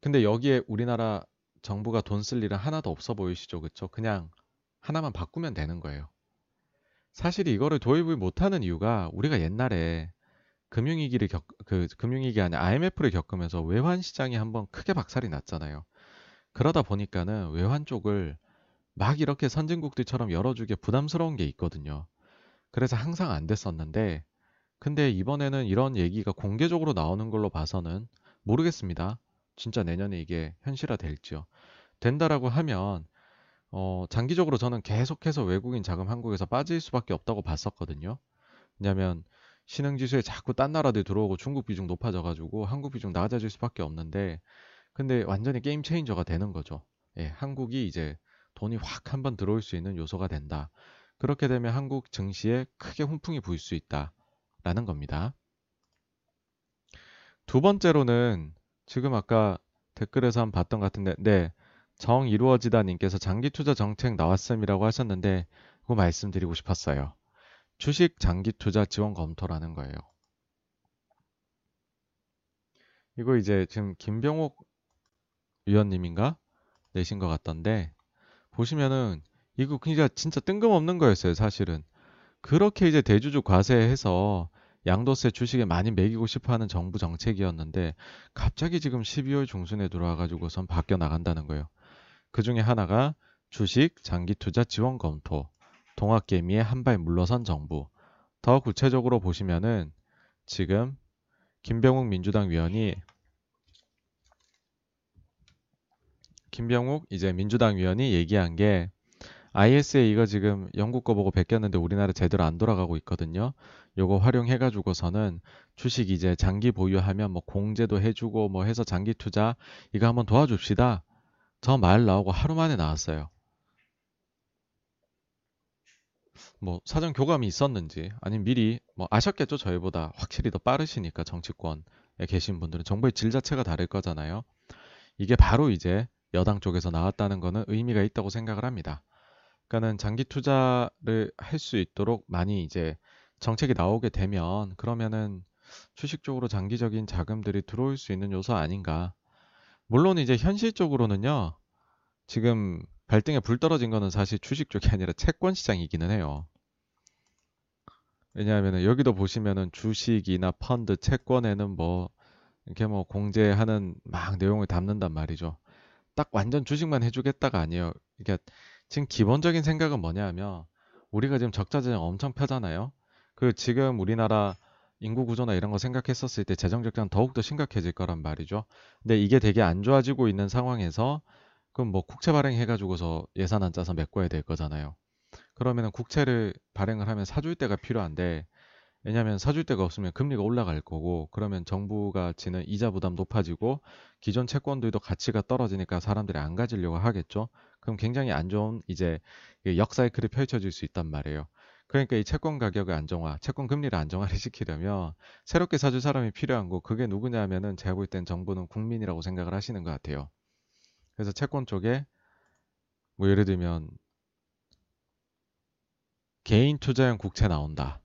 [SPEAKER 1] 근데 여기에 우리나라 정부가 돈 쓸 일은 하나도 없어 보이시죠, 그쵸? 그냥 하나만 바꾸면 되는 거예요. 사실 이거를 도입을 못하는 이유가 우리가 옛날에 금융위기를 겪, 그 금융위기 아니 IMF를 겪으면서 외환 시장이 한번 크게 박살이 났잖아요. 그러다 보니까는 외환 쪽을 막 이렇게 선진국들처럼 열어주기 부담스러운 게 있거든요. 그래서 항상 안 됐었는데, 근데 이번에는 이런 얘기가 공개적으로 나오는 걸로 봐서는 모르겠습니다. 진짜 내년에 이게 현실화 될지요. 된다라고 하면 어, 장기적으로 저는 계속해서 외국인 자금 한국에서 빠질 수밖에 없다고 봤었거든요. 왜냐하면 신흥지수에 자꾸 딴 나라들 들어오고 중국 비중 높아져가지고 한국 비중 낮아질 수밖에 없는데 근데 완전히 게임 체인저가 되는 거죠. 예, 한국이 이제 돈이 확 한번 들어올 수 있는 요소가 된다. 그렇게 되면 한국 증시에 크게 훈풍이 불수 있다 라는 겁니다. 두 번째로는 지금 아까 댓글에서 한번 봤던 것 같은데, 네, 정 이루어지다 님께서 장기 투자 정책 나왔음이라고 하셨는데, 그거 말씀드리고 싶었어요. 주식 장기 투자 지원 검토라는 거예요. 이거 이제 지금 김병옥 위원님인가 내신 것 같던데 보시면은 이거 그냥 진짜 뜬금없는 거였어요 사실은 그렇게 이제 대주주 과세해서 양도세 주식에 많이 매기고 싶어하는 정부 정책이었는데 갑자기 지금 12월 중순에 들어와가지고선 바뀌어 나간다는 거예요. 그 중에 하나가 주식 장기 투자 지원 검토, 동학개미에 한 발 물러선 정부. 더 구체적으로 보시면은 지금 김병욱 민주당 위원이 김병욱 이제 민주당 위원이 얘기한 게 ISA 이거 지금 영국 거 보고 베꼈는데 우리나라 제대로 안 돌아가고 있거든요. 요거 활용해가지고서는 주식 이제 장기 보유하면 뭐 공제도 해주고 뭐 해서 장기 투자 이거 한번 도와줍시다. 저 말 나오고 하루 만에 나왔어요. 뭐 사전 교감이 있었는지 아니면 미리 뭐 아셨겠죠 저희보다 확실히 더 빠르시니까 정치권에 계신 분들은 정보의 질 자체가 다를 거잖아요. 이게 바로 이제 여당 쪽에서 나왔다는 거는 의미가 있다고 생각을 합니다. 그러니까는 장기 투자를 할 수 있도록 많이 이제 정책이 나오게 되면 그러면은 주식 쪽으로 장기적인 자금들이 들어올 수 있는 요소 아닌가. 물론 이제 현실적으로는요. 지금 발등에 불 떨어진 거는 사실 주식 쪽이 아니라 채권 시장이기는 해요. 왜냐하면 여기도 보시면은 주식이나 펀드, 채권에는 뭐 이렇게 뭐 공제하는 막 내용을 담는단 말이죠. 딱 완전 주식만 해주겠다가 아니에요. 그러니까 지금 기본적인 생각은 뭐냐면 우리가 지금 적자 전형 엄청 펴잖아요. 그 지금 우리나라 인구 구조나 이런 거 생각했었을 때 재정 적자는 더욱더 심각해질 거란 말이죠. 근데 이게 되게 안 좋아지고 있는 상황에서 그럼 뭐 국채 발행해 가지고서 예산 안 짜서 메꿔야 될 거잖아요. 그러면은 국채를 발행을 하면 사줄 때가 필요한데 왜냐하면 사줄 데가 없으면 금리가 올라갈 거고 그러면 정부가 지는 이자 부담 높아지고 기존 채권들도 가치가 떨어지니까 사람들이 안 가지려고 하겠죠. 그럼 굉장히 안 좋은 이제 역사이클이 펼쳐질 수 있단 말이에요. 그러니까 이 채권 가격의 안정화, 채권 금리를 안정화를 시키려면 새롭게 사줄 사람이 필요한 거 그게 누구냐면은 제가 볼 땐 정부는 국민이라고 생각을 하시는 것 같아요. 그래서 채권 쪽에 뭐 예를 들면 개인 투자형 국채 나온다.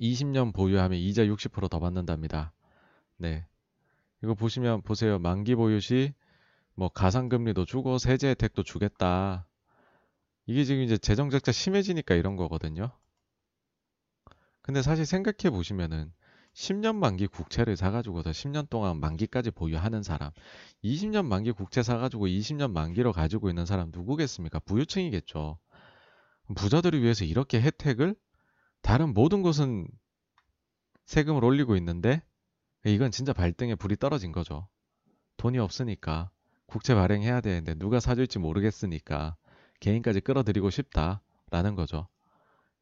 [SPEAKER 1] 20년 보유하면 이자 60%더 받는답니다. 네. 이거 보시면 보세요. 만기 보유 시 뭐 가상금리도 주고 세제 혜택도 주겠다. 이게 지금 이제 재정 적자 심해지니까 이런 거거든요. 근데 사실 생각해 보시면은 10년 만기 국채를 사가지고서 10년 동안 만기까지 보유하는 사람, 20년 만기 국채 사가지고 20년 만기로 가지고 있는 사람 누구겠습니까? 부유층이겠죠. 부자들을 위해서 이렇게 혜택을 다른 모든 곳은 세금을 올리고 있는데 이건 진짜 발등에 불이 떨어진 거죠. 돈이 없으니까 국채 발행해야 되는데 누가 사줄지 모르겠으니까 개인까지 끌어들이고 싶다라는 거죠.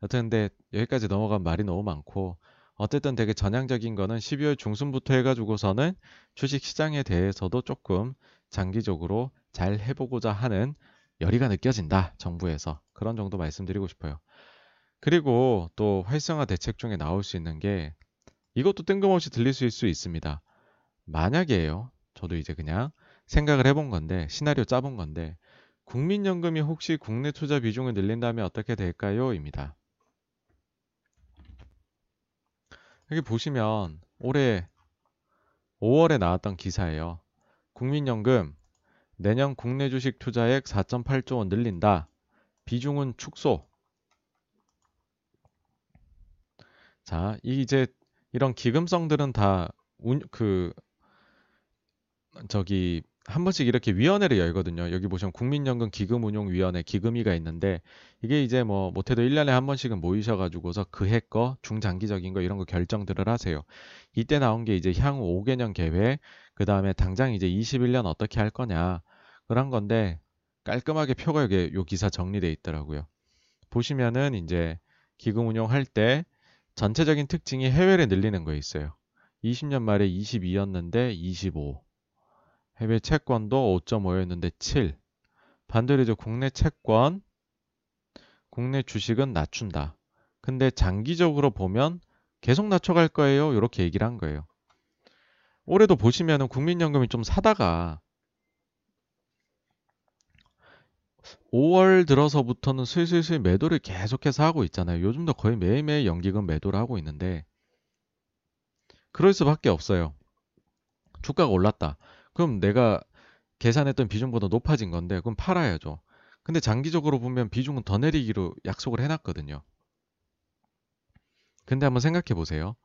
[SPEAKER 1] 여튼 근데 여기까지 넘어간 말이 너무 많고 어쨌든 되게 전향적인 거는 12월 중순부터 해가지고서는 주식 시장에 대해서도 조금 장기적으로 잘 해보고자 하는 열의가 느껴진다 정부에서 그런 정도 말씀드리고 싶어요. 그리고 또 활성화 대책 중에 나올 수 있는 게 이것도 뜬금없이 들릴 수 있습니다. 만약에요. 저도 이제 그냥 생각을 해본 건데 시나리오 짜본 건데 국민연금이 혹시 국내 투자 비중을 늘린다면 어떻게 될까요? 입니다. 여기 보시면 올해 5월에 나왔던 기사예요. 국민연금 내년 국내 주식 투자액 4.8조 원 늘린다. 비중은 축소. 자, 이제 이런 기금성들은 다 그 저기 한 번씩 이렇게 위원회를 열거든요. 여기 보시면 국민연금 기금운용위원회 기금위가 있는데 이게 이제 뭐 못해도 1년에 한 번씩은 모이셔 가지고서 그해 거 중장기적인 거 이런 거 결정들을 하세요. 이때 나온 게 이제 향후 5개년 계획, 그 다음에 당장 이제 21년 어떻게 할 거냐 그런 건데 깔끔하게 표가 여기 요 기사 정리돼 있더라고요. 보시면은 이제 기금 운용 할 때 전체적인 특징이 해외를 늘리는 거 있어요. 20년 말에 22였는데 25. 해외 채권도 5.5였는데 7. 반대로 이제 국내 채권, 국내 주식은 낮춘다. 근데 장기적으로 보면 계속 낮춰갈 거예요. 이렇게 얘기를 한 거예요. 올해도 보시면은 국민연금이 좀 사다가 5월 들어서부터는 슬슬슬 매도를 계속해서 하고 있잖아요. 요즘도 거의 매일매일 연기금 매도를 하고 있는데 그럴 수밖에 없어요. 주가가 올랐다. 그럼 내가 계산했던 비중보다 높아진 건데 그럼 팔아야죠. 근데 장기적으로 보면 비중은 더 내리기로 약속을 해놨거든요. 근데 한번 생각해 보세요.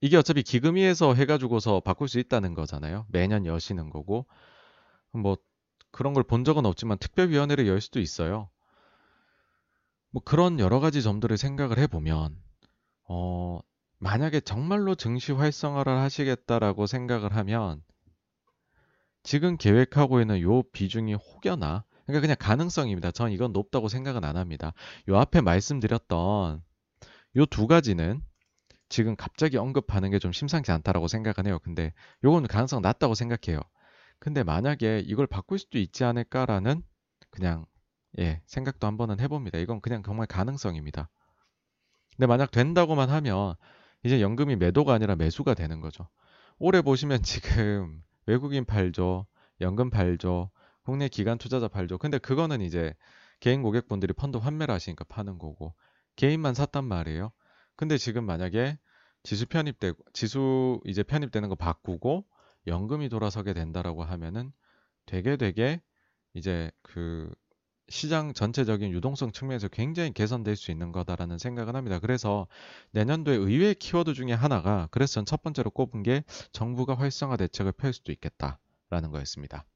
[SPEAKER 1] 이게 어차피 기금위에서 해가지고서 바꿀 수 있다는 거잖아요. 매년 여시는 거고. 뭐 그런 걸 본 적은 없지만 특별위원회를 열 수도 있어요. 뭐 그런 여러 가지 점들을 생각을 해보면, 어, 만약에 정말로 증시 활성화를 하시겠다라고 생각을 하면, 지금 계획하고 있는 요 비중이 혹여나, 그러니까 그냥 가능성입니다. 전 이건 높다고 생각은 안 합니다. 요 앞에 말씀드렸던 요 두 가지는 지금 갑자기 언급하는 게 좀 심상치 않다라고 생각은 해요. 근데 요거는 가능성 낮다고 생각해요. 근데 만약에 이걸 바꿀 수도 있지 않을까라는 그냥 예, 생각도 한번은 해봅니다. 이건 그냥 정말 가능성입니다. 근데 만약 된다고만 하면 이제 연금이 매도가 아니라 매수가 되는 거죠. 올해 보시면 지금 외국인 팔죠, 연금 팔죠, 국내 기관 투자자 팔죠. 근데 그거는 이제 개인 고객분들이 펀드 환매를 하시니까 파는 거고 개인만 샀단 말이에요. 근데 지금 만약에 지수 편입되고 지수 이제 편입되는 거 바꾸고 연금이 돌아서게 된다라고 하면은 되게 되게 이제 그 시장 전체적인 유동성 측면에서 굉장히 개선될 수 있는 거다라는 생각을 합니다. 그래서 내년도에 의외의 키워드 중에 하나가 그래서 전 첫 번째로 꼽은 게 정부가 활성화 대책을 펼 수도 있겠다라는 거였습니다.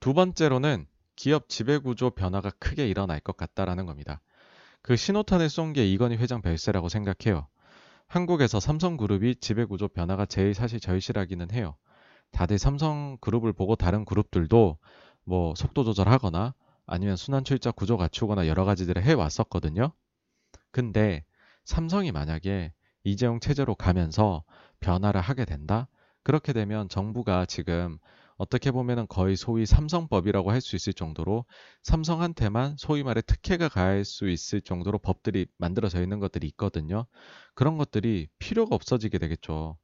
[SPEAKER 1] 두 번째로는 기업 지배구조 변화가 크게 일어날 것 같다라는 겁니다. 그 신호탄을 쏜 게 이건희 회장 별세라고 생각해요. 한국에서 삼성그룹이 지배구조 변화가 제일 사실 절실하기는 해요. 다들 삼성그룹을 보고 다른 그룹들도 뭐 속도 조절하거나 아니면 순환 출자 구조 갖추거나 여러 가지들을 해 왔었거든요. 근데 삼성이 만약에 이재용 체제로 가면서 변화를 하게 된다? 그렇게 되면 정부가 지금 어떻게 보면 거의 소위 삼성법이라고 할 수 있을 정도로 삼성한테만 소위 말해 특혜가 가할 수 있을 정도로 법들이 만들어져 있는 것들이 있거든요. 그런 것들이 필요가 없어지게 되겠죠.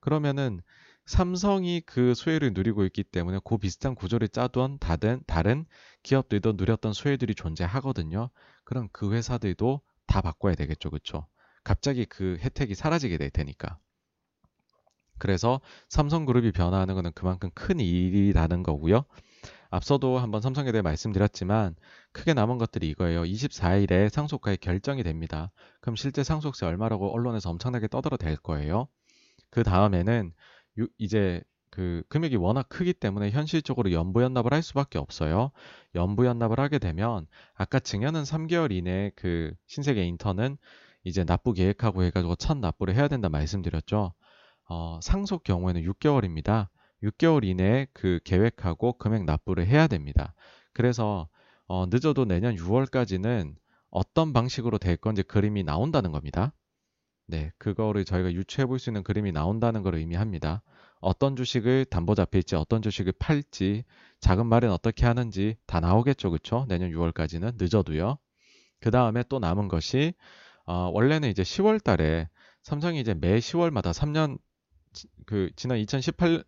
[SPEAKER 1] 그러면은 삼성이 그 수혜를 누리고 있기 때문에 그 비슷한 구조를 짜둔 다른, 다른 기업들도 누렸던 수혜들이 존재하거든요. 그럼 그 회사들도 다 바꿔야 되겠죠. 그쵸? 갑자기 그 혜택이 사라지게 될 테니까. 그래서 삼성그룹이 변화하는 것은 그만큼 큰 일이라는 거고요. 앞서도 한번 삼성에 대해 말씀드렸지만 크게 남은 것들이 이거예요. 24일에 상속가액 결정이 됩니다. 그럼 실제 상속세 얼마라고 언론에서 엄청나게 떠들어 댈 거예요. 그 다음에는 이제 그 금액이 워낙 크기 때문에 현실적으로 연부 연납을 할 수밖에 없어요. 연부 연납을 하게 되면 아까 증여는 3개월 이내에 그 신세계 인턴은 이제 납부 계획하고 해가지고 첫 납부를 해야 된다 말씀드렸죠. 어, 상속 경우에는 6개월입니다. 6개월 이내에 그 계획하고 금액 납부를 해야 됩니다. 그래서 어, 늦어도 내년 6월까지는 어떤 방식으로 될 건지 그림이 나온다는 겁니다. 네, 그거를 저희가 유추해 볼 수 있는 그림이 나온다는 걸 의미합니다. 어떤 주식을 담보 잡힐지, 어떤 주식을 팔지, 자금 마련 어떻게 하는지 다 나오겠죠, 그쵸? 내년 6월까지는 늦어도요. 그 다음에 또 남은 것이 어, 원래는 이제 10월 달에 삼성이 이제 매 10월마다 3년 그 지난 2018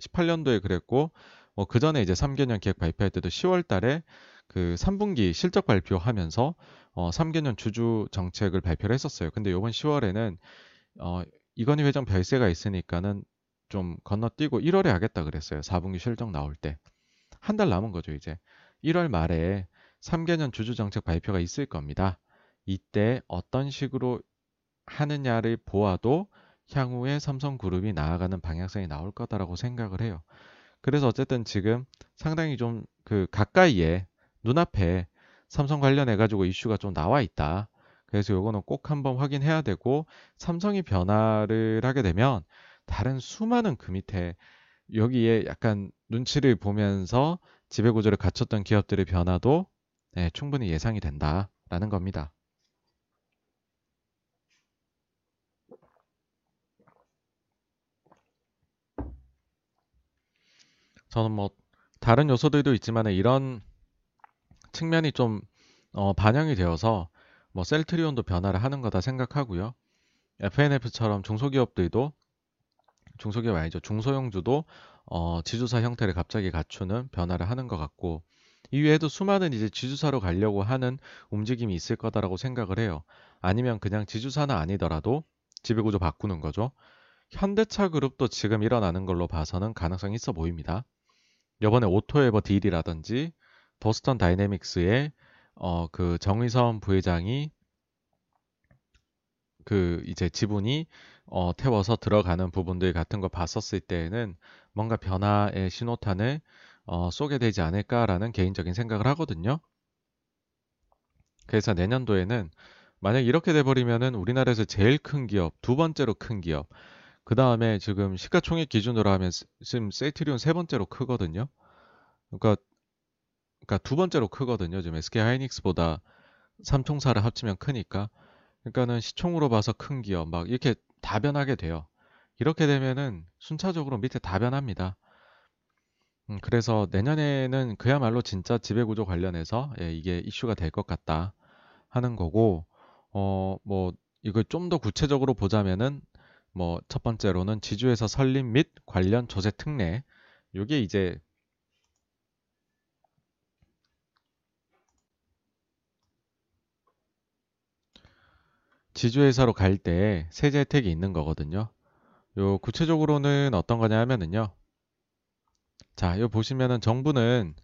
[SPEAKER 1] 18년도에 그랬고 뭐그 전에 이제 3개년 계획 발표할 때도 10월 달에 그 3분기 실적 발표하면서 어 3개년 주주 정책을 발표를 했었어요. 근데 이번 10월에는 어 이건희 회장 별세가 있으니까는 좀 건너뛰고 1월에 하겠다 그랬어요. 4분기 실적 나올 때. 한 달 남은 거죠, 이제. 1월 말에 3개년 주주 정책 발표가 있을 겁니다. 이때 어떤 식으로 하느냐를 보아도 향후에 삼성그룹이 나아가는 방향성이 나올 거다라고 생각을 해요. 그래서 어쨌든 지금 상당히 좀 그 가까이에 눈앞에 삼성 관련해 가지고 이슈가 좀 나와 있다. 그래서 요거는 꼭 한번 확인해야 되고 삼성이 변화를 하게 되면 다른 수많은 그 밑에 여기에 약간 눈치를 보면서 지배 구조를 갖췄던 기업들의 변화도 네, 충분히 예상이 된다라는 겁니다. 저는 뭐 다른 요소들도 있지만 이런 측면이 좀 어, 반영이 되어서 뭐 셀트리온도 변화를 하는 거다 생각하고요. FNF처럼 중소기업들도 중소기업 아니죠. 중소형주도 어, 지주사 형태를 갑자기 갖추는 변화를 하는 것 같고 이외에도 수많은 이제 지주사로 가려고 하는 움직임이 있을 거다라고 생각을 해요. 아니면 그냥 지주사는 아니더라도 지배구조 바꾸는 거죠. 현대차 그룹도 지금 일어나는 걸로 봐서는 가능성이 있어 보입니다. 이번에 오토에버 deal이라든지 보스턴 다이내믹스의 어, 그 정의선 부회장이 그 이제 지분이 어, 태워서 들어가는 부분들 같은 거 봤었을 때에는 뭔가 변화의 신호탄을 어, 쏘게 되지 않을까라는 개인적인 생각을 하거든요. 그래서 내년도에는 만약 이렇게 돼버리면은 우리나라에서 제일 큰 기업, 두 번째로 큰 기업, 그 다음에 지금 시가총액 기준으로 하면 지금 세이트리온 세 번째로 크거든요. 그러니까, 그러니까 두 번째로 크거든요. 지금 SK 하이닉스보다 삼총사를 합치면 크니까. 그러니까는 시총으로 봐서 큰 기업 막 이렇게 다 변하게 돼요. 이렇게 되면은 순차적으로 밑에 다 변합니다. 음, 그래서 내년에는 그야말로 진짜 지배구조 관련해서 예, 이게 이슈가 될 것 같다 하는 거고, 어, 뭐, 이걸 좀 더 구체적으로 보자면은, 뭐, 첫 번째로는 지주에서 설립 및 관련 조세 특례. 이게 이제 지주회사로 갈 때 세제 혜택이 있는 거거든요. 요 구체적으로는 어떤 거냐 하면은요. 자, 요 보시면은 정부는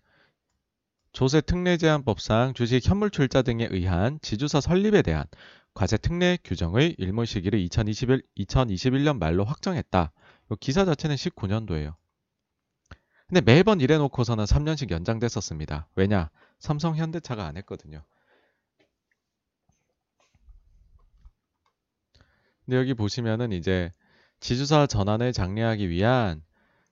[SPEAKER 1] 조세 특례 제한법상 주식 현물 출자 등에 의한 지주사 설립에 대한 과세 특례 규정의 일몰 시기를 2021, 2021년 말로 확정했다. 요 기사 자체는 19년도예요. 근데 매번 이래 놓고서는 3년씩 연장됐었습니다. 왜냐? 삼성 현대차가 안 했거든요. 근데 여기 보시면은 이제 지주사 전환을 장려하기 위한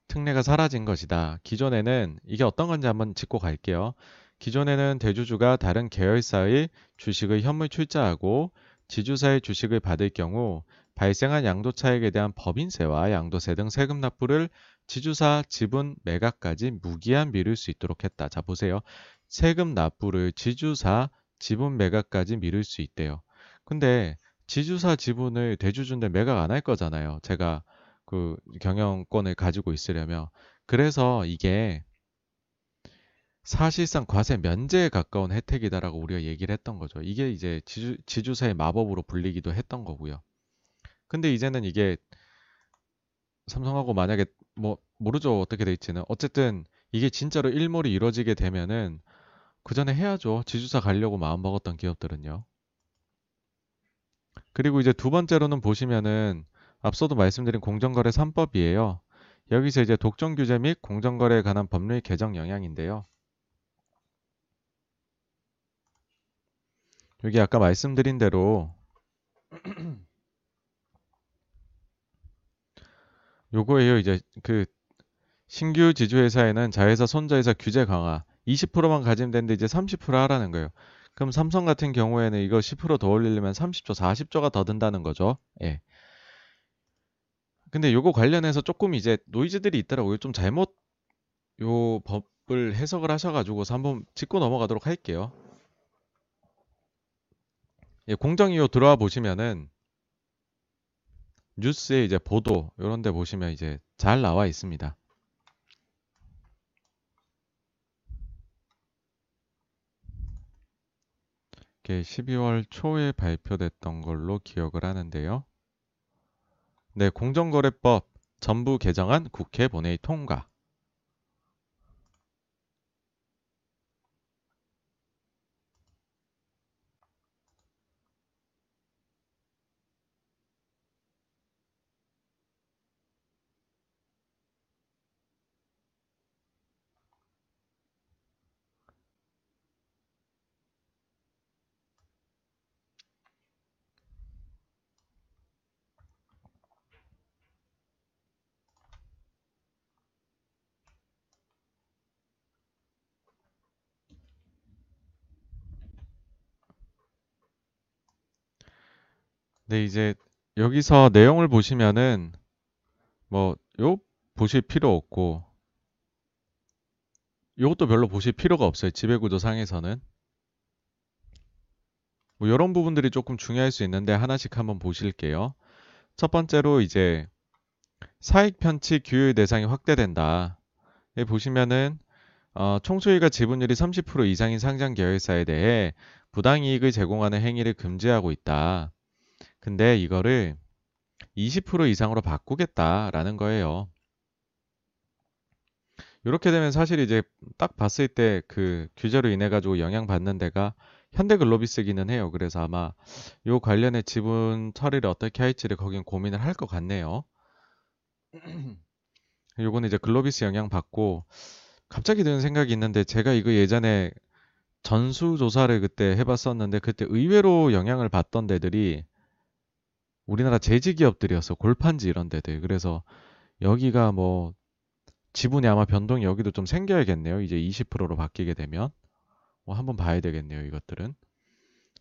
[SPEAKER 1] 특례가 사라진 것이다. 기존에는 이게 어떤 건지 한번 짚고 갈게요. 기존에는 대주주가 다른 계열사의 주식을 현물 출자하고 지주사의 주식을 받을 경우 발생한 양도 차익에 대한 법인세와 양도세 등 세금 납부를 지주사 지분 매각까지 무기한 미룰 수 있도록 했다. 자 보세요. 세금 납부를 지주사 지분 매각까지 미룰 수 있대요. 근데 지주사 지분을 대주주인데 매각 안 할 거잖아요. 제가 그 경영권을 가지고 있으려면. 그래서 이게 사실상 과세 면제에 가까운 혜택이다라고 우리가 얘기를 했던 거죠. 이게 이제 지주, 지주사의 마법으로 불리기도 했던 거고요. 근데 이제는 이게 삼성하고 만약에 뭐 모르죠 어떻게 될지는 어쨌든 이게 진짜로 일몰이 이루어지게 되면은 그 전에 해야죠. 지주사 가려고 마음 먹었던 기업들은요. 그리고 이제 두 번째로는 보시면은 앞서도 말씀드린 공정거래 3법이에요. 여기서 이제 독점 규제 및 공정거래에 관한 법률 개정 영향인데요. 여기 아까 말씀드린 대로 요거예요. 이제 그 신규 지주회사에는 자회사 손자회사 규제 강화 20%만 가짐되는데 이제 30% 하라는 거예요. 그럼 삼성 같은 경우에는 이거 10%더 올리려면 30조, 40조가 더 든다는 거죠. 예. 근데 요거 관련해서 조금 이제 노이즈들이 있더라고요. 좀 잘못 요 법을 해석을 하셔가지고서 한번 짚고 넘어가도록 할게요. 예, 공정위요 들어와 보시면은 뉴스에 이제 보도 이런 데 보시면 이제 잘 나와 있습니다. 이게 12월 초에 발표됐던 걸로 기억을 하는데요. 네, 공정거래법 전부 개정안 국회 본회의 통과. 네, 이제 여기서 내용을 보시면은 뭐 요 보실 필요 없고 요것도 별로 보실 필요가 없어요. 지배구조 상에서는. 뭐 이런 부분들이 조금 중요할 수 있는데 하나씩 한번 보실게요. 첫 번째로 이제 사익 편취 규율 대상이 확대된다. 여기 보시면은 어, 총수익과 지분율이 30% 이상인 상장 계열사에 대해 부당이익을 제공하는 행위를 금지하고 있다. 근데 이거를 20% 이상으로 바꾸겠다라는 거예요. 이렇게 되면 사실 이제 딱 봤을 때 그 규제로 인해 가지고 영향 받는 데가 현대글로비스기는 해요. 그래서 아마 요 관련의 지분 처리를 어떻게 할지를 거긴 고민을 할 것 같네요. 요거는 이제 글로비스 영향 받고 갑자기 드는 생각이 있는데 제가 이거 예전에 전수 조사를 그때 해봤었는데 그때 의외로 영향을 받던 데들이 우리나라 제지 기업들이었어. 골판지 이런 데들. 그래서 여기가 뭐 지분이 아마 변동이 여기도 좀 생겨야겠네요. 이제 20%로 바뀌게 되면. 뭐 한번 봐야 되겠네요. 이것들은.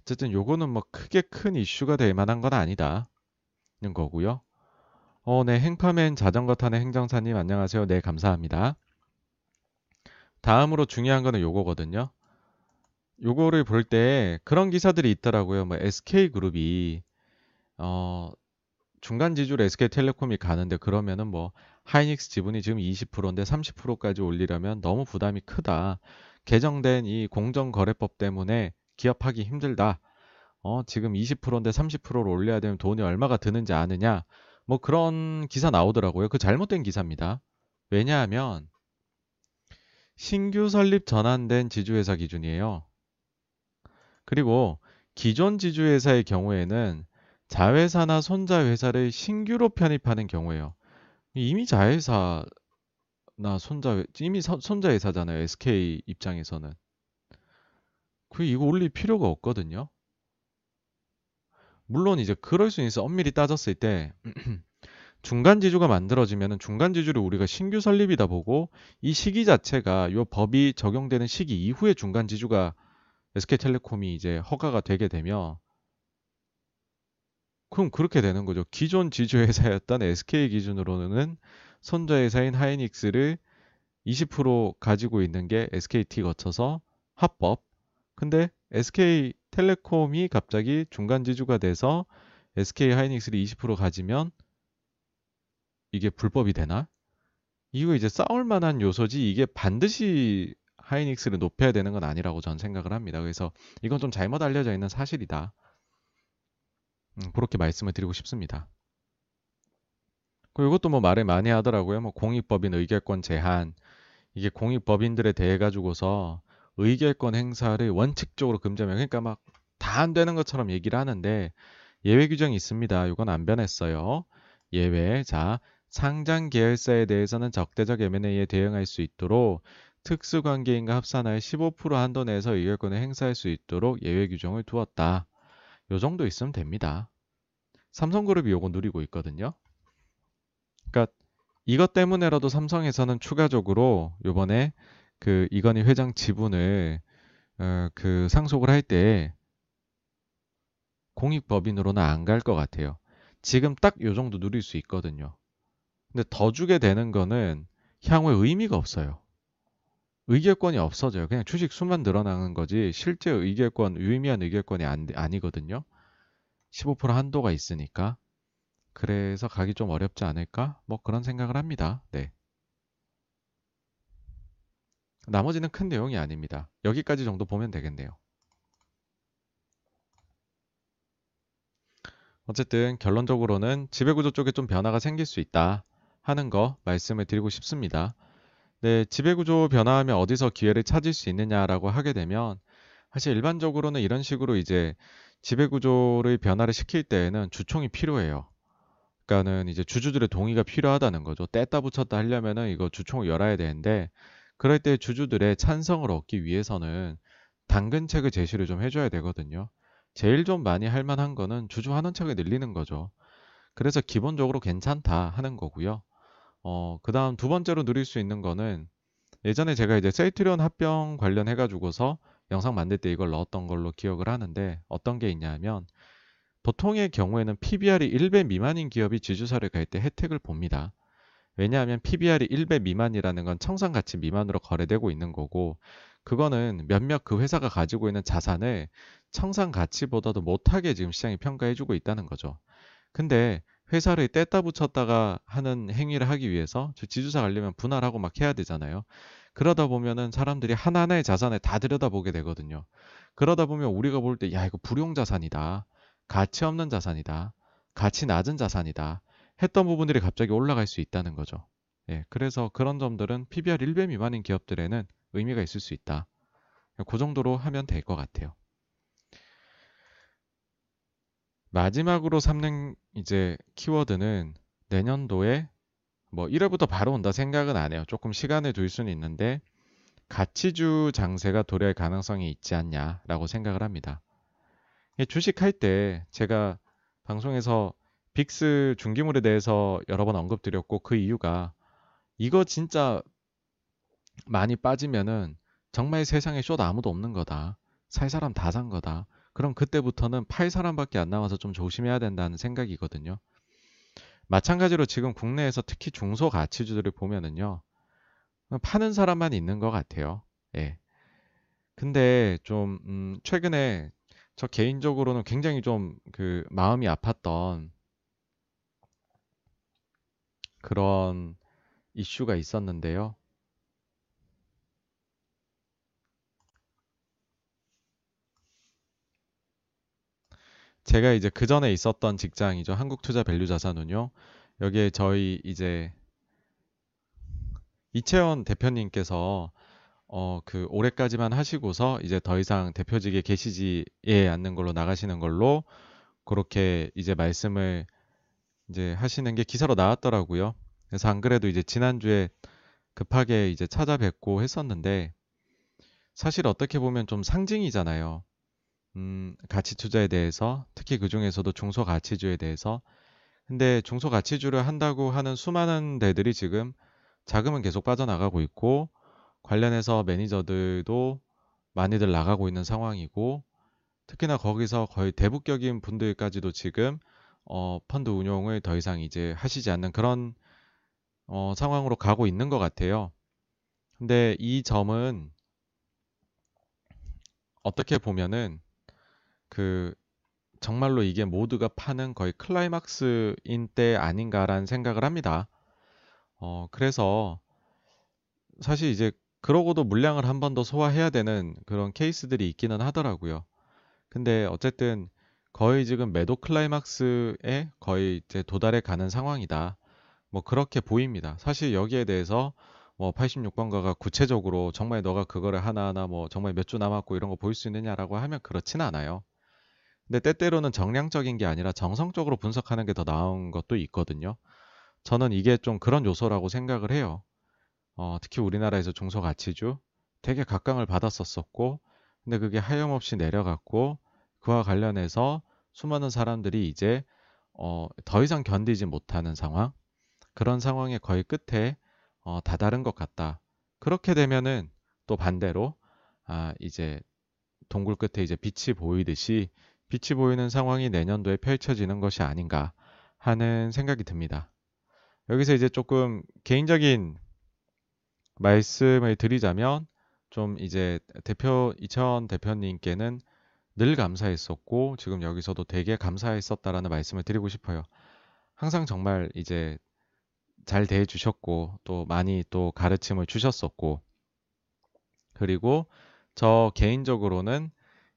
[SPEAKER 1] 어쨌든 요거는 뭐 크게 큰 이슈가 될 만한 건 아니다. 는 거고요. 어, 네. 행파맨 자전거 타는 행정사님 안녕하세요. 네, 감사합니다. 다음으로 중요한 거는 요거거든요. 요거를 볼 때 그런 기사들이 있더라고요. 뭐 SK그룹이 어, 중간 지주로 SK텔레콤이 가는데 그러면은 뭐 하이닉스 지분이 지금 20%인데 30%까지 올리려면 너무 부담이 크다. 개정된 이 공정거래법 때문에 기업하기 힘들다. 어, 지금 20%인데 30%를 올려야 되면 돈이 얼마가 드는지 아느냐. 뭐 그런 기사 나오더라고요. 그 잘못된 기사입니다. 왜냐하면 신규 설립 전환된 지주회사 기준이에요. 그리고 기존 지주회사의 경우에는 자회사나 손자회사를 신규로 편입하는 경우에요. 이미 자회사나 손자 이미 손자회사잖아요. SK 입장에서는. 그 이거 올릴 필요가 없거든요. 물론 이제 그럴 수 있어. 엄밀히 따졌을 때 중간 지주가 만들어지면은 중간 지주를 우리가 신규 설립이다 보고 이 시기 자체가 요 법이 적용되는 시기 이후에 중간 지주가 SK텔레콤이 이제 허가가 되게 되면 그럼 그렇게 되는 거죠. 기존 지주회사였던 SK 기준으로는 손자회사인 하이닉스를 20% 가지고 있는 게 SKT 거쳐서 합법. 근데 SK텔레콤이 갑자기 중간 지주가 돼서 SK 하이닉스를 20% 가지면 이게 불법이 되나? 이거 이제 싸울 만한 요소지 이게 반드시 하이닉스를 높여야 되는 건 아니라고 전 생각을 합니다. 그래서 이건 좀 잘못 알려져 있는 사실이다. 음, 그렇게 말씀을 드리고 싶습니다. 이것도 뭐 말을 많이 하더라고요. 뭐 공익법인 의결권 제한 이게 공익법인들에 대해 가지고서 의결권 행사를 원칙적으로 금지하면 그러니까 막 다 안 되는 것처럼 얘기를 하는데 예외 규정이 있습니다. 이건 안 변했어요. 예외. 자, 상장 계열사에 대해서는 적대적 M&A에 대응할 수 있도록 특수관계인과 합산하여 15% 한도 내에서 의결권을 행사할 수 있도록 예외 규정을 두었다. 요 정도 있으면 됩니다. 삼성그룹이 요거 누리고 있거든요. 그러니까 이것 때문에라도 삼성에서는 추가적으로 요번에 그 이건희 회장 지분을 어, 그 상속을 할 때 공익법인으로는 안 갈 것 같아요. 지금 딱 요 정도 누릴 수 있거든요. 근데 더 주게 되는 거는 향후에 의미가 없어요. 의결권이 없어져요. 그냥 주식 수만 늘어나는 거지 실제 의결권, 유의미한 의결권이 안, 아니거든요. 15% 한도가 있으니까. 그래서 가기 좀 어렵지 않을까? 뭐 그런 생각을 합니다. 네. 나머지는 큰 내용이 아닙니다. 여기까지 정도 보면 되겠네요. 어쨌든 결론적으로는 지배구조 쪽에 좀 변화가 생길 수 있다 하는 거 말씀을 드리고 싶습니다. 네, 지배구조 변화하면 어디서 기회를 찾을 수 있느냐라고 하게 되면 사실 일반적으로는 이런 식으로 이제 지배구조를 변화를 시킬 때에는 주총이 필요해요. 그러니까는 이제 주주들의 동의가 필요하다는 거죠. 뗐다 붙였다 하려면은 이거 주총을 열어야 되는데 그럴 때 주주들의 찬성을 얻기 위해서는 당근책을 제시를 좀 해줘야 되거든요. 제일 좀 많이 할 만한 거는 주주 환원책을 늘리는 거죠. 그래서 기본적으로 괜찮다 하는 거고요. 어, 그 다음 두 번째로 누릴 수 있는 거는 예전에 제가 이제 셀트리온 합병 관련해가지고서 영상 만들 때 이걸 넣었던 걸로 기억을 하는데 어떤 게 있냐 하면 보통의 경우에는 PBR이 1배 미만인 기업이 지주사를 갈 때 혜택을 봅니다. 왜냐하면 PBR이 1배 미만이라는 건 청산 가치 미만으로 거래되고 있는 거고 그거는 몇몇 그 회사가 가지고 있는 자산을 청산 가치보다도 못하게 지금 시장이 평가해주고 있다는 거죠. 근데 회사를 뗐다 붙였다가 하는 행위를 하기 위해서 지주사 가려면 분할하고 막 해야 되잖아요. 그러다 보면은 사람들이 하나하나의 자산을 다 들여다보게 되거든요. 그러다 보면 우리가 볼 때, 야, 이거 불용 자산이다. 가치 없는 자산이다. 가치 낮은 자산이다. 했던 부분들이 갑자기 올라갈 수 있다는 거죠. 예, 그래서 그런 점들은 PBR 1배 미만인 기업들에는 의미가 있을 수 있다. 그 정도로 하면 될 것 같아요. 마지막으로 삼는 이제 키워드는 내년도에 뭐 1월부터 바로 온다 생각은 안 해요. 조금 시간을 둘 수는 있는데 가치주 장세가 도래할 가능성이 있지 않냐라고 생각을 합니다. 주식할 때 제가 방송에서 빅스 중기물에 대해서 여러 번 언급드렸고 그 이유가 이거 진짜 많이 빠지면은 정말 세상에 숏 아무도 없는 거다. 살 사람 다 산 거다. 그럼 그때부터는 팔 사람밖에 안 남아서 좀 조심해야 된다는 생각이거든요. 마찬가지로 지금 국내에서 특히 중소 가치주들을 보면은요. 파는 사람만 있는 것 같아요. 예. 근데 좀, 음, 최근에 저 개인적으로는 굉장히 좀 그 마음이 아팠던 그런 이슈가 있었는데요. 제가 이제 그 전에 있었던 직장이죠. 한국투자밸류자산운용. 여기에 저희 이제 이채원 대표님께서 어, 그 올해까지만 하시고서 이제 더 이상 대표직에 계시지에 않는 걸로 나가시는 걸로 그렇게 이제 말씀을 이제 하시는 게 기사로 나왔더라고요. 그래서 안 그래도 이제 지난주에 급하게 이제 찾아뵙고 했었는데 사실 어떻게 보면 좀 상징이잖아요. 음, 가치 투자에 대해서 특히 그 중에서도 중소 가치주에 대해서 근데 중소 가치주를 한다고 하는 수많은 데들이 지금 자금은 계속 빠져나가고 있고 관련해서 매니저들도 많이들 나가고 있는 상황이고 특히나 거기서 거의 대북격인 분들까지도 지금 어, 펀드 운용을 더 이상 이제 하시지 않는 그런 어, 상황으로 가고 있는 것 같아요. 근데 이 점은 어떻게 보면은 그 정말로 이게 모두가 파는 거의 클라이막스인 때 아닌가라는 생각을 합니다. 어, 그래서 사실 이제 그러고도 물량을 한 번 더 소화해야 되는 그런 케이스들이 있기는 하더라고요. 근데 어쨌든 거의 지금 매도 클라이막스에 거의 이제 도달해 가는 상황이다. 뭐 그렇게 보입니다. 사실 여기에 대해서 뭐 86번가가 구체적으로 정말 너가 그거를 하나하나 뭐 정말 몇 주 남았고 이런 거 보일 수 있느냐라고 하면 그렇진 않아요. 근데 때때로는 정량적인 게 아니라 정성적으로 분석하는 게 더 나은 것도 있거든요. 저는 이게 좀 그런 요소라고 생각을 해요. 어, 특히 우리나라에서 중소가치주 되게 각광을 받았었었고, 근데 그게 하염없이 내려갔고, 그와 관련해서 수많은 사람들이 이제 어, 더 이상 견디지 못하는 상황, 그런 상황의 거의 끝에 어, 다다른 것 같다. 그렇게 되면은 또 반대로 아, 이제 동굴 끝에 이제 빛이 보이듯이 빛이 보이는 상황이 내년도에 펼쳐지는 것이 아닌가 하는 생각이 듭니다. 여기서 이제 조금 개인적인 말씀을 드리자면 좀 이제 대표 이천 대표님께는 늘 감사했었고 지금 여기서도 되게 감사했었다라는 말씀을 드리고 싶어요. 항상 정말 이제 잘 대해 주셨고 또 많이 또 가르침을 주셨었고 그리고 저 개인적으로는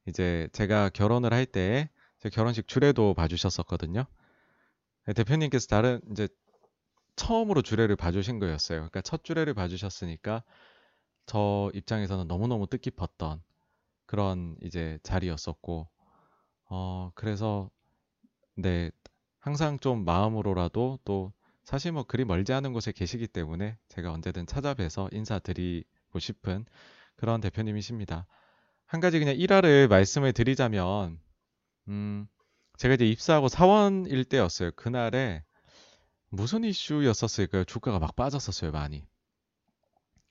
[SPEAKER 1] 이제 제가 결혼을 할 때 제 결혼식 주례도 봐주셨었거든요. 네, 대표님께서 다른 이제 처음으로 주례를 봐주신 거였어요. 그러니까 첫 주례를 봐주셨으니까 저 입장에서는 너무너무 뜻깊었던 그런 이제 자리였었고, 어, 그래서, 네, 항상 좀 마음으로라도 또 사실 뭐 그리 멀지 않은 곳에 계시기 때문에 제가 언제든 찾아뵈서 인사드리고 싶은 그런 대표님이십니다. 한 가지 그냥 일화를 말씀을 드리자면, 음, 제가 이제 입사하고 사원일 때였어요. 그날에 무슨 이슈였었을까요? 주가가 막 빠졌었어요, 많이.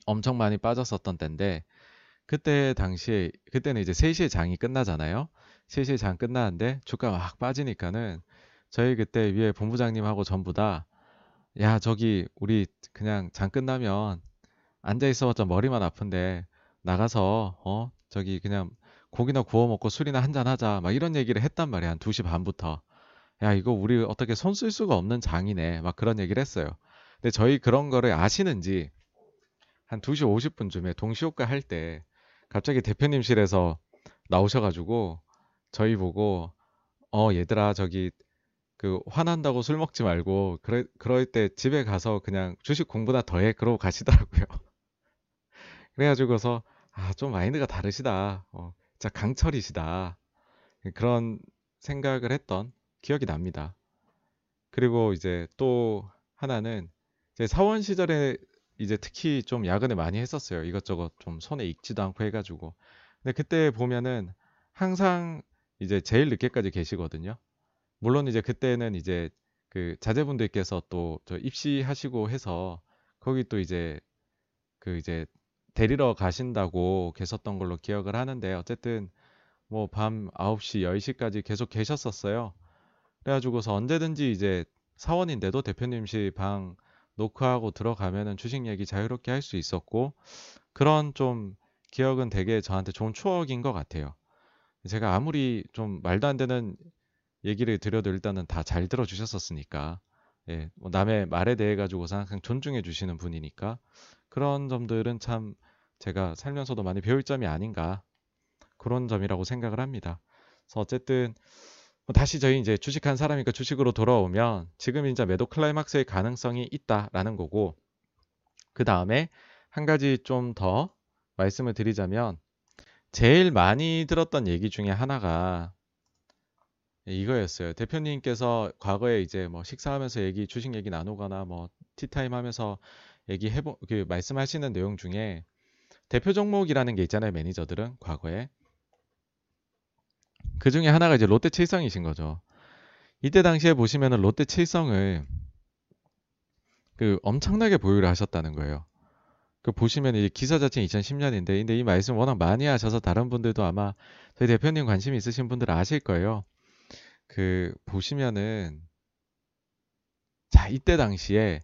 [SPEAKER 1] 엄청 많이 빠졌었던 때인데, 그때 당시에, 그때는 이제 3시에 장이 끝나잖아요. 3시에 장 끝나는데 주가가 막 빠지니까는 저희 그때 위에 본부장님하고 전부 다, 야, 저기, 우리 그냥 장 끝나면 앉아 있어봤자 머리만 아픈데, 나가서, 어, 저기 그냥 고기나 구워 먹고 술이나 한잔 하자. 막 이런 얘기를 했단 말이야. 한 2시 반부터. 야, 이거 우리 어떻게 손 쓸 수가 없는 장이네. 막 그런 얘기를 했어요. 근데 저희 그런 거를 아시는지 한 2시 50분쯤에 동시호가 할 때 갑자기 대표님실에서 나오셔가지고 저희 보고 어, 얘들아, 저기 그 화난다고 술 먹지 말고 그래, 그럴 때 집에 가서 그냥 주식 공부나 더 해. 그러고 가시더라고요. 그래가지고서 아, 좀 마인드가 다르시다. 어, 진짜 강철이시다. 그런 생각을 했던 기억이 납니다. 그리고 이제 또 하나는 제 사원 시절에 이제 특히 좀 야근을 많이 했었어요. 이것저것 좀 손에 익지도 않고 해가지고. 근데 그때 보면은 항상 이제 제일 늦게까지 계시거든요. 물론 이제 그때는 이제 그 자제분들께서 또 저 입시하시고 해서 거기 또 이제 그 이제 데리러 가신다고 계셨던 걸로 기억을 하는데 어쨌든 뭐 밤 9시, 10시까지 계속 계셨었어요. 그래가지고서 언제든지 이제 사원인데도 대표님실 방 노크하고 들어가면은 주식 얘기 자유롭게 할 수 있었고 그런 좀 기억은 되게 저한테 좋은 추억인 것 같아요. 제가 아무리 좀 말도 안 되는 얘기를 드려도 일단은 다 잘 들어주셨었으니까 예, 뭐 남의 말에 대해 가지고서 항상 존중해 주시는 분이니까 그런 점들은 참 제가 살면서도 많이 배울 점이 아닌가 그런 점이라고 생각을 합니다. 그래서 어쨌든 뭐 다시 저희 이제 주식한 사람이니까 주식으로 돌아오면 지금 이제 매도 클라이막스의 가능성이 있다라는 거고 그 다음에 한 가지 좀 더 말씀을 드리자면 제일 많이 들었던 얘기 중에 하나가 이거였어요. 대표님께서 과거에 이제 뭐 식사하면서 얘기 주식 얘기 나누거나 뭐 티타임 하면서 얘기해보 그 말씀하시는 내용 중에 대표 종목이라는 게 있잖아요. 매니저들은 과거에 그 중에 하나가 이제 롯데 칠성이신 거죠. 이때 당시에 보시면은 롯데 칠성을 그 엄청나게 보유를 하셨다는 거예요. 그 보시면 이 기사 자체는 2010년인데, 근데 이 말씀 워낙 많이 하셔서 다른 분들도 아마 저희 대표님 관심 있으신 분들 아실 거예요. 그 보시면은 자 이때 당시에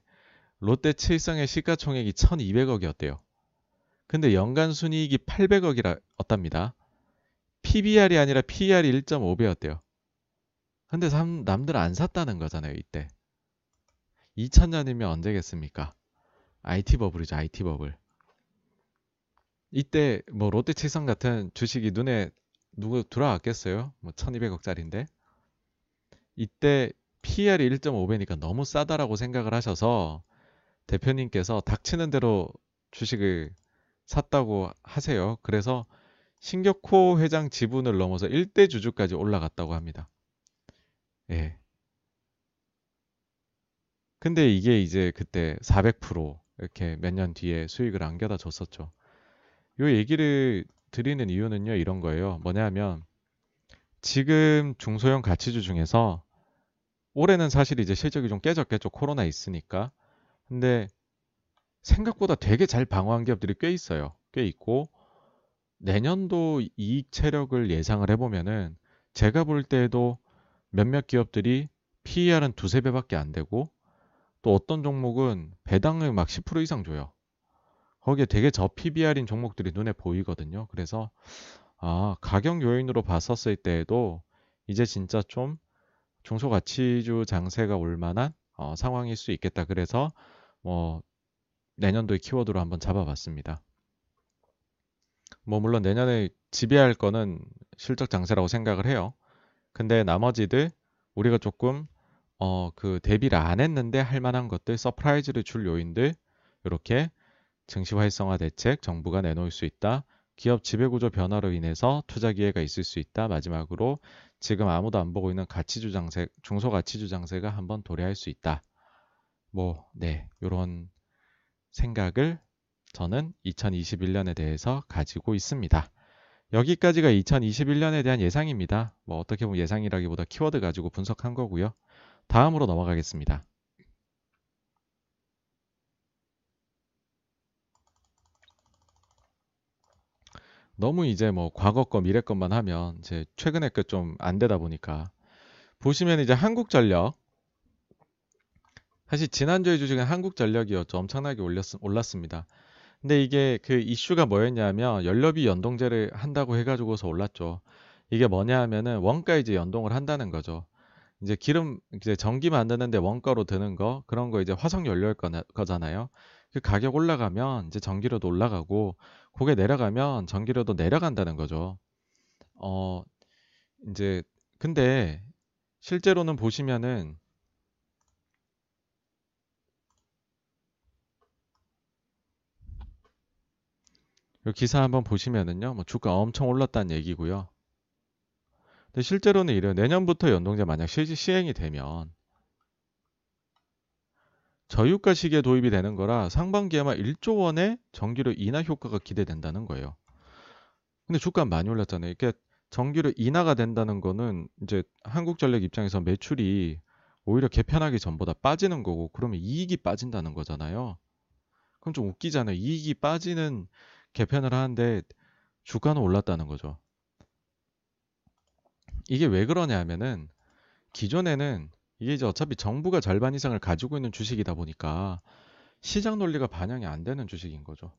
[SPEAKER 1] 롯데 칠성의 시가총액이 1,200억이었대요. 근데 연간 순이익이 800억이라 었답니다. PBR이 아니라 PER이 1.5배였대요. 근데 남들 안 샀다는 거잖아요, 이때. 2000년이면 언제겠습니까? IT 버블이죠, IT 버블. 이때 뭐 롯데칠성 같은 주식이 눈에 누구 들어왔겠어요? 뭐 1200억짜리인데. 이때 PER이 1.5배니까 너무 싸다라고 생각을 하셔서 대표님께서 닥치는 대로 주식을 샀다고 하세요. 그래서 신격호 회장 지분을 넘어서 1대 주주까지 올라갔다고 합니다. 예. 근데 이게 이제 그때 400% 이렇게 몇 년 뒤에 수익을 안겨다 줬었죠. 요 얘기를 드리는 이유는요, 이런 거예요. 뭐냐면, 지금 중소형 가치주 중에서 올해는 사실 이제 실적이 좀 깨졌겠죠. 코로나 있으니까. 근데 생각보다 되게 잘 방어한 기업들이 꽤 있어요. 꽤 있고 내년도 이익 체력을 예상을 해보면은 제가 볼 때에도 몇몇 기업들이 PER은 두세 배밖에 안 되고 또 어떤 종목은 배당을 막 10% 이상 줘요. 거기에 되게 저 PBR인 종목들이 눈에 보이거든요. 그래서 아, 가격 요인으로 봤었을 때에도 이제 진짜 좀 중소 가치주 장세가 올 만한 어, 상황일 수 있겠다. 그래서 뭐 내년도의 키워드로 한번 잡아봤습니다. 뭐 물론 내년에 지배할 거는 실적 장세라고 생각을 해요. 근데 나머지들 우리가 조금 어, 그 대비를 안 했는데 할 만한 것들, surprise를 줄 요인들 이렇게 증시 활성화 대책 정부가 내놓을 수 있다. 기업 지배구조 변화로 인해서 투자 기회가 있을 수 있다. 마지막으로 지금 아무도 안 보고 있는 가치주 장세, 중소가치주 장세가 한번 도래할 수 있다. 뭐, 네, 이런 생각을 저는 2021년에 대해서 가지고 있습니다. 여기까지가 2021년에 대한 예상입니다. 뭐 어떻게 보면 예상이라기보다 키워드 가지고 분석한 거고요. 다음으로 넘어가겠습니다. 너무 이제 뭐 과거 거 미래 것만 하면 이제 최근에 그좀안 되다 보니까 보시면 이제 한국전력 사실 지난주에 주식은 한국전력이었죠. 엄청나게 올렸, 올랐습니다. 근데 이게 그 이슈가 뭐였냐면 연료비 연동제를 한다고 해가지고서 올랐죠. 이게 뭐냐 하면은 원가 이제 연동을 한다는 거죠. 이제 기름 이제 전기 만드는데 원가로 드는 거 그런 거 이제 화석 연료일 거잖아요. 그 가격 올라가면 이제 전기료도 올라가고 그게 내려가면 전기료도 내려간다는 거죠. 어 이제 근데 실제로는 보시면은 이 기사 한번 보시면은요, 뭐 주가 엄청 올랐다는 얘기고요. 근데 실제로는 이래요. 내년부터 연동제 만약 실시 시행이 되면 저유가 시기에 도입이 되는 거라 상반기에만 1조 원의 전기료 인하 효과가 기대된다는 거예요. 근데 주가 많이 올랐잖아요. 이게 전기료 인하가 된다는 거는 이제 한국전력 입장에서 매출이 오히려 개편하기 전보다 빠지는 거고 그러면 이익이 빠진다는 거잖아요. 그럼 좀 웃기잖아요. 이익이 빠지는 개편을 하는데 주가는 올랐다는 거죠. 이게 왜 그러냐 하면은 기존에는 이게 이제 어차피 정부가 절반 이상을 가지고 있는 주식이다 보니까 시장 논리가 반영이 안 되는 주식인 거죠.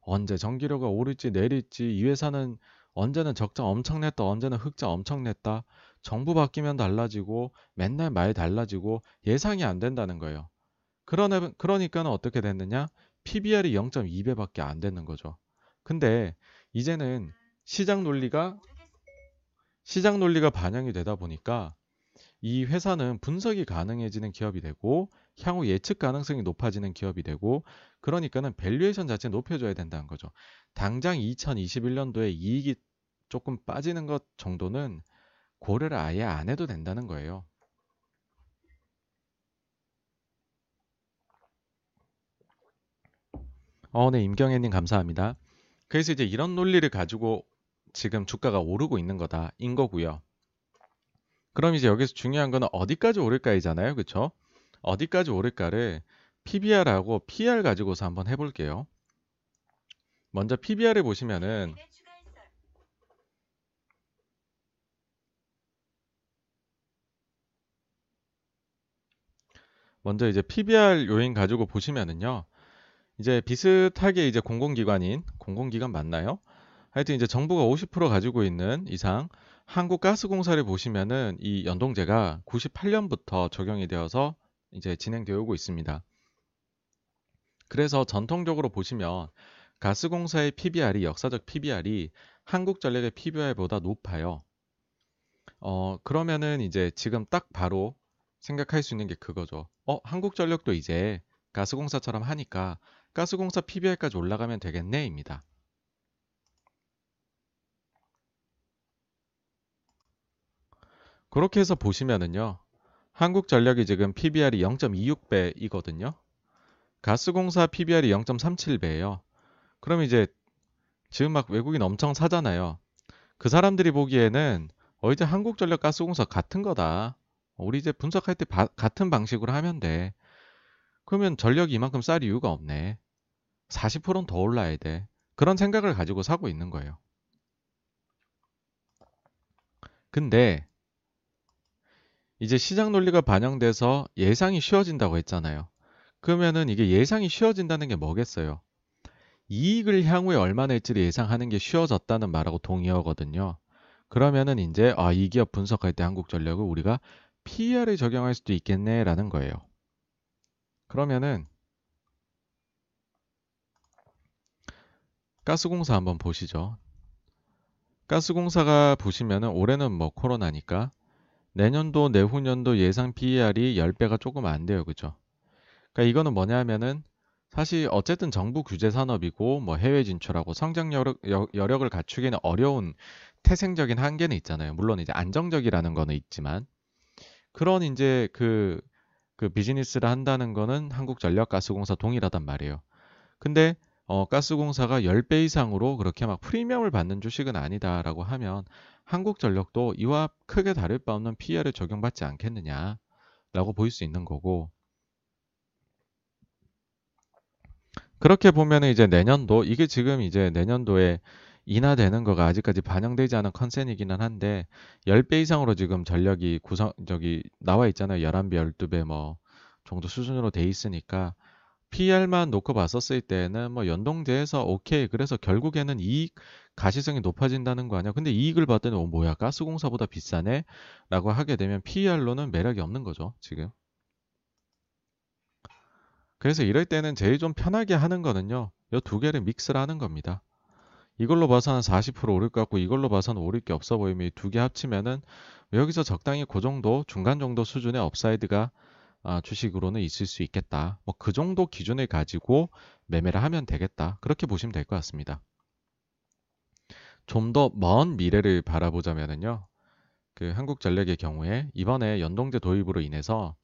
[SPEAKER 1] 언제 전기료가 오를지 내릴지 이 회사는 언제는 적자 엄청 냈다 언제는 흑자 엄청 냈다 정부 바뀌면 달라지고 맨날 말 달라지고 예상이 안 된다는 거예요. 그러네, 그러니까는 어떻게 됐느냐? PBR이 0.2배밖에 안 되는 거죠. 근데 이제는 시장 논리가 시장 논리가 반영이 되다 보니까 이 회사는 분석이 가능해지는 기업이 되고 향후 예측 가능성이 높아지는 기업이 되고 그러니까는 valuation 자체 높여줘야 된다는 거죠. 당장 2021년도에 이익이 조금 빠지는 것 정도는 고려를 아예 안 해도 된다는 거예요. 어, 네, 임경애님 감사합니다. 그래서 이제 이런 논리를 가지고 지금 주가가 오르고 있는 거다 인 거고요. 그럼 이제 여기서 중요한 거는 어디까지 오를까이잖아요. 그쵸? 어디까지 오를까를 PBR하고 PR 가지고서 한번 해볼게요. 먼저 PBR을 보시면은 먼저 이제 PBR 요인 가지고 보시면은요. 이제 비슷하게 이제 공공기관인 공공기관 맞나요? 하여튼 이제 정부가 50% 가지고 있는 이상 한국가스공사를 보시면은 이 연동제가 98년부터 적용이 되어서 이제 진행되어 오고 있습니다. 그래서 전통적으로 보시면 가스공사의 PBR이 역사적 PBR이 한국전력의 PBR보다 높아요. 어, 그러면은 이제 지금 딱 바로 생각할 수 있는 게 그거죠. 어, 한국전력도 이제 가스공사처럼 하니까 가스공사 PBR까지 올라가면 되겠네입니다. 그렇게 해서 보시면은요. 한국 전력이 지금 PBR이 0.26배이거든요. 가스공사 PBR이 0.37배예요. 그럼 이제 지금 막 외국인 엄청 사잖아요. 그 사람들이 보기에는 어 이제 한국전력 가스공사 같은 거다. 우리 이제 분석할 때 바, 같은 방식으로 하면 돼. 그러면 전력이 이만큼 쌀 이유가 없네. 40%는 더 올라야 돼. 그런 생각을 가지고 사고 있는 거예요. 근데 이제 시장 논리가 반영돼서 예상이 쉬워진다고 했잖아요. 그러면은 이게 예상이 쉬워진다는 게 뭐겠어요? 이익을 향후에 얼마 낼지를 예상하는 게 쉬워졌다는 말하고 동의어거든요. 그러면은 이제 아, 이 기업 분석할 때 한국전력을 우리가 PER을 적용할 수도 있겠네라는 거예요. 그러면은 가스공사 한번 보시죠. 가스공사가 보시면은 올해는 뭐 코로나니까 내년도 내후년도 예상 PER이 10배가 조금 안 돼요. 그죠? 그러니까 이거는 뭐냐 하면은 사실 어쨌든 정부 규제 산업이고 뭐 해외 진출하고 성장 여력, 여력을 갖추기는 어려운 태생적인 한계는 있잖아요. 물론 이제 안정적이라는 거는 있지만 그런 이제 그, 그 비즈니스를 한다는 거는 한국전력가스공사 동일하단 말이에요. 근데 어, 가스공사가 10배 이상으로 그렇게 막 프리미엄을 받는 주식은 아니다라고 하면 한국전력도 이와 크게 다를 바 없는 PER을 적용받지 않겠느냐라고 보일 수 있는 거고 그렇게 보면은 이제 내년도 이게 지금 이제 내년도에 인하되는 거가 아직까지 반영되지 않은 컨센이기는 한데 10배 이상으로 지금 전력이 구성 저기 나와 있잖아요. 11배, 12배 뭐 정도 수준으로 돼 있으니까 PR만 놓고 봤었을 때는 뭐 연동제에서 오케이. 그래서 결국에는 이익 가시성이 높아진다는 거 아니야. 근데 이익을 봤더니 어 뭐야? 가스공사보다 비싸네? 라고 하게 되면 PER로는 매력이 없는 거죠. 지금. 그래서 이럴 때는 제일 좀 편하게 하는 거는요. 이 두 개를 mix를 하는 겁니다. 이걸로 봐서는 40% 오를 것 같고 이걸로 봐서는 오를 게 없어 보이면 이 두 개 합치면은 여기서 적당히 그 정도 중간 정도 수준의 upside가 아, 주식으로는 있을 수 있겠다. 뭐 그 정도 기준을 가지고 매매를 하면 되겠다. 그렇게 보시면 될 것 같습니다. 좀 더 먼 미래를 바라보자면은요. 그 한국전력의 경우에 이번에 연동제 도입으로 인해서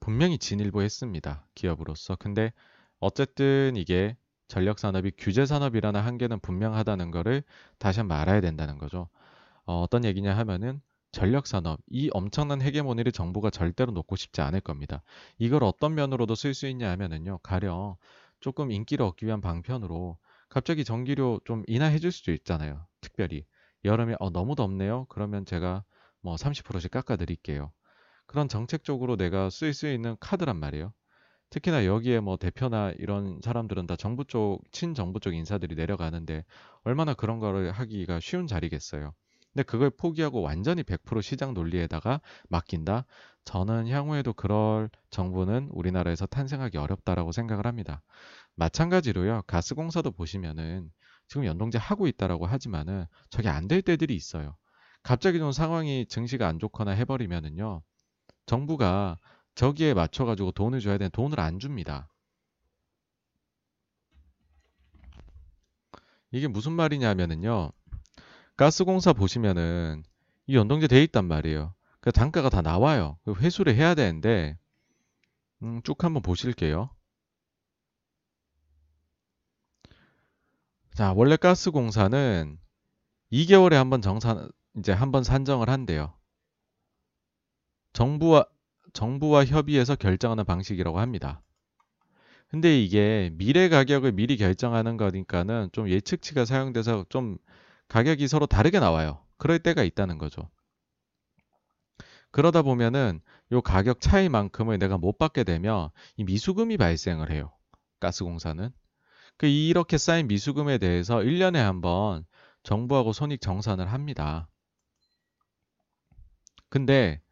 [SPEAKER 1] 분명히 진일보했습니다. 기업으로서. 근데 어쨌든 이게 전력 산업이 규제 산업이라는 한계는 분명하다는 것을 다시 한번 알아야 된다는 거죠. 어, 어떤 얘기냐 하면은 전력 산업 이 엄청난 헤게모니를 정부가 절대로 놓고 싶지 않을 겁니다. 이걸 어떤 면으로도 쓸 수 있냐 하면은요. 가령 조금 인기를 얻기 위한 방편으로 갑자기 전기료 좀 인하해 줄 수도 있잖아요. 특별히 여름에 어, 너무 덥네요. 그러면 제가 뭐 30%씩 깎아 드릴게요. 그런 정책적으로 내가 쓸 수 있는 카드란 말이에요. 특히나 여기에 뭐 대표나 이런 사람들은 다 정부 쪽, 친정부 쪽 인사들이 내려가는데 얼마나 그런 거를 하기가 쉬운 자리겠어요. 근데 그걸 포기하고 완전히 100% 시장 논리에다가 맡긴다? 저는 향후에도 그럴 정부는 우리나라에서 탄생하기 어렵다라고 생각을 합니다. 마찬가지로요. 가스공사도 보시면은 지금 연동제 하고 있다라고 하지만은 저게 안 될 때들이 있어요. 갑자기 좀 상황이 증시가 안 좋거나 해버리면은요. 정부가 저기에 맞춰가지고 돈을 줘야 되는 돈을 안 줍니다. 이게 무슨 말이냐면은요. 가스공사 보시면은 이 연동제 돼 있단 말이에요. 그 단가가 다 나와요. 그 회수를 해야 되는데 음, 쭉 한번 보실게요. 자, 원래 가스공사는 2개월에 한 번 정산 이제 한 번 산정을 한대요. 정부와 정부와 협의해서 결정하는 방식이라고 합니다. 근데 이게 미래 가격을 미리 결정하는 거니까는 좀 예측치가 사용돼서 좀 가격이 서로 다르게 나와요. 그럴 때가 있다는 거죠. 그러다 보면은 요 가격 차이만큼을 내가 못 받게 되면 이 미수금이 발생을 해요. 가스공사는. 그 이렇게 쌓인 미수금에 대해서 1년에 한번 정부하고 손익 정산을 합니다. 근데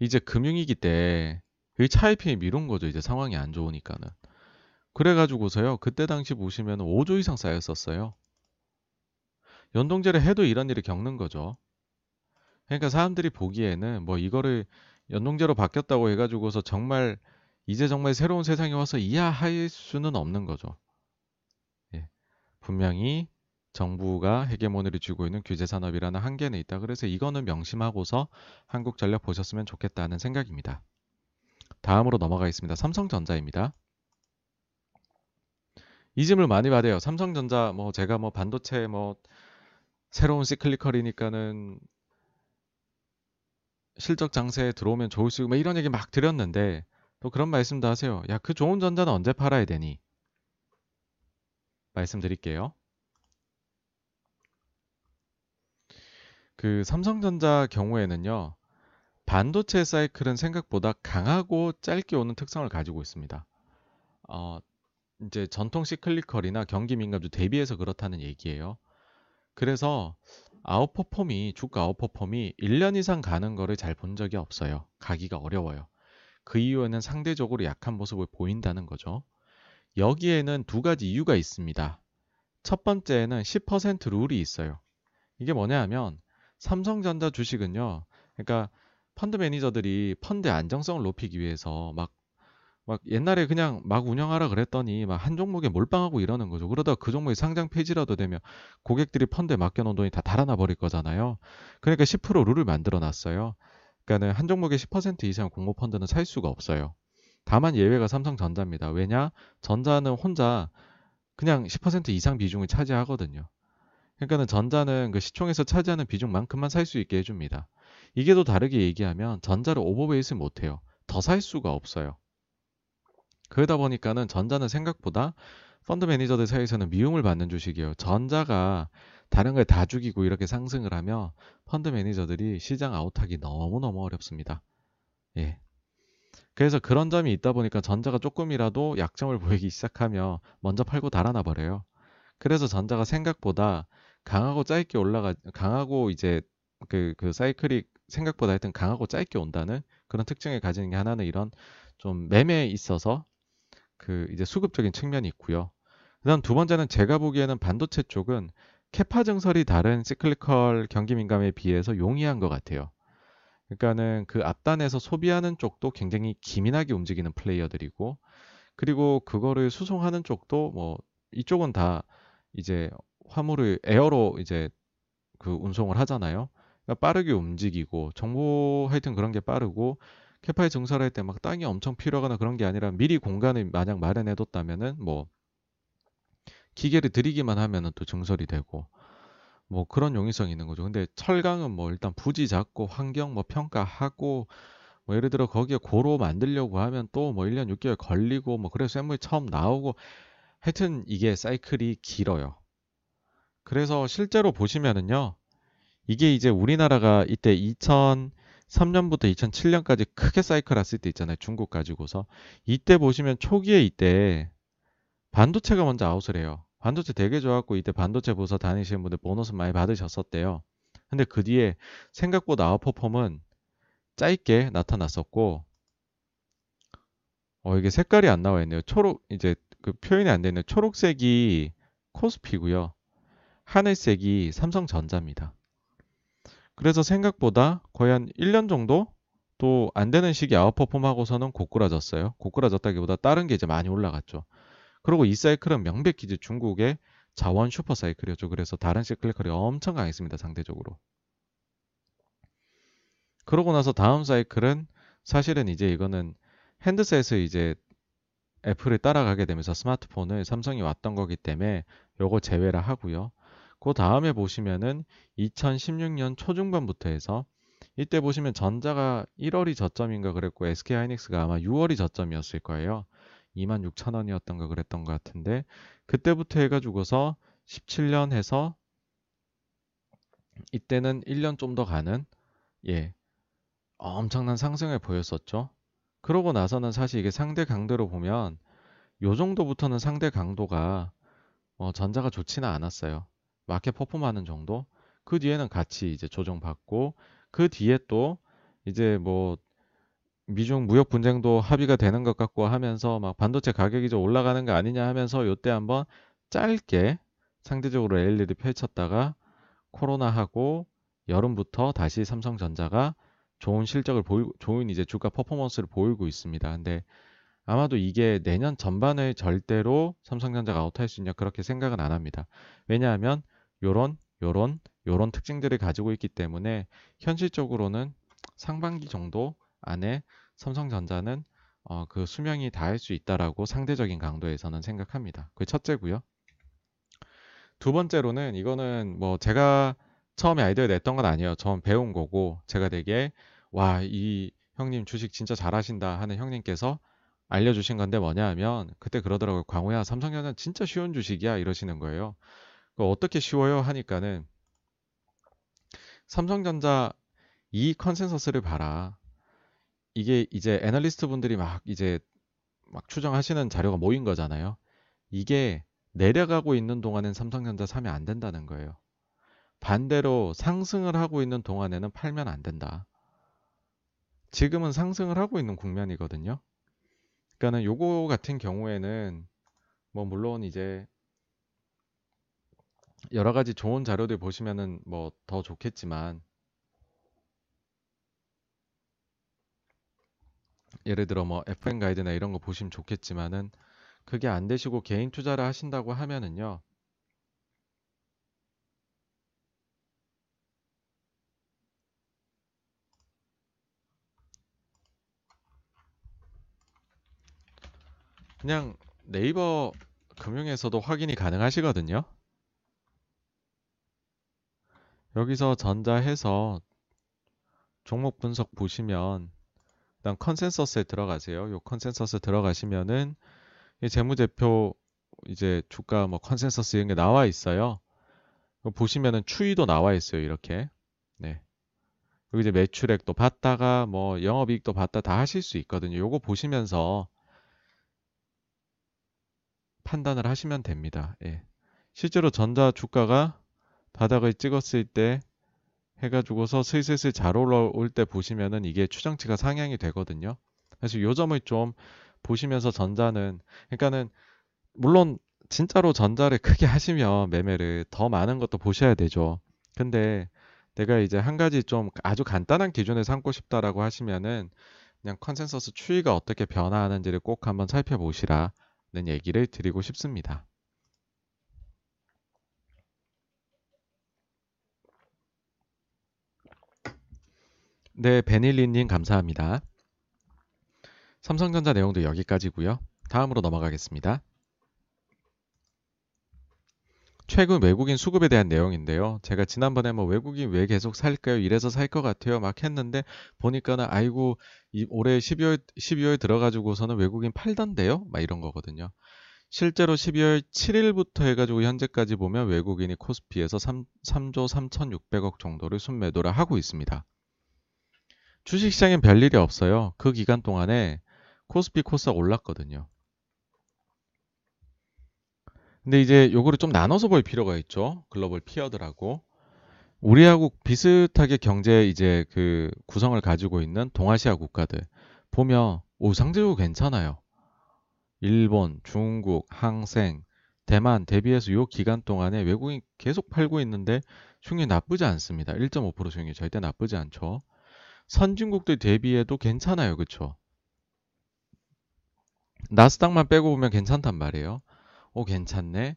[SPEAKER 1] 이제 금융위기 때그 차이핑이 미룬 거죠. 이제 상황이 안 좋으니까는. 그래가지고서요. 그때 당시 보시면 5조 이상 쌓였었어요. 연동제를 해도 이런 일을 겪는 거죠. 그러니까 사람들이 보기에는 뭐 이거를 연동제로 바뀌었다고 해가지고서 정말 이제 정말 새로운 세상이 와서 이해할 수는 없는 거죠. 예. 분명히 정부가 헤게모니를 쥐고 있는 규제 산업이라는 한계는 있다. 그래서 이거는 명심하고서 한국전력 보셨으면 좋겠다는 생각입니다. 다음으로 넘어가겠습니다. 삼성전자입니다. 이 질문 많이 받아요. 삼성전자 뭐 제가 뭐 반도체 뭐 새로운 시클리컬이니까는 실적 장세에 들어오면 좋을 수 있고 뭐 이런 얘기 막 드렸는데 또 그런 말씀도 하세요. 야, 그 좋은 전자는 언제 팔아야 되니? 말씀드릴게요. 그 삼성전자 경우에는요. 반도체 사이클은 생각보다 강하고 짧게 오는 특성을 가지고 있습니다. 어, 이제 전통 시클리컬이나 경기 민감주 대비해서 그렇다는 얘기예요. 그래서 아웃퍼폼이 주가 아웃퍼폼이 1년 이상 가는 거를 잘 본 적이 없어요. 가기가 어려워요. 그 이유에는 상대적으로 약한 모습을 보인다는 거죠. 여기에는 두 가지 이유가 있습니다. 첫 번째는 10% 룰이 있어요. 이게 뭐냐 하면 삼성전자 주식은요. 그러니까 펀드 매니저들이 펀드 안정성을 높이기 위해서 막, 막 옛날에 그냥 막 운영하라 그랬더니 막 한 종목에 몰빵하고 이러는 거죠. 그러다 그 종목이 상장 폐지라도 되면 고객들이 펀드에 맡겨놓은 돈이 다 달아나 버릴 거잖아요. 그러니까 10% 룰을 만들어 놨어요. 그러니까는 한 종목의 10% 이상 공모 펀드는 살 수가 없어요. 다만 예외가 삼성전자입니다. 왜냐? 전자는 혼자 그냥 10% 이상 비중을 차지하거든요. 그러니까는 전자는 그 시총에서 차지하는 비중만큼만 살 수 있게 해줍니다. 이게 더 다르게 얘기하면 전자를 오버베이스 못해요. 더 살 수가 없어요. 그러다 보니까는 전자는 생각보다 펀드 매니저들 사이에서는 미움을 받는 주식이에요. 전자가 다른 걸 다 죽이고 이렇게 상승을 하면 펀드 매니저들이 시장 out하기 너무너무 어렵습니다. 예. 그래서 그런 점이 있다 보니까 전자가 조금이라도 약점을 보이기 시작하면 먼저 팔고 달아나 버려요. 그래서 전자가 생각보다 강하고 짧게 올라가 강하고 이제 그, 그 사이클이 생각보다 하여튼 강하고 짧게 온다는 그런 특징을 가지는 게 하나는 이런 좀 매매에 있어서 그 이제 수급적인 측면이 있고요. 그다음 두 번째는 제가 보기에는 반도체 쪽은 캐파 증설이 다른 시클리컬 경기 민감에 비해서 용이한 것 같아요. 그러니까는 그 앞단에서 소비하는 쪽도 굉장히 기민하게 움직이는 플레이어들이고 그리고 그거를 수송하는 쪽도 뭐 이쪽은 다 이제 화물을 에어로 이제 그 운송을 하잖아요. 그러니까 빠르게 움직이고 정보 하여튼 그런 게 빠르고 캐파에 증설할 때 막 땅이 엄청 필요하거나 그런 게 아니라 미리 공간을 만약 마련해 뒀다면은 뭐 기계를 들이기만 하면은 또 증설이 되고 뭐 그런 용이성이 있는 거죠. 근데 철강은 뭐 일단 부지 잡고 환경 뭐 평가하고 뭐 예를 들어 거기에 고로 만들려고 하면 또 뭐 1년 6개월 걸리고 뭐 그래서 쇳물이 처음 나오고 하여튼 이게 사이클이 길어요. 그래서 실제로 보시면은요. 이게 이제 우리나라가 이때 2003년부터 2007년까지 크게 사이클 왔을 때 있잖아요. 중국 가지고서. 이때 보시면 초기에 이때 반도체가 먼저 아웃을 해요. 반도체 되게 좋았고 이때 반도체 부서 다니시는 분들 보너스 많이 받으셨었대요. 근데 그 뒤에 생각보다 아웃퍼폼은 짧게 나타났었고 어 이게 색깔이 안 나와 있네요. 초록 이제 그 표현이 안 되네요. 초록색이 코스피고요. 하늘색이 삼성전자입니다. 그래서 생각보다 거의 한 1년 정도 또 안 되는 시기 아웃퍼폼 하고서는 고꾸라졌어요. 고꾸라졌다기보다 다른 게 이제 많이 올라갔죠. 그리고 이 사이클은 명백히 이제 중국의 자원 슈퍼 사이클이었죠. 그래서 다른 시클리컬이 엄청 강했습니다. 상대적으로. 그러고 나서 다음 사이클은 사실은 이제 이거는 핸드셋을 이제 애플을 따라가게 되면서 스마트폰을 삼성이 왔던 거기 때문에 요거 제외를 하고요. 그 다음에 보시면은 2016년 초중반부터 해서 이때 보시면 전자가 1월이 저점인가 그랬고 SK 하이닉스가 아마 6월이 저점이었을 거예요. 26,000원이었던가 그랬던 것 같은데 그때부터 해가지고서 17년 해서 이때는 1년 좀 더 가는 예 엄청난 상승을 보였었죠. 그러고 나서는 사실 이게 상대 강도로 보면 요 정도부터는 상대 강도가 어, 전자가 좋지는 않았어요. 마켓 퍼폼하는 정도. 그 뒤에는 같이 이제 조정받고 그 뒤에 또 이제 뭐 미중 무역 분쟁도 합의가 되는 것 같고 하면서 막 반도체 가격이 좀 올라가는 거 아니냐 하면서 요때 한번 짧게 상대적으로 랠리를 펼쳤다가 코로나하고 여름부터 다시 삼성전자가 좋은 실적을 보이고 좋은 이제 주가 퍼포먼스를 보이고 있습니다. 근데 아마도 이게 내년 전반에 절대로 삼성전자가 아웃할 수 있냐 그렇게 생각은 안 합니다. 왜냐하면 요런 요런 요런 특징들을 가지고 있기 때문에 현실적으로는 상반기 정도 안에 삼성전자는 어, 그 수명이 닿을 수 있다라고 상대적인 강도에서는 생각합니다. 그 첫째고요. 두 번째로는 이거는 뭐 제가 처음에 아이디어 냈던 건 아니에요. 처음 배운 거고 제가 되게 와 이 형님 주식 진짜 잘하신다 하는 형님께서 알려주신 건데 뭐냐 하면 그때 그러더라고요. 광호야 삼성전자 진짜 쉬운 주식이야 이러시는 거예요. 어떻게 쉬워요 하니까는 삼성전자 이 컨센서스를 봐라. 이게 이제 애널리스트 분들이 막 이제 막 추정하시는 자료가 모인 거잖아요. 이게 내려가고 있는 동안엔 삼성전자 사면 안 된다는 거예요. 반대로 상승을 하고 있는 동안에는 팔면 안 된다. 지금은 상승을 하고 있는 국면이거든요. 그러니까는 요거 같은 경우에는 뭐 물론 이제 여러 가지 좋은 자료들 보시면은 뭐 더 좋겠지만 예를 들어 뭐 FN 가이드나 이런 거 보시면 좋겠지만은 그게 안 되시고 개인 투자를 하신다고 하면은요. 그냥 네이버 금융에서도 확인이 가능하시거든요. 여기서 전자해서 종목 분석 보시면 일단 컨센서스에 들어가세요. 요 컨센서스 들어가시면은 이 재무제표 이제 주가 뭐 컨센서스 이런 게 나와 있어요. 보시면은 추이도 나와 있어요. 이렇게. 네. 여기 이제 매출액도 봤다가 뭐 영업이익도 봤다 다 하실 수 있거든요. 요거 보시면서 판단을 하시면 됩니다. 예. 실제로 전자 주가가 바닥을 찍었을 때 해가지고서 슬슬슬 잘 올라올 때 보시면은 이게 추정치가 상향이 되거든요. 그래서 요 점을 좀 보시면서 전자는 그러니까는 물론 진짜로 전자를 크게 하시면 매매를 더 많은 것도 보셔야 되죠. 근데 내가 이제 한 가지 좀 아주 간단한 기준을 삼고 싶다라고 하시면은 그냥 컨센서스 추이가 어떻게 변화하는지를 꼭 한번 살펴보시라는 얘기를 드리고 싶습니다. 네, 베닐리님 감사합니다. 삼성전자 내용도 여기까지고요. 다음으로 넘어가겠습니다. 최근 외국인 수급에 대한 내용인데요. 제가 지난번에 뭐 외국인 왜 계속 살까요? 이래서 살 것 같아요. 막 했는데 보니까는 아이고 올해 12월 12월 들어가지고서는 외국인 팔던데요? 막 이런 거거든요. 실제로 12월 7일부터 해가지고 현재까지 보면 외국인이 코스피에서 3, 3조 3,600억 정도를 순매도를 하고 있습니다. 주식시장엔 별일이 없어요. 그 기간 동안에 코스피 코스가 올랐거든요. 근데 이제 요거를 좀 나눠서 볼 필요가 있죠. 글로벌 피어들하고. 우리하고 비슷하게 경제 이제 그 구성을 가지고 있는 동아시아 국가들 보면 오 상대적으로 괜찮아요. 일본, 중국, 항생, 대만 대비해서 요 기간 동안에 외국인 계속 팔고 있는데 수익이 나쁘지 않습니다. 1.5% 수익이 절대 나쁘지 않죠. 선진국들 대비해도 괜찮아요. 그쵸? 나스닥만 빼고 보면 괜찮단 말이에요. 오, 괜찮네.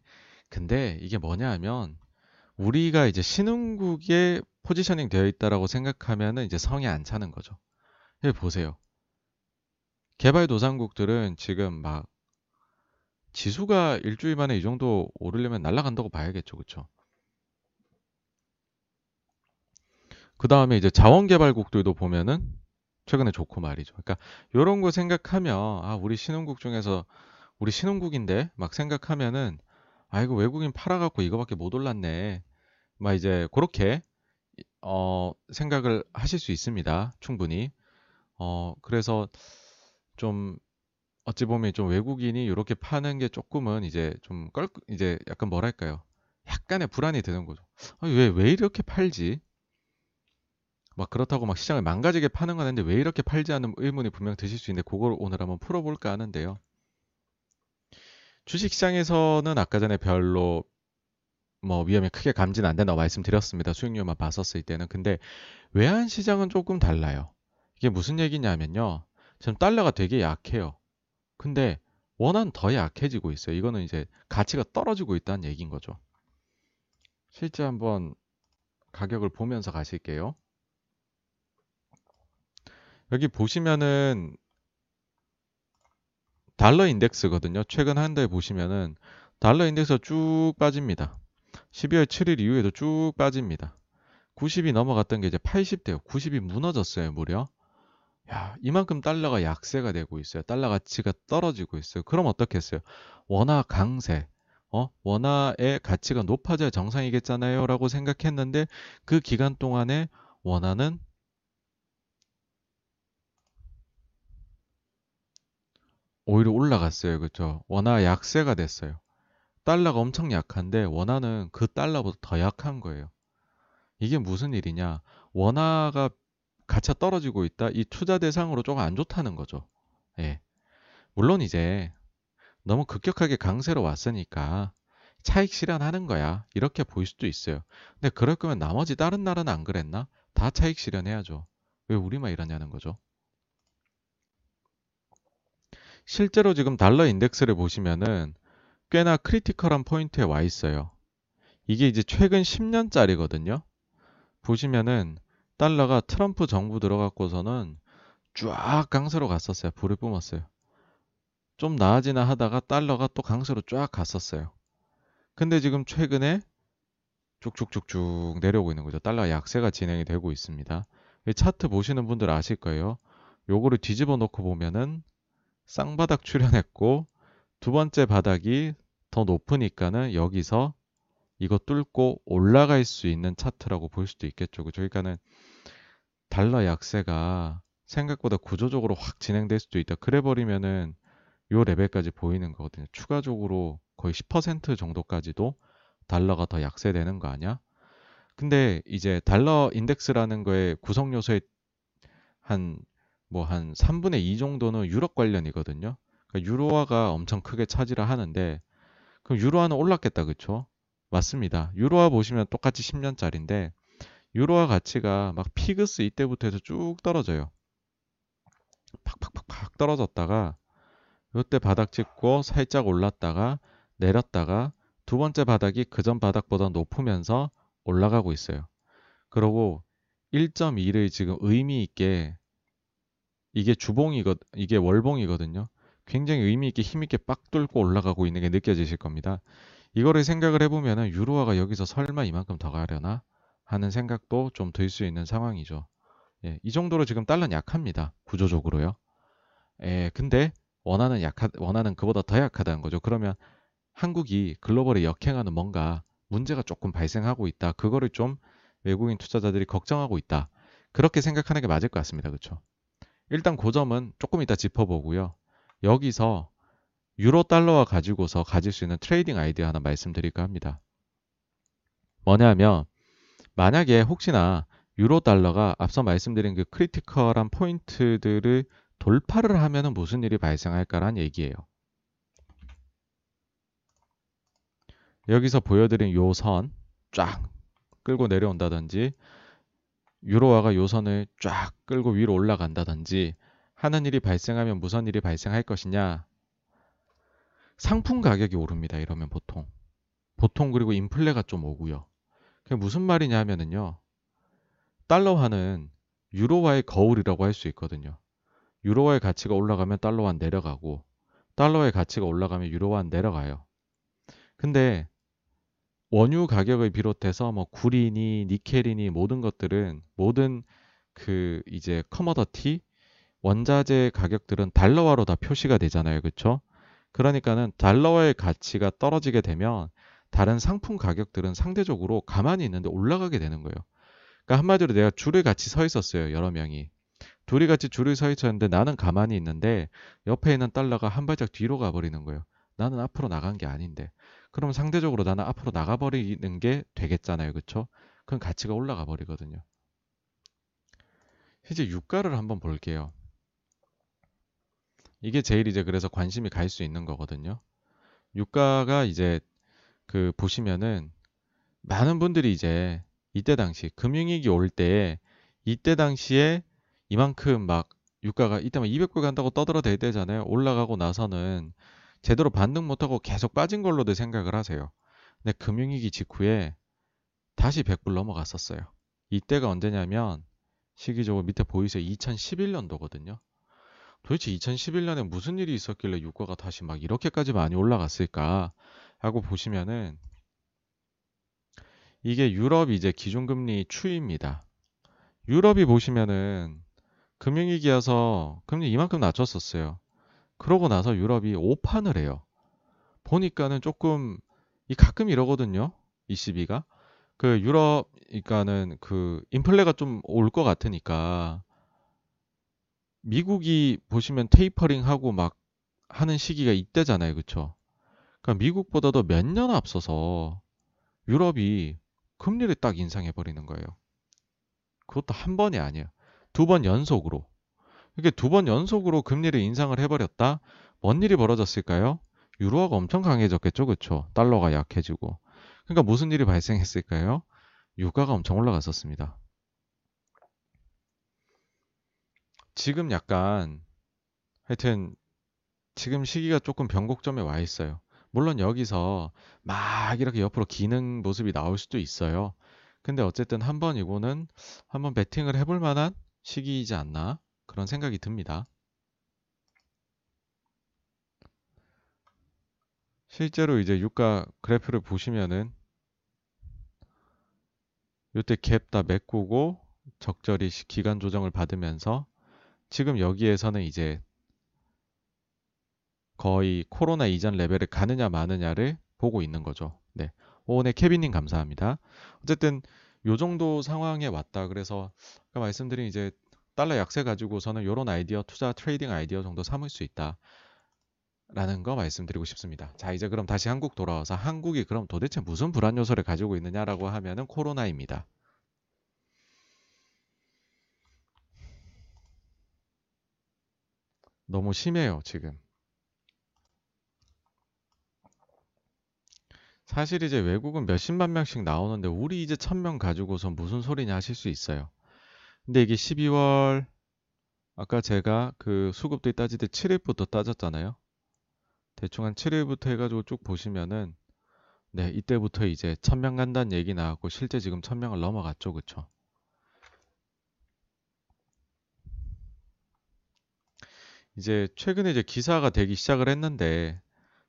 [SPEAKER 1] 근데 이게 뭐냐 하면 우리가 이제 신흥국에 포지셔닝 되어 있다라고 생각하면은 이제 성이 안 차는 거죠. 여기 보세요. 개발도상국들은 지금 막 지수가 일주일 만에 이 정도 오르려면 날아간다고 봐야겠죠. 그쵸? 그 다음에 이제 자원개발국들도 보면은 최근에 좋고 말이죠. 그러니까 이런 거 생각하면 아 우리 신흥국 중에서 우리 신흥국인데 막 생각하면은 아 이거 외국인 팔아갖고 이거밖에 못 올랐네. 막 이제 그렇게 어 생각을 하실 수 있습니다. 충분히. 어 그래서 좀 어찌 보면 좀 외국인이 이렇게 파는 게 조금은 이제 좀 껄 이제 약간 뭐랄까요? 약간의 불안이 드는 거죠. 아, 왜, 왜 이렇게 팔지? 막 그렇다고 막 시장을 망가지게 파는 건 아닌데 왜 이렇게 팔지 않는 의문이 분명 드실 수 있는데 그걸 오늘 한번 풀어볼까 하는데요. 주식시장에서는 아까 전에 별로 뭐 위험이 크게 감지는 안 된다고 말씀드렸습니다. 수익률만 봤었을 때는. 근데 외환시장은 조금 달라요. 이게 무슨 얘기냐면요. 지금 달러가 되게 약해요. 근데 원화는 더 약해지고 있어요. 이거는 이제 가치가 떨어지고 있다는 얘기인 거죠. 실제 한번 가격을 보면서 가실게요. 여기 보시면은 달러 인덱스거든요. 최근 한 달 보시면은 달러 인덱스가 쭉 빠집니다. 12월 7일 이후에도 쭉 빠집니다. 90이 넘어갔던 게 이제 80대요. 90이 무너졌어요, 무려. 야, 이만큼 달러가 약세가 되고 있어요. 달러 가치가 떨어지고 있어요. 그럼 어떻겠어요? 원화 강세. 어? 원화의 가치가 높아져야 정상이겠잖아요. 라고 생각했는데 그 기간 동안에 원화는 오히려 올라갔어요. 그죠? 원화 약세가 됐어요. 달러가 엄청 약한데 원화는 그 달러보다 더 약한 거예요. 이게 무슨 일이냐? 원화가 가치가 떨어지고 있다. 이 투자 대상으로 조금 안 좋다는 거죠. 예. 물론 이제 너무 급격하게 강세로 왔으니까 차익 실현하는 거야. 이렇게 보일 수도 있어요. 근데 그럴 거면 나머지 다른 나라는 안 그랬나? 다 차익 실현해야죠. 왜 우리만 이러냐는 거죠. 실제로 지금 달러 인덱스를 보시면은 꽤나 critical한 포인트에 와 있어요. 이게 이제 최근 10년짜리거든요. 보시면은 달러가 트럼프 정부 들어갔고서는 쫙 강세로 갔었어요. 불을 뿜었어요. 좀 나아지나 하다가 달러가 또 강세로 쫙 갔었어요. 근데 지금 최근에 쭉쭉쭉쭉 내려오고 있는 거죠. 달러 약세가 진행이 되고 있습니다. 차트 보시는 분들 아실 거예요. 요거를 뒤집어 놓고 보면은 쌍바닥 출현했고 두 번째 바닥이 더 높으니까는 여기서 이거 뚫고 올라갈 수 있는 차트라고 볼 수도 있겠죠. 그죠? 그러니까는 달러 약세가 생각보다 구조적으로 확 진행될 수도 있다. 그래 버리면은 요 레벨까지 보이는 거거든요. 추가적으로 거의 10% 정도까지도 달러가 더 약세되는 거 아니야? 근데 이제 달러 인덱스라는 거에 구성 요소의 한 뭐 한 3분의 2 정도는 유럽 관련이거든요. 그러니까 유로화가 엄청 크게 차지를 하는데 그럼 유로화는 올랐겠다, 그쵸? 맞습니다. 유로화 보시면 똑같이 10년짜리인데 유로화 가치가 막 피그스 이때부터 해서 쭉 떨어져요. 팍팍팍팍 떨어졌다가 이때 바닥 찍고 살짝 올랐다가 내렸다가 두 번째 바닥이 그 전 바닥보다 높으면서 올라가고 있어요. 그러고 1.2를 지금 의미 있게 이게 주봉이거 이게 월봉이거든요. 굉장히 의미 있게 힘 있게 빡 뚫고 올라가고 있는 게 느껴지실 겁니다. 이거를 생각을 해보면은 유로화가 여기서 설마 이만큼 더 가려나 하는 생각도 좀 들 수 있는 상황이죠. 예, 이 정도로 지금 달러는 약합니다. 구조적으로요. 예, 근데 원하는 약하 원하는 그보다 더 약하다는 거죠. 그러면 한국이 글로벌에 역행하는 뭔가 문제가 조금 발생하고 있다. 그거를 좀 외국인 투자자들이 걱정하고 있다. 그렇게 생각하는 게 맞을 것 같습니다. 그렇죠? 일단 그 점은 조금 이따 짚어보고요. 여기서 유로 달러와 가지고서 가질 수 있는 trading 아이디어 하나 말씀드릴까 합니다. 뭐냐면 만약에 혹시나 유로 달러가 앞서 말씀드린 그 critical한 포인트들을 돌파를 하면 무슨 일이 발생할까란 얘기예요. 여기서 보여드린 요 선 쫙 끌고 내려온다든지 유로화가 요 선을 쫙 끌고 위로 올라간다든지 하는 일이 발생하면 무슨 일이 발생할 것이냐 상품 가격이 오릅니다. 이러면 보통 보통 그리고 인플레가 좀 오고요. 그게 무슨 말이냐 하면은요. 달러화는 유로화의 거울이라고 할 수 있거든요. 유로화의 가치가 올라가면 달러화는 내려가고 달러의 가치가 올라가면 유로화는 내려가요. 근데 원유 가격을 비롯해서 뭐 구리니 니켈이니 모든 것들은 모든 그 이제 커머더티 원자재 가격들은 달러화로 다 표시가 되잖아요. 그렇죠? 그러니까는 달러화의 가치가 떨어지게 되면 다른 상품 가격들은 상대적으로 가만히 있는데 올라가게 되는 거예요. 그러니까 한마디로 내가 줄을 같이 서 있었어요. 여러 명이. 둘이 같이 줄을 서 있었는데 나는 가만히 있는데 옆에 있는 달러가 한 발짝 뒤로 가버리는 거예요. 나는 앞으로 나간 게 아닌데. 그럼 상대적으로 나는 앞으로 나가버리는 게 되겠잖아요. 그쵸? 그럼 가치가 올라가 버리거든요. 이제 유가를 한번 볼게요. 이게 제일 이제 그래서 관심이 갈 수 있는 거거든요. 유가가 이제 그 보시면은 많은 분들이 이제 이때 당시 금융위기 올 때 이때 당시에 이만큼 막 유가가 이때만 200불 간다고 떠들어댈 때잖아요. 올라가고 나서는 제대로 반등 못하고 계속 빠진 걸로도 생각을 하세요. 근데 금융위기 직후에 다시 100불 넘어갔었어요. 이때가 언제냐면 시기적으로 밑에 보이세요? 2011년도거든요. 도대체 2011년에 무슨 일이 있었길래 유가가 다시 막 이렇게까지 많이 올라갔을까 하고 보시면은 이게 유럽 이제 기준금리 추이입니다. 유럽이 보시면은 금융위기여서 금리 이만큼 낮췄었어요. 그러고 나서 유럽이 오판을 해요. 보니까는 조금 이 가끔 이러거든요. ECB가 그 유럽 그러니까는 그 인플레가 좀 올 것 같으니까 미국이 보시면 테이퍼링 하고 막 하는 시기가 이때잖아요. 그쵸? 그러니까 미국보다도 몇 년 앞서서 유럽이 금리를 딱 인상해 버리는 거예요. 그것도 한 번이 아니에요. 두 번 연속으로. 이게 두 번 연속으로 금리를 인상을 해버렸다? 뭔 일이 벌어졌을까요? 유로화가 엄청 강해졌겠죠, 그쵸? 달러가 약해지고. 그러니까 무슨 일이 발생했을까요? 유가가 엄청 올라갔었습니다. 지금 약간 하여튼 지금 시기가 조금 변곡점에 와 있어요. 물론 여기서 막 이렇게 옆으로 기는 모습이 나올 수도 있어요. 근데 어쨌든 한 번 이거는 한번 베팅을 해볼 만한 시기이지 않나 그런 생각이 듭니다. 실제로 이제 유가 그래프를 보시면은 이때 갭 다 메꾸고 적절히 기간 조정을 받으면서 지금 여기에서는 이제 거의 코로나 이전 레벨을 가느냐 마느냐를 보고 있는 거죠. 네. 오늘 케빈님 감사합니다. 어쨌든 요 정도 상황에 왔다. 그래서 아까 말씀드린 이제 달러 약세 가지고서는 이런 아이디어 투자 trading 아이디어 정도 삼을 수 있다. 라는 거 말씀드리고 싶습니다. 자, 이제 그럼 다시 한국 돌아와서 한국이 그럼 도대체 무슨 불안 요소를 가지고 있느냐라고 하면은 코로나입니다. 너무 심해요, 지금. 사실 이제 외국은 몇십만 명씩 나오는데 우리 이제 천 명 가지고서 무슨 소리냐 하실 수 있어요. 근데 이게 12월 아까 제가 그 따질 때 7일부터 따졌잖아요. 대충 한 7일부터 해가지고 쭉 보시면은 네 이때부터 이제 천명 간다는 얘기 나왔고 실제 지금 천 명을 넘어갔죠, 그쵸? 이제 최근에 이제 기사가 되기 시작을 했는데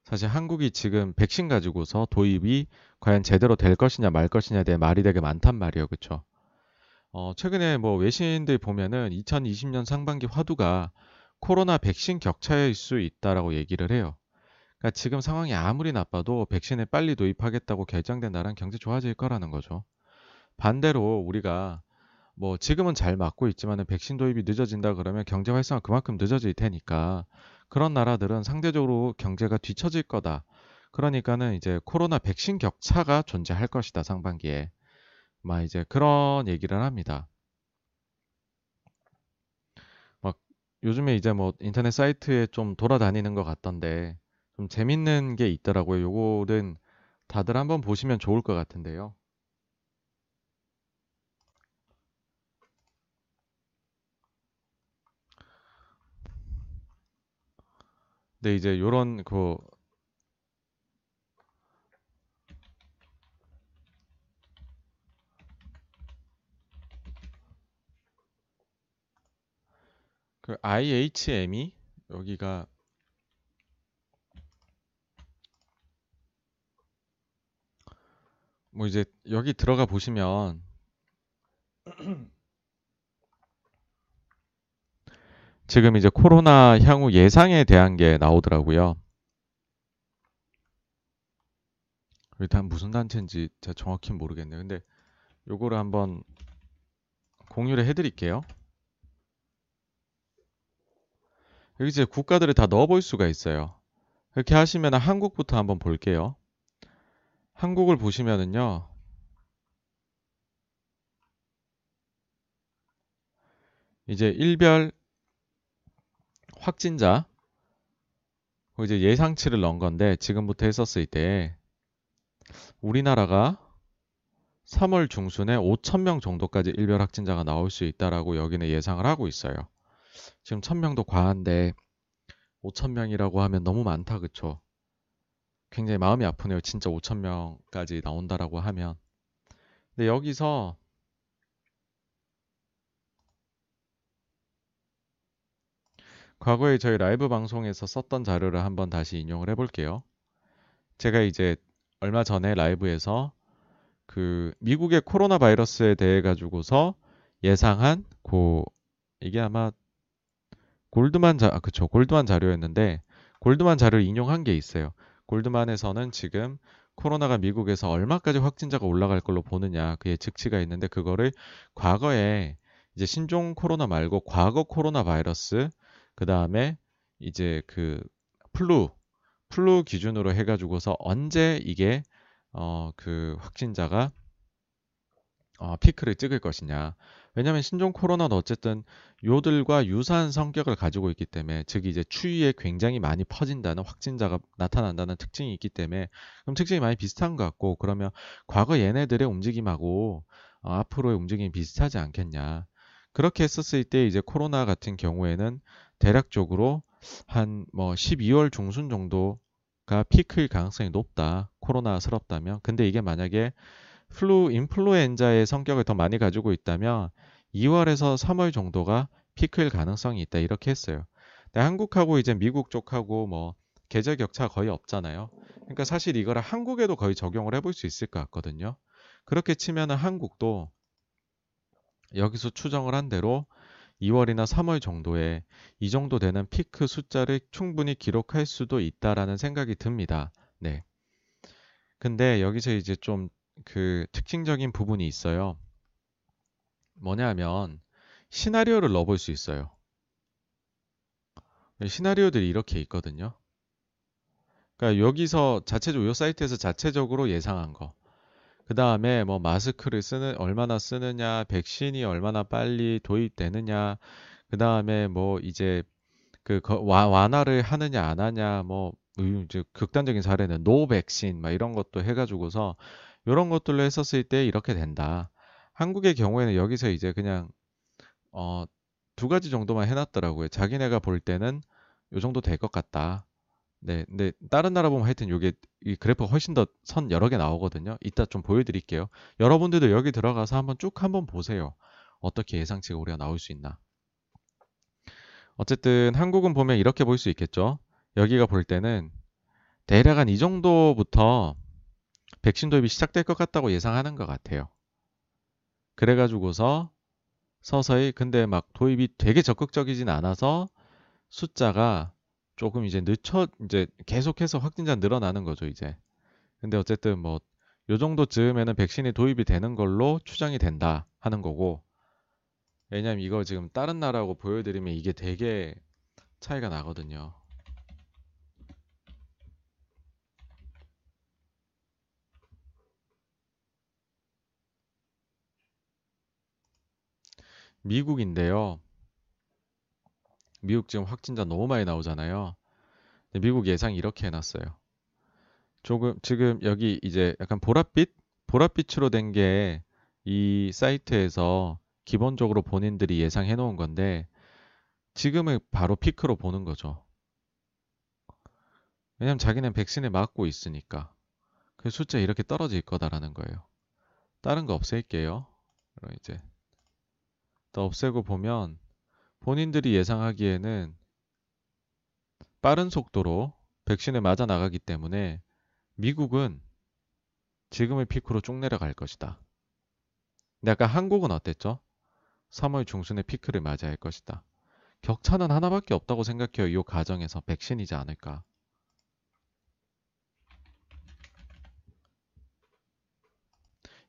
[SPEAKER 1] 사실 한국이 지금 백신 가지고서 도입이 과연 제대로 될 것이냐 말 것이냐에 대해 말이 되게 많단 말이에요. 그쵸? 어, 최근에 뭐 외신들 보면은 2020년 상반기 화두가 코로나 백신 격차일 수 있다라고 얘기를 해요. 그러니까 지금 상황이 아무리 나빠도 백신을 빨리 도입하겠다고 결정된 나라는 경제 좋아질 거라는 거죠. 반대로 우리가 뭐 지금은 잘 맞고 있지만은 백신 도입이 늦어진다 그러면 경제 활성화 그만큼 늦어질 테니까 그런 나라들은 상대적으로 경제가 뒤처질 거다. 그러니까는 이제 코로나 백신 격차가 존재할 것이다 상반기에. 막 이제 그런 얘기를 합니다. 막 요즘에 이제 뭐 인터넷 사이트에 좀 돌아다니는 것 같던데 좀 재밌는 게 있더라고요. 요거는 다들 한번 보시면 좋을 것 같은데요. 근데 이제 요런 그 IHM이 여기가 뭐 이제 여기 들어가 보시면 지금 이제 코로나 향후 예상에 대한 게 나오더라고요. 일단 무슨 단체인지 제가 정확히 모르겠네요. 근데 요거를 한번 공유를 해드릴게요. 여기 이제 국가들을 다 넣어볼 수가 있어요. 이렇게 하시면 한국부터 한번 볼게요. 한국을 보시면은요. 이제 일별 확진자 이제 예상치를 넣은 건데 지금부터 했었을 때 우리나라가 3월 중순에 5천 명 정도까지 일별 확진자가 나올 수 있다라고 여기는 예상을 하고 있어요. 지금 1000명도 과한데 5천 명이라고 하면 너무 많다 그쵸? 굉장히 마음이 아프네요. 진짜 5천 명까지 나온다라고 하면. 근데 여기서 과거에 저희 라이브 방송에서 썼던 자료를 한번 다시 인용을 해볼게요. 제가 이제 얼마 전에 라이브에서 그 미국의 코로나 바이러스에 대해 가지고서 예상한 고 이게 아마 골드만 자 아, 그쵸 골드만 자료였는데 골드만 자료를 인용한 게 있어요. 골드만에서는 지금 코로나가 미국에서 얼마까지 확진자가 올라갈 걸로 보느냐 그 예측치가 있는데 그거를 과거에 이제 신종 코로나 말고 과거 코로나 바이러스 그 다음에 이제 그 flu, flu 기준으로 해가지고서 언제 이게 어 그 확진자가 어 피크를 찍을 것이냐. 왜냐하면 신종 코로나는 어쨌든 요들과 유사한 성격을 가지고 있기 때문에 즉 이제 추위에 굉장히 많이 퍼진다는 확진자가 나타난다는 특징이 있기 때문에 그럼 특징이 많이 비슷한 것 같고 그러면 과거 얘네들의 움직임하고 어, 앞으로의 움직임이 비슷하지 않겠냐. 그렇게 했었을 때 이제 코로나 같은 경우에는 대략적으로 한 뭐 12월 중순 정도가 피크일 가능성이 높다. 코로나스럽다면. 근데 이게 만약에 플루 인플루엔자의 성격을 더 많이 가지고 있다면 2월에서 3월 정도가 피크일 가능성이 있다. 이렇게 했어요. 근데 한국하고 이제 미국 쪽하고 뭐 계절 격차 거의 없잖아요. 그러니까 사실 이거를 한국에도 거의 적용을 해볼 수 있을 것 같거든요. 그렇게 치면은 한국도 여기서 추정을 한 대로 2월이나 3월 정도에 이 정도 되는 피크 숫자를 충분히 기록할 수도 있다라는 생각이 듭니다. 네. 근데 여기서 이제 좀 그 특징적인 부분이 있어요. 뭐냐면 시나리오를 넣어볼 수 있어요. 시나리오들이 이렇게 있거든요. 그러니까 여기서 자체적으로 이 사이트에서 자체적으로 예상한 거. 그 다음에 뭐 마스크를 쓰는 얼마나 쓰느냐, 백신이 얼마나 빨리 도입되느냐, 그 다음에 뭐 이제 그 완화를 하느냐 안 하냐, 뭐 이제 극단적인 사례는 노 백신 막 이런 것도 해가지고서 이런 것들로 했었을 때 이렇게 된다. 한국의 경우에는 여기서 이제 그냥 어, 두 가지 정도만 해놨더라고요. 자기네가 볼 때는 요 정도 될 것 같다. 네, 근데 다른 나라 보면 하여튼 요게 이 그래프가 훨씬 더 선 여러 개 나오거든요. 이따 좀 보여드릴게요. 여러분들도 여기 들어가서 한번 쭉 한번 보세요. 어떻게 예상치가 우리가 나올 수 있나. 어쨌든 한국은 보면 이렇게 볼 수 있겠죠. 여기가 볼 때는 대략 한 이 정도부터 백신 도입이 시작될 것 같다고 예상하는 것 같아요. 그래가지고서 서서히 근데 막 도입이 되게 적극적이진 않아서 숫자가 조금 이제 늦춰 이제 계속해서 확진자 늘어나는 거죠 이제. 근데 어쨌든 뭐 요 정도 즈음에는 백신이 도입이 되는 걸로 추정이 된다 하는 거고. 왜냐면 이거 지금 다른 나라하고 보여드리면 이게 되게 차이가 나거든요. 미국인데요. 미국 지금 확진자 너무 많이 나오잖아요. 미국 예상 이렇게 해놨어요. 조금 지금 여기 이제 약간 보랏빛 보랏빛으로 된 게 이 사이트에서 기본적으로 본인들이 예상해 놓은 건데 지금은 바로 피크로 보는 거죠. 왜냐면 자기는 백신을 맞고 있으니까 그 숫자 이렇게 떨어질 거다라는 거예요. 다른 거 없앨게요. 그럼 이제 더 없애고 보면 본인들이 예상하기에는 빠른 속도로 백신을 맞아 나가기 때문에 미국은 지금의 피크로 쭉 내려갈 것이다. 근데 아까 한국은 어땠죠? 3월 중순에 피크를 맞아야 할 것이다. 격차는 하나밖에 없다고 생각해요. 이 가정에서 백신이지 않을까.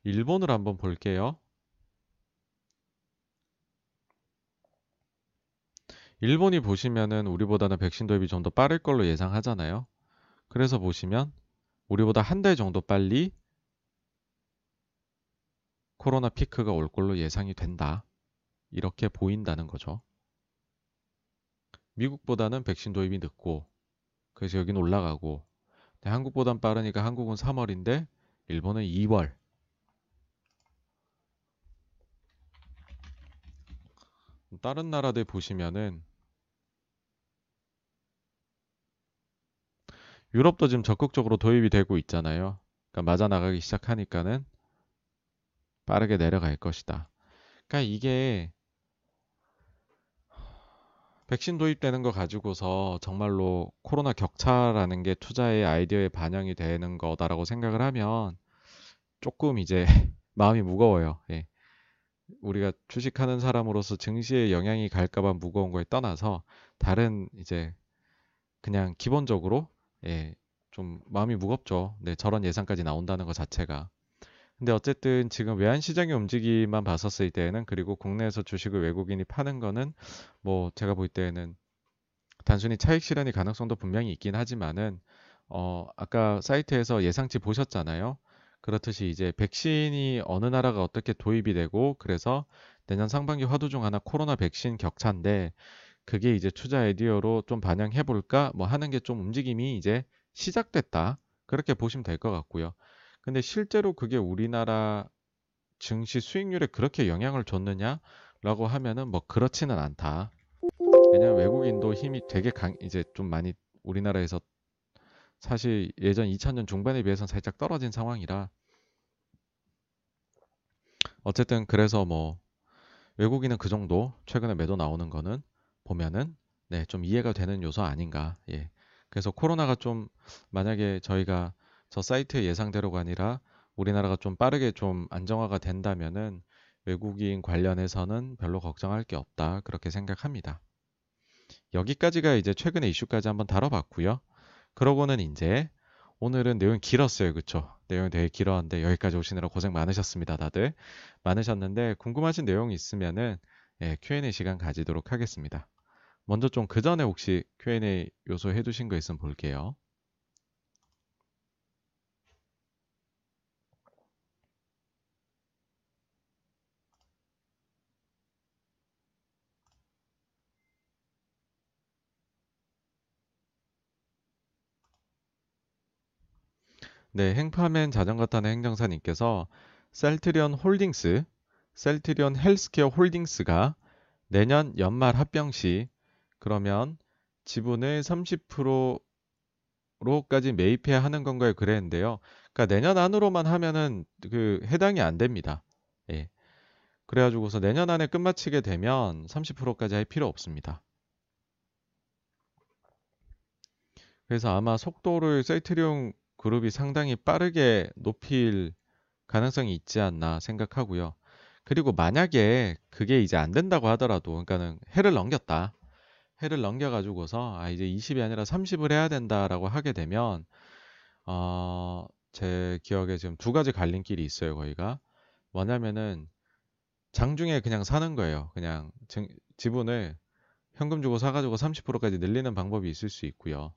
[SPEAKER 1] 일본을 한번 볼게요. 일본이 보시면은 우리보다는 백신 도입이 좀 더 빠를 걸로 예상하잖아요. 그래서 보시면 우리보다 한 달 정도 빨리 코로나 피크가 올 걸로 예상이 된다. 이렇게 보인다는 거죠. 미국보다는 백신 도입이 늦고 그래서 여기는 올라가고 한국보단 빠르니까 한국은 3월인데 일본은 2월 다른 나라들 보시면은 유럽도 지금 적극적으로 도입이 되고 있잖아요. 그러니까 맞아 나가기 시작하니까는 빠르게 내려갈 것이다. 그러니까 이게 백신 도입되는 거 가지고서 정말로 코로나 격차라는 게 투자의 아이디어에 반영이 되는 거다라고 생각을 하면 조금 이제 마음이 무거워요. 예. 우리가 주식하는 사람으로서 증시에 영향이 갈까봐 무거운 거에 떠나서 다른 이제 그냥 기본적으로 예, 좀 마음이 무겁죠. 네, 저런 예상까지 나온다는 것 자체가. 근데 어쨌든 지금 외환 시장의 움직임만 봤었을 때에는 그리고 국내에서 주식을 외국인이 파는 거는 뭐 제가 볼 때에는 단순히 차익 실현의 가능성도 분명히 있긴 하지만은 어 아까 사이트에서 예상치 보셨잖아요. 그렇듯이 이제 백신이 어느 나라가 어떻게 도입이 되고 그래서 내년 상반기 화두 중 하나 코로나 백신 격차인데 그게 이제 투자 아이디어로 좀 반영해 볼까 뭐 하는 게 좀 움직임이 이제 시작됐다. 그렇게 보시면 될 것 같고요. 근데 실제로 그게 우리나라 증시 수익률에 그렇게 영향을 줬느냐라고 하면은 뭐 그렇지는 않다. 왜냐면 외국인도 힘이 되게 강, 이제 좀 많이 우리나라에서 사실 예전 2000년 중반에 비해서는 살짝 떨어진 상황이라 어쨌든 그래서 뭐 외국인은 그 정도 최근에 매도 나오는 거는 보면은 네, 좀 이해가 되는 요소 아닌가. 예. 그래서 코로나가 좀 만약에 저희가 저 사이트의 예상대로가 아니라 우리나라가 좀 빠르게 좀 안정화가 된다면은 외국인 관련해서는 별로 걱정할 게 없다. 그렇게 생각합니다. 여기까지가 이제 최근의 이슈까지 한번 다뤄봤고요. 그러고는 이제 오늘은 내용 길었어요. 그쵸? 내용이 되게 길었는데 여기까지 오시느라 고생 많으셨습니다. 다들. 많으셨는데 궁금하신 내용이 있으면은 예, Q&A 시간 가지도록 하겠습니다. 먼저 좀 그 전에 혹시 Q&A 요소 해두신 거 있으면 볼게요. 네, 행파맨 자전거 타는 행정사님께서 셀트리온 홀딩스, 셀트리온 헬스케어 홀딩스가 내년 연말 합병 시 그러면 지분을 30%로까지 매입해야 하는 건가요? 그랬는데요. 그러니까 내년 안으로만 하면은 그 해당이 안 됩니다. 예. 그래가지고서 내년 안에 끝마치게 되면 30%까지 할 필요 없습니다. 그래서 아마 속도를 셀트리온 그룹이 상당히 빠르게 높일 가능성이 있지 않나 생각하고요. 그리고 만약에 그게 이제 안 된다고 하더라도, 그러니까는 해를 넘겼다. 해를 넘겨가지고서, 아, 이제 20이 아니라 30을 해야 된다라고 하게 되면, 어, 제 기억에 지금 두 가지 갈림길이 있어요, 거기가. 뭐냐면은, 장중에 그냥 사는 거예요. 그냥 지분을 현금 주고 사가지고 30%까지 늘리는 방법이 있을 수 있고요.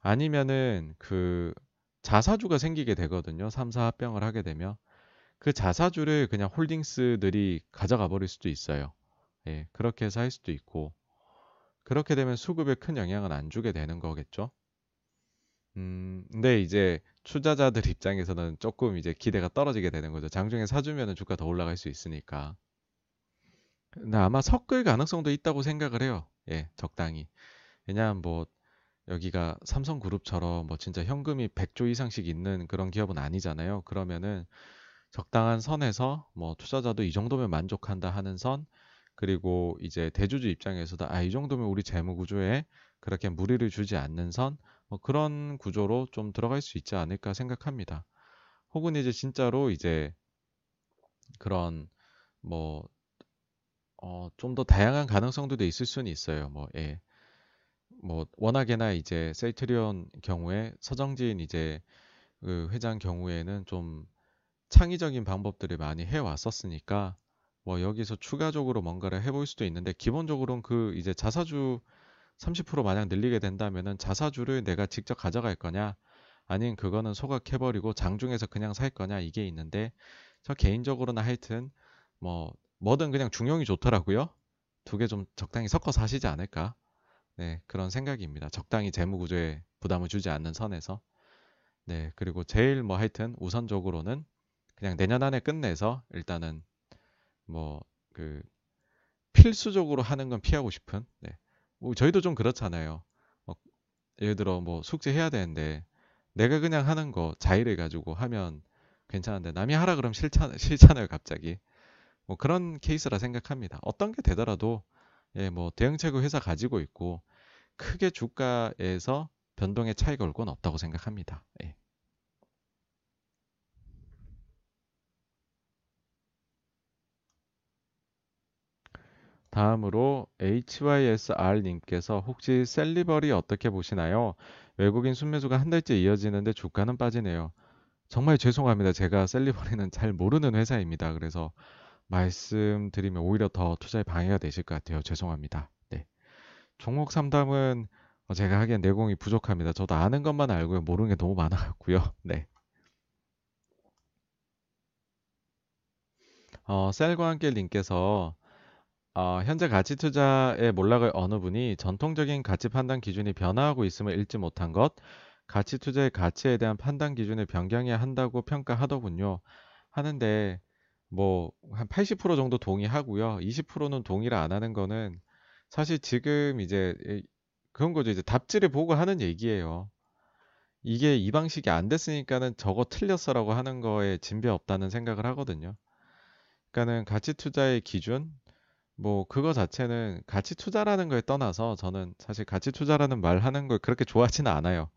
[SPEAKER 1] 아니면은 그 자사주가 생기게 되거든요. 3사 합병을 하게 되면 그 자사주를 그냥 홀딩스들이 가져가 버릴 수도 있어요. 예, 그렇게 해서 할 수도 있고 그렇게 되면 수급에 큰 영향은 안 주게 되는 거겠죠. 음, 근데 이제 투자자들 입장에서는 조금 이제 기대가 떨어지게 되는 거죠. 장중에 사주면은 주가 더 올라갈 수 있으니까. 근데 아마 섞을 가능성도 있다고 생각을 해요. 예, 적당히. 왜냐하면 뭐 여기가 삼성그룹처럼 뭐 진짜 현금이 100조 이상씩 있는 그런 기업은 아니잖아요. 그러면은 적당한 선에서 뭐 투자자도 이 정도면 만족한다 하는 선 그리고 이제 대주주 입장에서도 아 이 정도면 우리 재무 구조에 그렇게 무리를 주지 않는 선 뭐 그런 구조로 좀 들어갈 수 있지 않을까 생각합니다. 혹은 이제 진짜로 이제 그런 뭐 어, 좀 더 다양한 가능성도 있을 수는 있어요. 뭐 예. 뭐 워낙에나 이제 셀트리온 경우에 서정진 이제 그 회장 경우에는 좀 창의적인 방법들을 많이 해 왔었으니까 뭐 여기서 추가적으로 뭔가를 해볼 수도 있는데 기본적으로는 그 이제 자사주 30% 마냥 늘리게 된다면은 자사주를 내가 직접 가져갈 거냐 아닌 그거는 소각해버리고 장중에서 그냥 살 거냐 이게 있는데 저 개인적으로는 하여튼 뭐 뭐든 그냥 중용이 좋더라고요 두 개 좀 적당히 섞어서 하시지 않을까 네, 그런 생각입니다. 적당히 재무 구조에 부담을 주지 않는 선에서. 네, 그리고 제일 뭐 하여튼 우선적으로는 그냥 내년 안에 끝내서 일단은 뭐 그 필수적으로 하는 건 피하고 싶은. 네. 뭐 저희도 좀 그렇잖아요. 뭐 예를 들어 뭐 숙제 해야 되는데 내가 그냥 하는 거 자의를 가지고 하면 괜찮은데 남이 하라 그러면 싫잖, 싫잖아요, 갑자기. 뭐 그런 케이스라 생각합니다. 어떤 게 되더라도 예, 뭐 대응책을 회사 가지고 있고 크게 주가에서 변동의 차이가 올 건 없다고 생각합니다. 예. 다음으로 HYSR님께서 혹시 셀리버리 어떻게 보시나요? 외국인 순매수가 한 달째 이어지는데 주가는 빠지네요. 정말 죄송합니다. 제가 셀리버리는 잘 모르는 회사입니다. 그래서 말씀드리면 오히려 더 투자에 방해가 되실 것 같아요. 죄송합니다. 네. 종목 상담은 어, 제가 하기엔 내공이 부족합니다. 저도 아는 것만 알고요. 모르는 게 너무 많아갖고요. 네. 어, 셀과 함께 님께서 어, 현재 가치 투자의 몰락을 어느 분이 전통적인 가치 판단 기준이 변화하고 있음을 읽지 못한 것, 가치 투자의 가치에 대한 판단 기준을 변경해야 한다고 평가하더군요. 하는데 뭐 한 80% 정도 동의하고요. 20%는 동의를 안 하는 거는 사실 지금 이제 그런 거죠. 이제 답지를 보고 하는 얘기예요. 이게 이 방식이 안 됐으니까는 저거 틀렸어라고 하는 거에 진배 없다는 생각을 하거든요. 그러니까는 가치 투자의 기준 뭐 그거 자체는 가치 투자라는 거에 떠나서 저는 사실 가치 투자라는 말 하는 걸 그렇게 좋아하지는 않아요.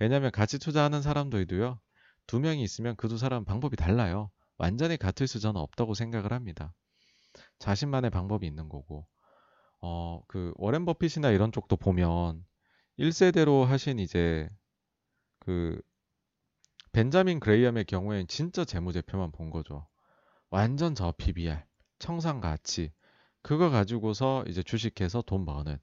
[SPEAKER 1] 왜냐하면 가치 투자하는 사람들도요. 두 명이 있으면 그 두 사람 방법이 달라요. 완전히 같을 수 저는 없다고 생각을 합니다. 자신만의 방법이 있는 거고. 어, 그 워렌 버핏이나 이런 쪽도 보면 1세대로 하신 이제 그 벤자민 그레이엄의 경우엔 진짜 재무제표만 본 거죠. 완전 저 PBR, 청산 가치. 그거 가지고서 이제 주식해서 돈 버는.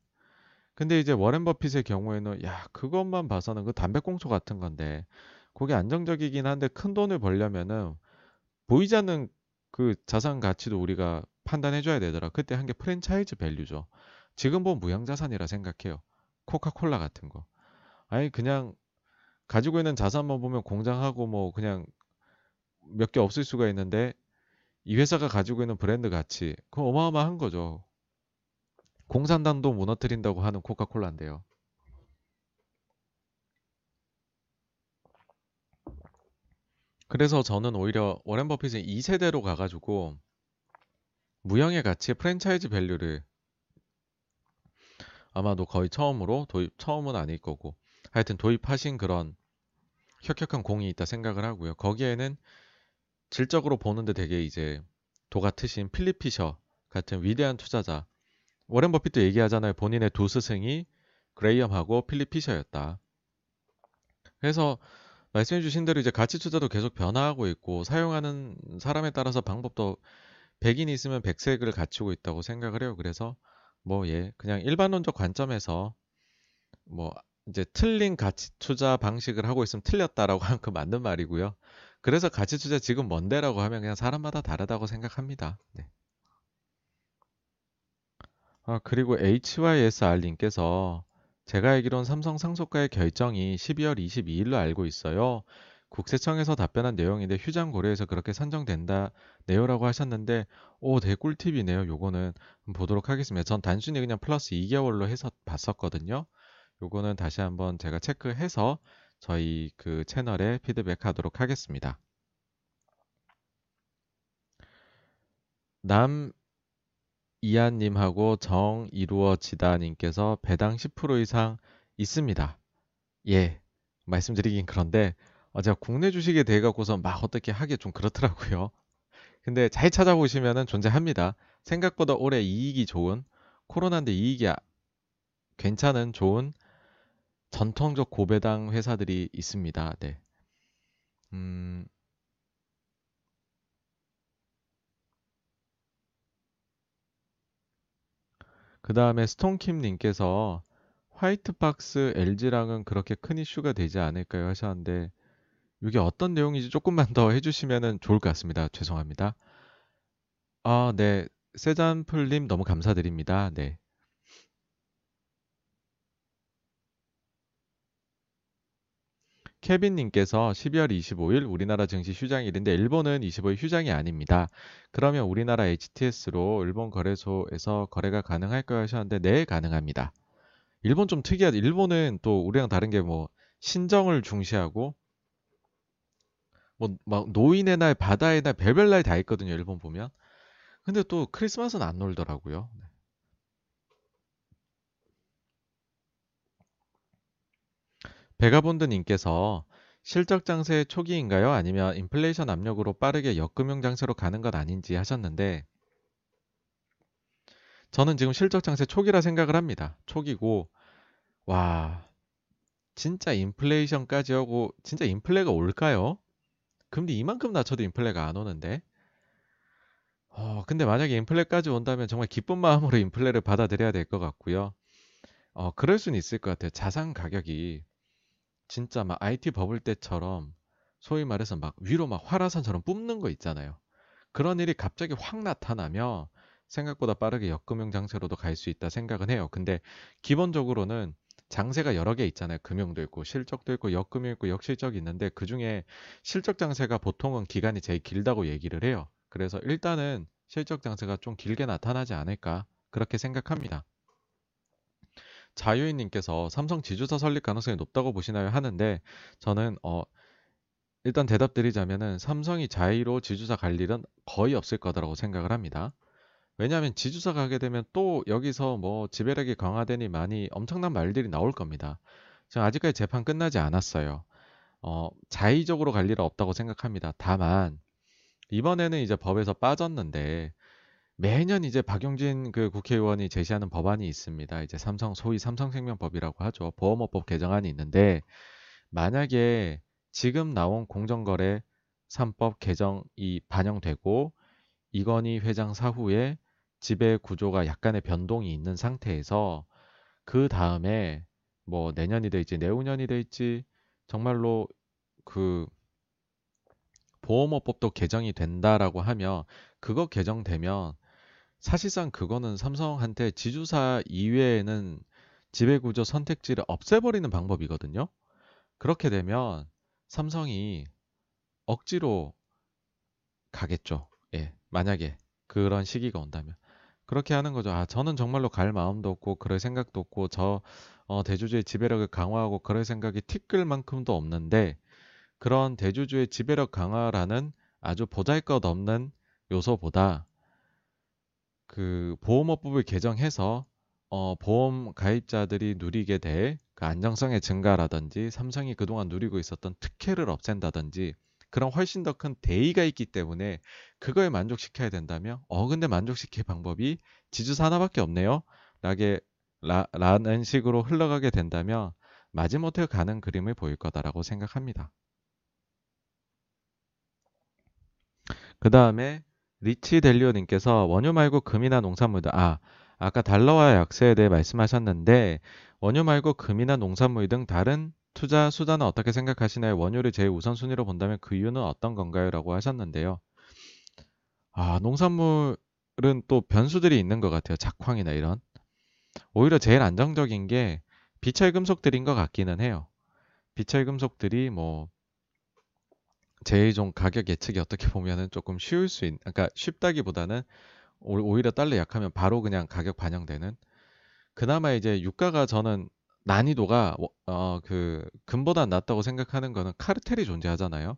[SPEAKER 1] 근데 이제 워렌 버핏의 경우에는 야, 그것만 봐서는 그 담배꽁초 같은 건데 그게 안정적이긴 한데 큰 돈을 벌려면은 보이지 않는 그 자산 가치도 우리가 판단해 줘야 되더라. 그때 한 게 franchise value죠. 지금 보면 무형자산이라 생각해요. 코카콜라 같은 거. 아니 그냥 가지고 있는 자산만 보면 공장하고 뭐 그냥 몇 개 없을 수가 있는데 이 회사가 가지고 있는 브랜드 가치 그거 어마어마한 거죠. 공산당도 무너뜨린다고 하는 코카콜라인데요. 그래서 저는 오히려 워렌 버핏은 2세대로 가가지고 무형의 가치의 프랜차이즈 밸류를 아마도 거의 처음으로 도입, 처음은 아닐 거고 하여튼 도입하신 그런 혁혁한 공이 있다 생각을 하고요. 거기에는 질적으로 보는데 되게 이제 도가 트신 필립 피셔 같은 위대한 투자자 워렌 버핏도 얘기하잖아요. 본인의 두 스승이 그레이엄하고 필립 피셔였다. 그래서 말씀해 주신 대로 이제 가치 투자도 계속 변화하고 있고 사용하는 사람에 따라서 방법도 백인이 있으면 백색을 갖추고 있다고 생각을 해요. 그래서 뭐 예, 그냥 일반론적 관점에서 뭐 이제 틀린 가치 투자 방식을 하고 있으면 틀렸다라고 하는 그 맞는 말이고요. 그래서 가치 투자 지금 뭔데라고 하면 그냥 사람마다 다르다고 생각합니다. 네. 아, 그리고 HYSR님께서 제가 알기론 삼성 상속가의 결정이 12월 22일로 알고 있어요. 국세청에서 답변한 내용인데 휴장 고려해서 그렇게 산정된다 네요라고 하셨는데 오 되게 꿀팁이네요. 요거는 보도록 하겠습니다. 전 단순히 그냥 플러스 2개월로 해서 봤었거든요. 요거는 다시 한번 제가 체크해서 저희 그 채널에 피드백하도록 하겠습니다. 남 이한님하고 정 이루어지다님께서 배당 10% 이상 있습니다. 예, 말씀드리긴 그런데 어, 제가 국내 주식에 대해 갖고서 막 어떻게 하기 좀 그렇더라고요. 근데 잘 찾아보시면은 존재합니다. 생각보다 올해 이익이 좋은 코로나인데 이익이 아, 괜찮은 좋은 전통적 고배당 회사들이 있습니다. 네. 음, 그 다음에 스톤킴님께서 화이트박스 LG랑은 그렇게 큰 이슈가 되지 않을까요 하셨는데 이게 어떤 내용인지 조금만 더 해주시면 좋을 것 같습니다. 죄송합니다. 아, 네. 세잔풀님 너무 감사드립니다. 네. 케빈님께서 12월 25일 우리나라 증시 휴장일인데 일본은 25일 휴장이 아닙니다. 그러면 우리나라 HTS로 일본 거래소에서 거래가 가능할까요 하셨는데 네 가능합니다. 일본 좀 특이하죠. 일본은 또 우리랑 다른 게 뭐 신정을 중시하고 뭐 막 노인의 날, 바다의 날, 별별 날 다 있거든요. 일본 보면. 근데 또 크리스마스는 안 놀더라고요. 베가본드님께서 실적 장세 초기인가요? 아니면 인플레이션 압력으로 빠르게 역금융 장세로 가는 것 아닌지 하셨는데 저는 지금 실적 장세 초기라 생각을 합니다. 초기고 와 진짜 인플레이션까지 하고 진짜 인플레가 올까요? 금리 이만큼 낮춰도 인플레가 안 오는데 어, 근데 만약에 인플레까지 온다면 정말 기쁜 마음으로 인플레를 받아들여야 될 것 같고요. 어, 그럴 수는 있을 것 같아요. 자산 가격이 진짜 막 IT 버블 때처럼 소위 말해서 막 위로 막 화라산처럼 뿜는 거 있잖아요. 그런 일이 갑자기 확 나타나면 생각보다 빠르게 역금융 장세로도 갈 수 있다 생각은 해요. 근데 기본적으로는 장세가 여러 개 있잖아요. 금융도 있고 실적도 있고 역금융 있고 역실적이 있는데 그 중에 실적 장세가 보통은 기간이 제일 길다고 얘기를 해요. 그래서 일단은 실적 장세가 좀 길게 나타나지 않을까 그렇게 생각합니다. 자유인님께서 삼성 지주사 설립 가능성이 높다고 보시나요? 하는데 저는 어 일단 대답 드리자면은 삼성이 자의로 지주사 갈 일은 거의 없을 거다라고 생각을 합니다. 왜냐하면 지주사 가게 되면 또 여기서 뭐 지배력이 강화되니 많이 엄청난 말들이 나올 겁니다. 지금 아직까지 재판 끝나지 않았어요. 어, 자의적으로 갈 일은 없다고 생각합니다. 다만 이번에는 이제 법에서 빠졌는데 매년 이제 박용진 그 국회의원이 제시하는 법안이 있습니다. 이제 삼성 소위 삼성생명법이라고 하죠. 보험업법 개정안이 있는데 만약에 지금 나온 공정거래 3법 개정이 반영되고 이건희 회장 사후에 지배 구조가 약간의 변동이 있는 상태에서 그 다음에 뭐 내년이 될지 내후년이 될지 정말로 그 보험업법도 개정이 된다라고 하면 그거 개정되면 사실상 그거는 삼성한테 지주사 이외에는 지배구조 선택지를 없애버리는 방법이거든요. 그렇게 되면 삼성이 억지로 가겠죠. 예, 만약에 그런 시기가 온다면. 그렇게 하는 거죠. 아, 저는 정말로 갈 마음도 없고, 그럴 생각도 없고, 저 어, 대주주의 지배력을 강화하고 그럴 생각이 티끌 만큼도 없는데, 그런 대주주의 지배력 강화라는 아주 보잘 것 없는 요소보다 그 보험업법을 개정해서 어, 보험 가입자들이 누리게 될 그 안정성의 증가라든지 삼성이 그동안 누리고 있었던 특혜를 없앤다든지 그런 훨씬 더 큰 대의가 있기 때문에 그거에 만족시켜야 된다면 어 근데 만족시킬 방법이 지주사 하나밖에 없네요 라게 라, 라는 식으로 흘러가게 된다면 마지못해 가는 그림을 보일 거다라고 생각합니다. 그 다음에 리치 델리오 님께서 원유 말고 금이나 농산물들 아 아까 달러와 약세에 대해 말씀하셨는데 원유 말고 금이나 농산물 등 다른 투자 수단은 어떻게 생각하시나요? 원유를 제일 우선순위로 본다면 그 이유는 어떤 건가요? 라고 하셨는데요. 아, 농산물은 또 변수들이 있는 것 같아요. 작황이나 이런. 오히려 제일 안정적인 게 비철 금속들인 것 같기는 해요. 비철 금속들이 뭐 제일 좀 가격 예측이 어떻게 보면은 조금 쉬울 수 있는, 그러니까 쉽다기보다는 오히려 달러 약하면 바로 그냥 가격 반영되는. 그나마 이제 유가가 저는 난이도가 어 그 금보다 낮다고 생각하는 거는 카르텔이 존재하잖아요.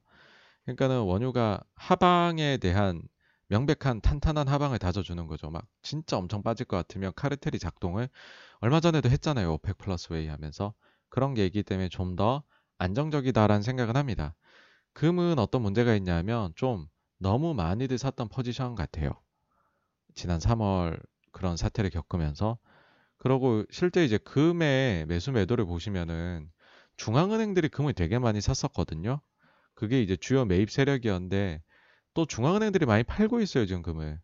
[SPEAKER 1] 그러니까는 원유가 하방에 대한 명백한 탄탄한 하방을 다져주는 거죠. 막 진짜 엄청 빠질 것 같으면 카르텔이 작동을 얼마 전에도 했잖아요. OPEC plus 회의 하면서 그런 게 있기 때문에 좀 더 안정적이다라는 생각은 합니다. 금은 어떤 문제가 있냐면 좀 너무 많이들 샀던 포지션 같아요. 지난 3월 그런 사태를 겪으면서 그러고 실제 이제 금의 매수 매도를 보시면은 중앙은행들이 금을 되게 많이 샀었거든요. 그게 이제 주요 매입 세력이었는데 또 중앙은행들이 많이 팔고 있어요, 지금 금을.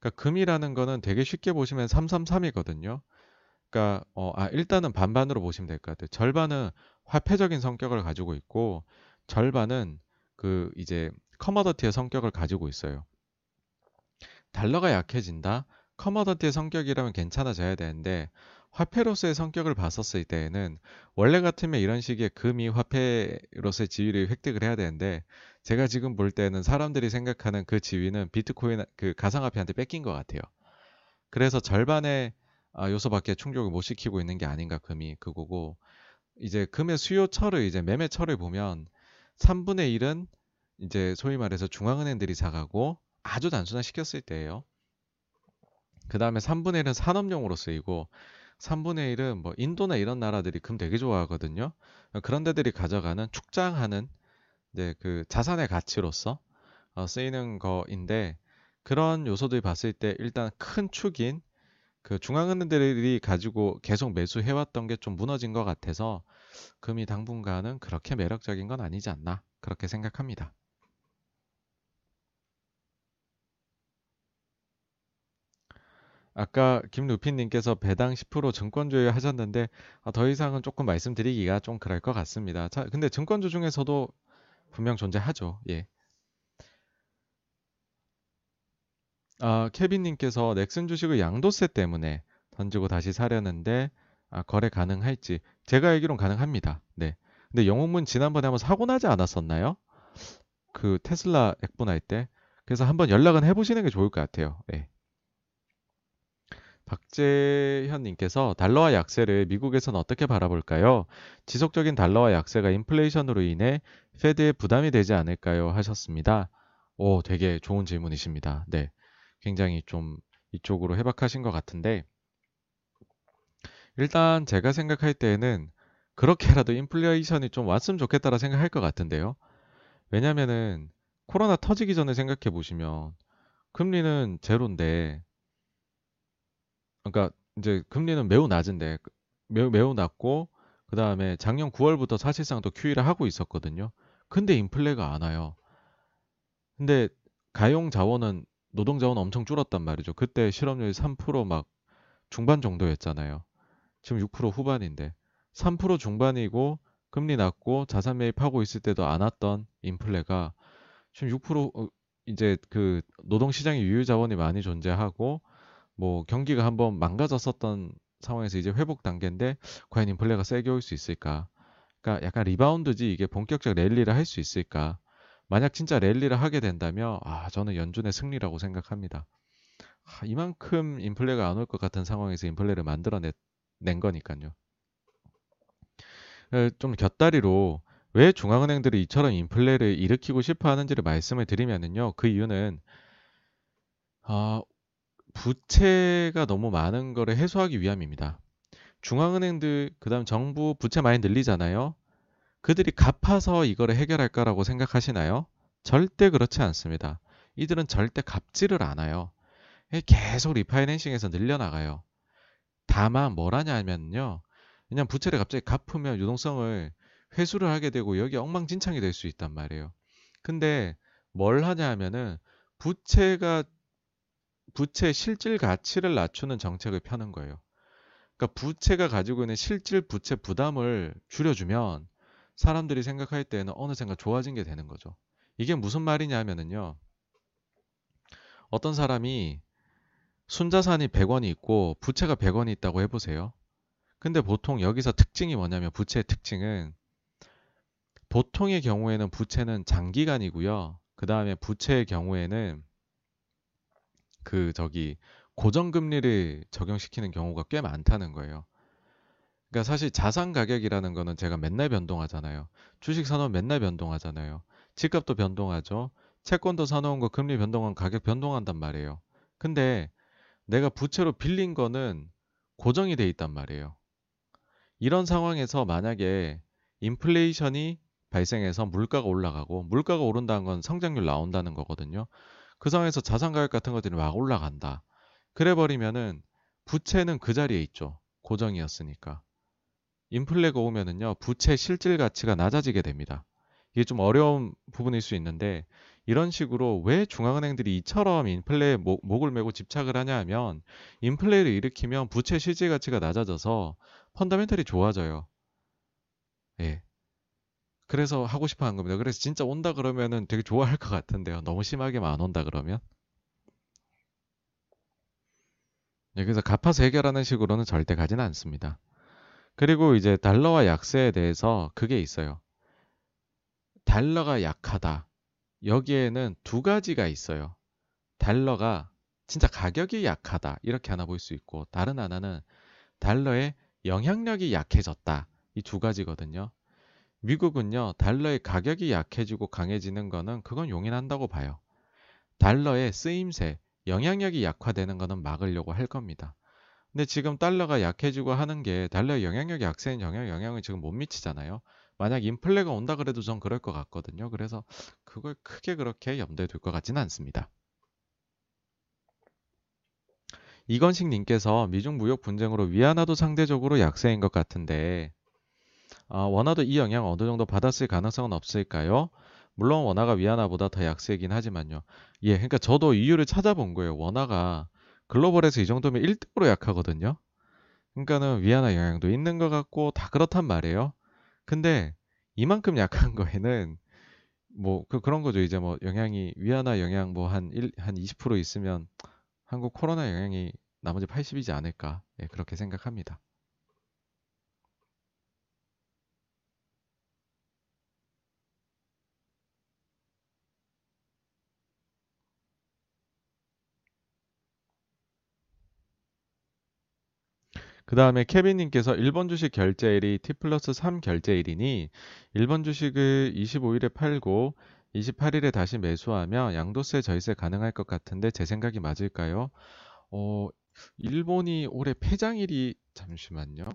[SPEAKER 1] 그러니까 금이라는 거는 되게 쉽게 보시면 333이거든요. 그러니까 어, 아, 일단은 반반으로 보시면 될 것 같아요. 절반은 화폐적인 성격을 가지고 있고 절반은 그 이제 커머더티의 성격을 가지고 있어요. 달러가 약해진다. 커머더티의 성격이라면 괜찮아져야 되는데 화폐로서의 성격을 봤었을 때에는 원래 같으면 이런 식의 금이 화폐로서의 지위를 획득을 해야 되는데 제가 지금 볼 때는 사람들이 생각하는 그 지위는 비트코인 그 가상화폐한테 뺏긴 것 같아요. 그래서 절반의 아, 요소밖에 충족을 못 시키고 있는 게 아닌가 금이 그거고 이제 금의 수요처를 이제 매매처를 보면 3분의 1은 이제 소위 말해서 중앙은행들이 사가고 아주 단순화 시켰을 때예요. 그 다음에 3분의 1은 산업용으로 쓰이고 3분의 1은 뭐 인도나 이런 나라들이 금 되게 좋아하거든요. 그런 데들이 가져가는 축장하는 이제 그 자산의 가치로서 어, 쓰이는 거인데 그런 요소들 봤을 때 일단 큰 축인 그 중앙은행들이 가지고 계속 매수해왔던 게 좀 무너진 것 같아서 금이 당분간은 그렇게 매력적인 건 아니지 않나 그렇게 생각합니다. 아까 김루피님께서 배당 10% 증권주의 하셨는데 아, 더 이상은 조금 말씀드리기가 좀 그럴 것 같습니다. 자, 근데 증권주 중에서도 분명 존재하죠. 예. 아, 케빈님께서 넥슨 주식을 양도세 때문에 던지고 다시 사려는데 아, 거래 가능할지 제가 알기론 가능합니다. 네. 근데 영웅문 지난번에 한번 사고 나지 않았었나요? 그 테슬라 액분할 때. 그래서 한번 연락은 해보시는 게 좋을 것 같아요. 네. 박재현님께서 달러화 약세를 미국에서는 어떻게 바라볼까요? 지속적인 달러화 약세가 인플레이션으로 인해 페드에 부담이 되지 않을까요? 하셨습니다. 오, 되게 좋은 질문이십니다. 네. 굉장히 좀 이쪽으로 해박하신 것 같은데, 일단 제가 생각할 때에는 그렇게라도 인플레이션이 좀 왔으면 좋겠다라 생각할 것 같은데요. 왜냐면은 코로나 터지기 전에 생각해 보시면 금리는 제로인데 그러니까 이제 금리는 매우 낮은데 매우 매우 낮고 그다음에 작년 9월부터 사실상 또 QE를 하고 있었거든요. 근데 인플레가 안 와요. 근데 가용 자원은 노동 자원 엄청 줄었단 말이죠. 그때 실업률이 3%막 중반 정도였잖아요. 지금 6% 후반인데 3% 중반이고 금리 낮고 자산 매입하고 있을 때도 안 왔던 인플레가 지금 6% 어, 이제 그 노동 시장에 유유 자원이 많이 존재하고 뭐 경기가 한번 망가졌었던 상황에서 이제 회복 단계인데 과연 인플레가 세게 올 수 있을까? 그러니까 약간 리바운드지 이게 본격적 랠리를 할 수 있을까? 만약 진짜 랠리를 하게 된다면 아 저는 연준의 승리라고 생각합니다. 아, 이만큼 인플레가 안 올 것 같은 상황에서 인플레를 만들어 낸 거니까요. 좀 곁다리로 왜 중앙은행들이 이처럼 인플레를 일으키고 싶어 하는지를 말씀을 드리면은요. 그 이유는 어, 부채가 너무 많은 거를 해소하기 위함입니다. 중앙은행들 그다음 정부 부채 많이 늘리잖아요. 그들이 갚아서 이거를 해결할까라고 생각하시나요? 절대 그렇지 않습니다. 이들은 절대 갚지를 않아요. 계속 리파이낸싱에서 늘려나가요. 다만 뭘 하냐면요. 그냥 부채를 갑자기 갚으면 유동성을 회수를 하게 되고 여기 엉망진창이 될 수 있단 말이에요. 근데 뭘 하냐 하면은 부채가 부채 실질 가치를 낮추는 정책을 펴는 거예요. 그러니까 부채가 가지고 있는 실질 부채 부담을 줄여주면 사람들이 생각할 때는 어느샌가 좋아진 게 되는 거죠. 이게 무슨 말이냐 하면은요. 어떤 사람이 순자산이 100원이 있고 부채가 100원이 있다고 해보세요. 근데 보통 여기서 특징이 뭐냐면 부채의 특징은 보통의 경우에는 부채는 장기간이고요. 그 다음에 부채의 경우에는 그 저기 고정금리를 적용시키는 경우가 꽤 많다는 거예요. 그러니까 사실 자산 가격이라는 거는 제가 맨날 변동하잖아요. 주식 사놓으면 맨날 변동하잖아요. 집값도 변동하죠. 채권도 사놓은 거 금리 변동한 가격 변동한단 말이에요. 근데 내가 부채로 빌린 거는 고정이 돼 있단 말이에요. 이런 상황에서 만약에 인플레이션이 발생해서 물가가 올라가고 물가가 오른다는 건 성장률 나온다는 거거든요. 그 상황에서 자산 가격 같은 것들이 막 올라간다. 그래 버리면은 부채는 그 자리에 있죠. 고정이었으니까. 인플레가 오면은요. 부채 실질 가치가 낮아지게 됩니다. 이게 좀 어려운 부분일 수 있는데 이런 식으로 왜 중앙은행들이 이처럼 인플레에 목, 목을 메고 집착을 하냐 하면 인플레를 일으키면 부채 실질 가치가 낮아져서 펀더멘털이 좋아져요. 예. 그래서 하고 싶어 한 겁니다. 그래서 진짜 온다 그러면은 되게 좋아할 것 같은데요. 너무 심하게만 안 온다 그러면. 예, 그래서 갚아서 해결하는 식으로는 절대 가지는 않습니다. 그리고 이제 달러와 약세에 대해서 그게 있어요. 달러가 약하다. 여기에는 두 가지가 있어요. 달러가 진짜 가격이 약하다. 이렇게 하나 볼 수 있고, 다른 하나는 달러의 영향력이 약해졌다. 이 두 가지거든요. 미국은요, 달러의 가격이 약해지고 강해지는 거는 그건 용인한다고 봐요. 달러의 쓰임새, 영향력이 약화되는 거는 막으려고 할 겁니다. 근데 지금 달러가 약해지고 하는 게 달러의 영향력이 약세인 영향, 영향을 지금 못 미치잖아요. 만약 인플레가 온다 그래도 전 그럴 것 같거든요. 그래서 그걸 크게 그렇게 염두에 둘 것 같지는 않습니다. 이건식 님께서 미중 무역 분쟁으로 위안화도 상대적으로 약세인 것 같은데 아, 원화도 이 영향 어느 정도 받았을 가능성은 없을까요? 물론 원화가 위안화보다 더 약세이긴 하지만요. 예, 그러니까 저도 이유를 찾아본 거예요. 원화가 글로벌에서 이 정도면 1등으로 약하거든요. 그러니까는 위안화 영향도 있는 것 같고 다 그렇단 말이에요. 근데 이만큼 약한 거에는 뭐 그, 그런 거죠. 이제 뭐 영향이 위안화 영향 뭐 한 1, 한 20% 있으면 한국 코로나 영향이 나머지 80이지 않을까. 예, 그렇게 생각합니다. 그 다음에 케빈님께서 1번 주식 결제일이 T 플러스 3 결제일이니 1번 주식을 25일에 팔고 28일에 다시 매수하며 양도세 절세 가능할 것 같은데 제 생각이 맞을까요? 어, 일본이 올해 폐장일이 잠시만요.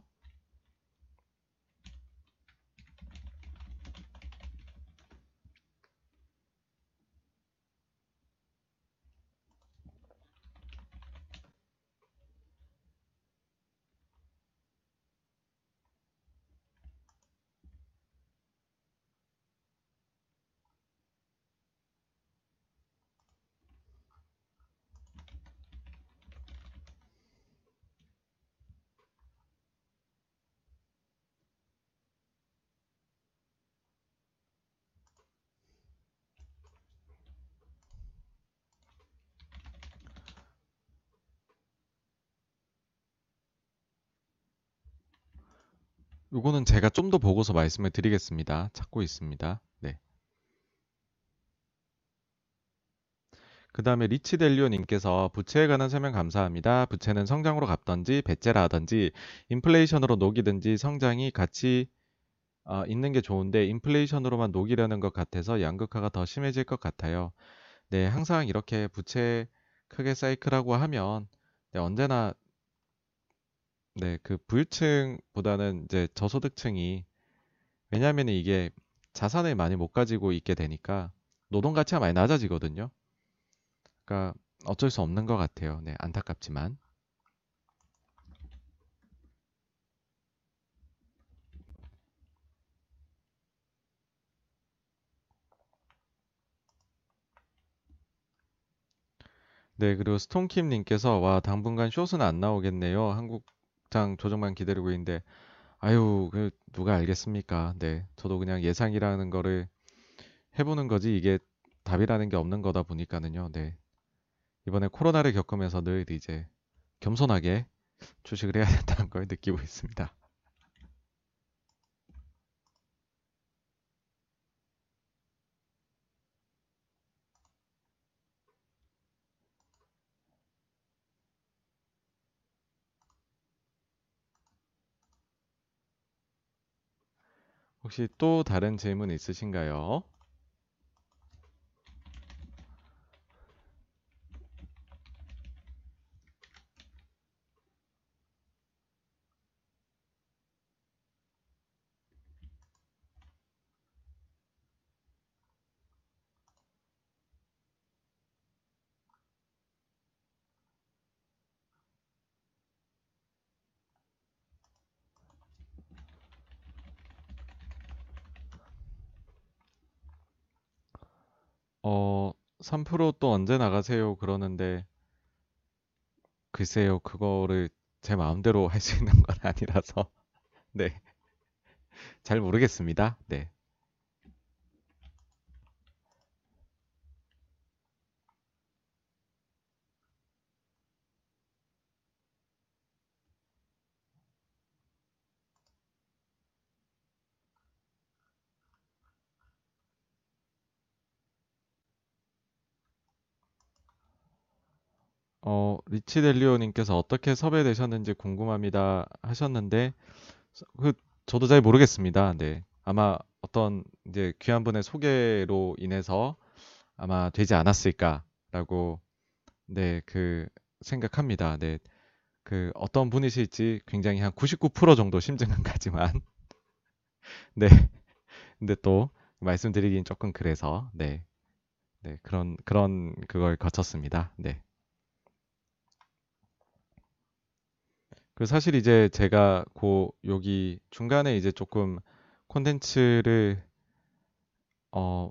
[SPEAKER 1] 요거는 제가 좀 더 보고서 말씀을 드리겠습니다. 찾고 있습니다. 네. 그 다음에 리치델리오님께서 부채에 관한 설명 감사합니다. 부채는 성장으로 갚던지 배째라 하던지 인플레이션으로 녹이든지 성장이 같이 어, 있는 게 좋은데 인플레이션으로만 녹이려는 것 같아서 양극화가 더 심해질 것 같아요. 네, 항상 이렇게 부채 크게 사이클하고 하면 네, 언제나 네, 그 부유층보다는 이제 저소득층이 왜냐하면 이게 자산을 많이 못 가지고 있게 되니까 노동 가치가 많이 낮아지거든요. 그러니까 어쩔 수 없는 것 같아요. 네, 안타깝지만. 네, 그리고 스톤킴님께서 와 당분간 숏은 안 나오겠네요. 한국 장 조정만 기다리고 있는데 아유, 그 누가 알겠습니까? 네, 저도 그냥 예상이라는 거를 해보는 거지 이게 답이라는 게 없는 거다 보니까는요. 네, 이번에 코로나를 겪으면서 늘 이제 겸손하게 주식을 해야 된다는 걸 느끼고 있습니다. 혹시 또 다른 질문 있으신가요? 어, 3%또 언제 나가세요? 그러는데 글쎄요, 그거를 제 마음대로 할 수 있는 건 아니라서 네, 잘 모르겠습니다. 네. 어, 리치 델리오님께서 어떻게 섭외되셨는지 궁금합니다 하셨는데, 그, 저도 잘 모르겠습니다. 네. 아마 어떤 이제 귀한 분의 소개로 인해서 아마 되지 않았을까라고, 네, 그, 생각합니다. 네. 그, 어떤 분이실지 굉장히 한 99% 정도 심증은 가지만, 네. 근데 또 말씀드리긴 조금 그래서, 네. 네, 그런, 그런 그걸 거쳤습니다. 네. 그 사실 이제 제가 고 여기 중간에 이제 조금 콘텐츠를 어,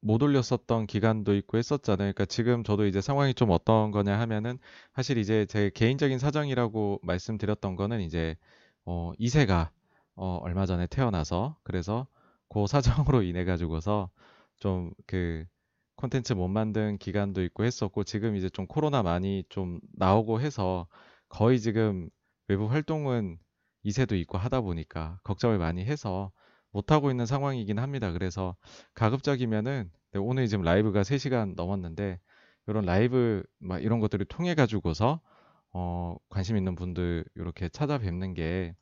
[SPEAKER 1] 못 올렸었던 기간도 있고 했었잖아요. 그러니까 지금 저도 이제 상황이 좀 어떤 거냐 하면은 사실 이제 제 개인적인 사정이라고 말씀드렸던 거는 이제 어, 2세가 어, 얼마 전에 태어나서 그래서 그 사정으로 인해 가지고서 좀 그 콘텐츠 못 만든 기간도 있고 했었고 지금 이제 좀 코로나 많이 좀 나오고 해서 거의 지금 외부 활동은 이세도 있고 하다 보니까 걱정을 많이 해서 못하고 있는 상황이긴 합니다. 그래서 가급적이면은 네, 오늘 지금 라이브가 3시간 넘었는데 이런 라이브 막 이런 것들을 통해 가지고서 어, 관심 있는 분들 이렇게 찾아뵙는 게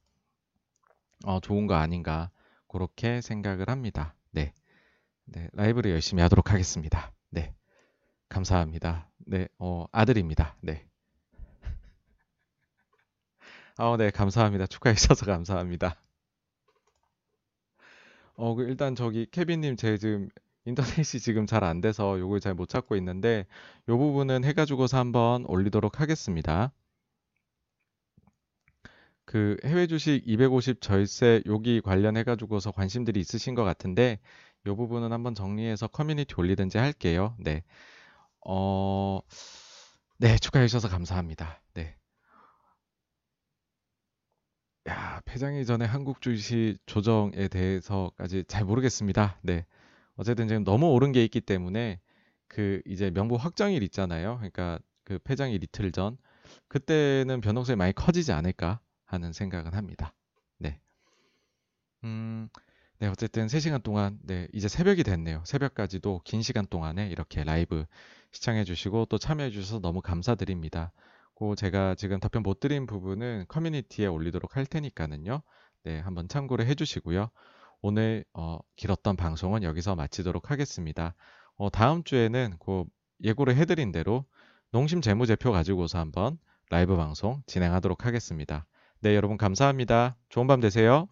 [SPEAKER 1] 어, 좋은 거 아닌가 그렇게 생각을 합니다. 네. 네, 라이브를 열심히 하도록 하겠습니다. 네. 감사합니다. 네, 어, 아들입니다. 네. 아, 네, 감사합니다. 축하해 주셔서 감사합니다. 어, 그 일단 저기 케빈님 제 지금 인터넷이 지금 잘 안 돼서 요걸 잘 못 찾고 있는데 요 부분은 해가지고서 한번 올리도록 하겠습니다. 그 해외 주식 250 절세 여기 관련해 가지고서 관심들이 있으신 것 같은데 이 부분은 한번 정리해서 커뮤니티 올리든지 할게요. 네. 어, 네, 축하해 주셔서 감사합니다. 네. 야, 폐장이 전에 한국 주식 조정에 대해서까지 잘 모르겠습니다. 네. 어쨌든 지금 너무 오른 게 있기 때문에 그 이제 명부 확정일 있잖아요. 그러니까 그 폐장이 이틀 전 그때는 변동성이 많이 커지지 않을까 하는 생각은 합니다. 네. 음, 네, 어쨌든 3시간 동안, 네, 이제 새벽이 됐네요. 새벽까지도 긴 시간 동안에 이렇게 라이브 시청해 주시고 또 참여해 주셔서 너무 감사드립니다. 고 제가 지금 답변 못 드린 부분은 커뮤니티에 올리도록 할 테니까는요. 네, 한번 참고를 해 주시고요. 오늘 어, 길었던 방송은 여기서 마치도록 하겠습니다. 어, 다음 주에는 그 예고를 해드린 대로 농심 재무제표 가지고서 한번 라이브 방송 진행하도록 하겠습니다. 네, 여러분 감사합니다. 좋은 밤 되세요.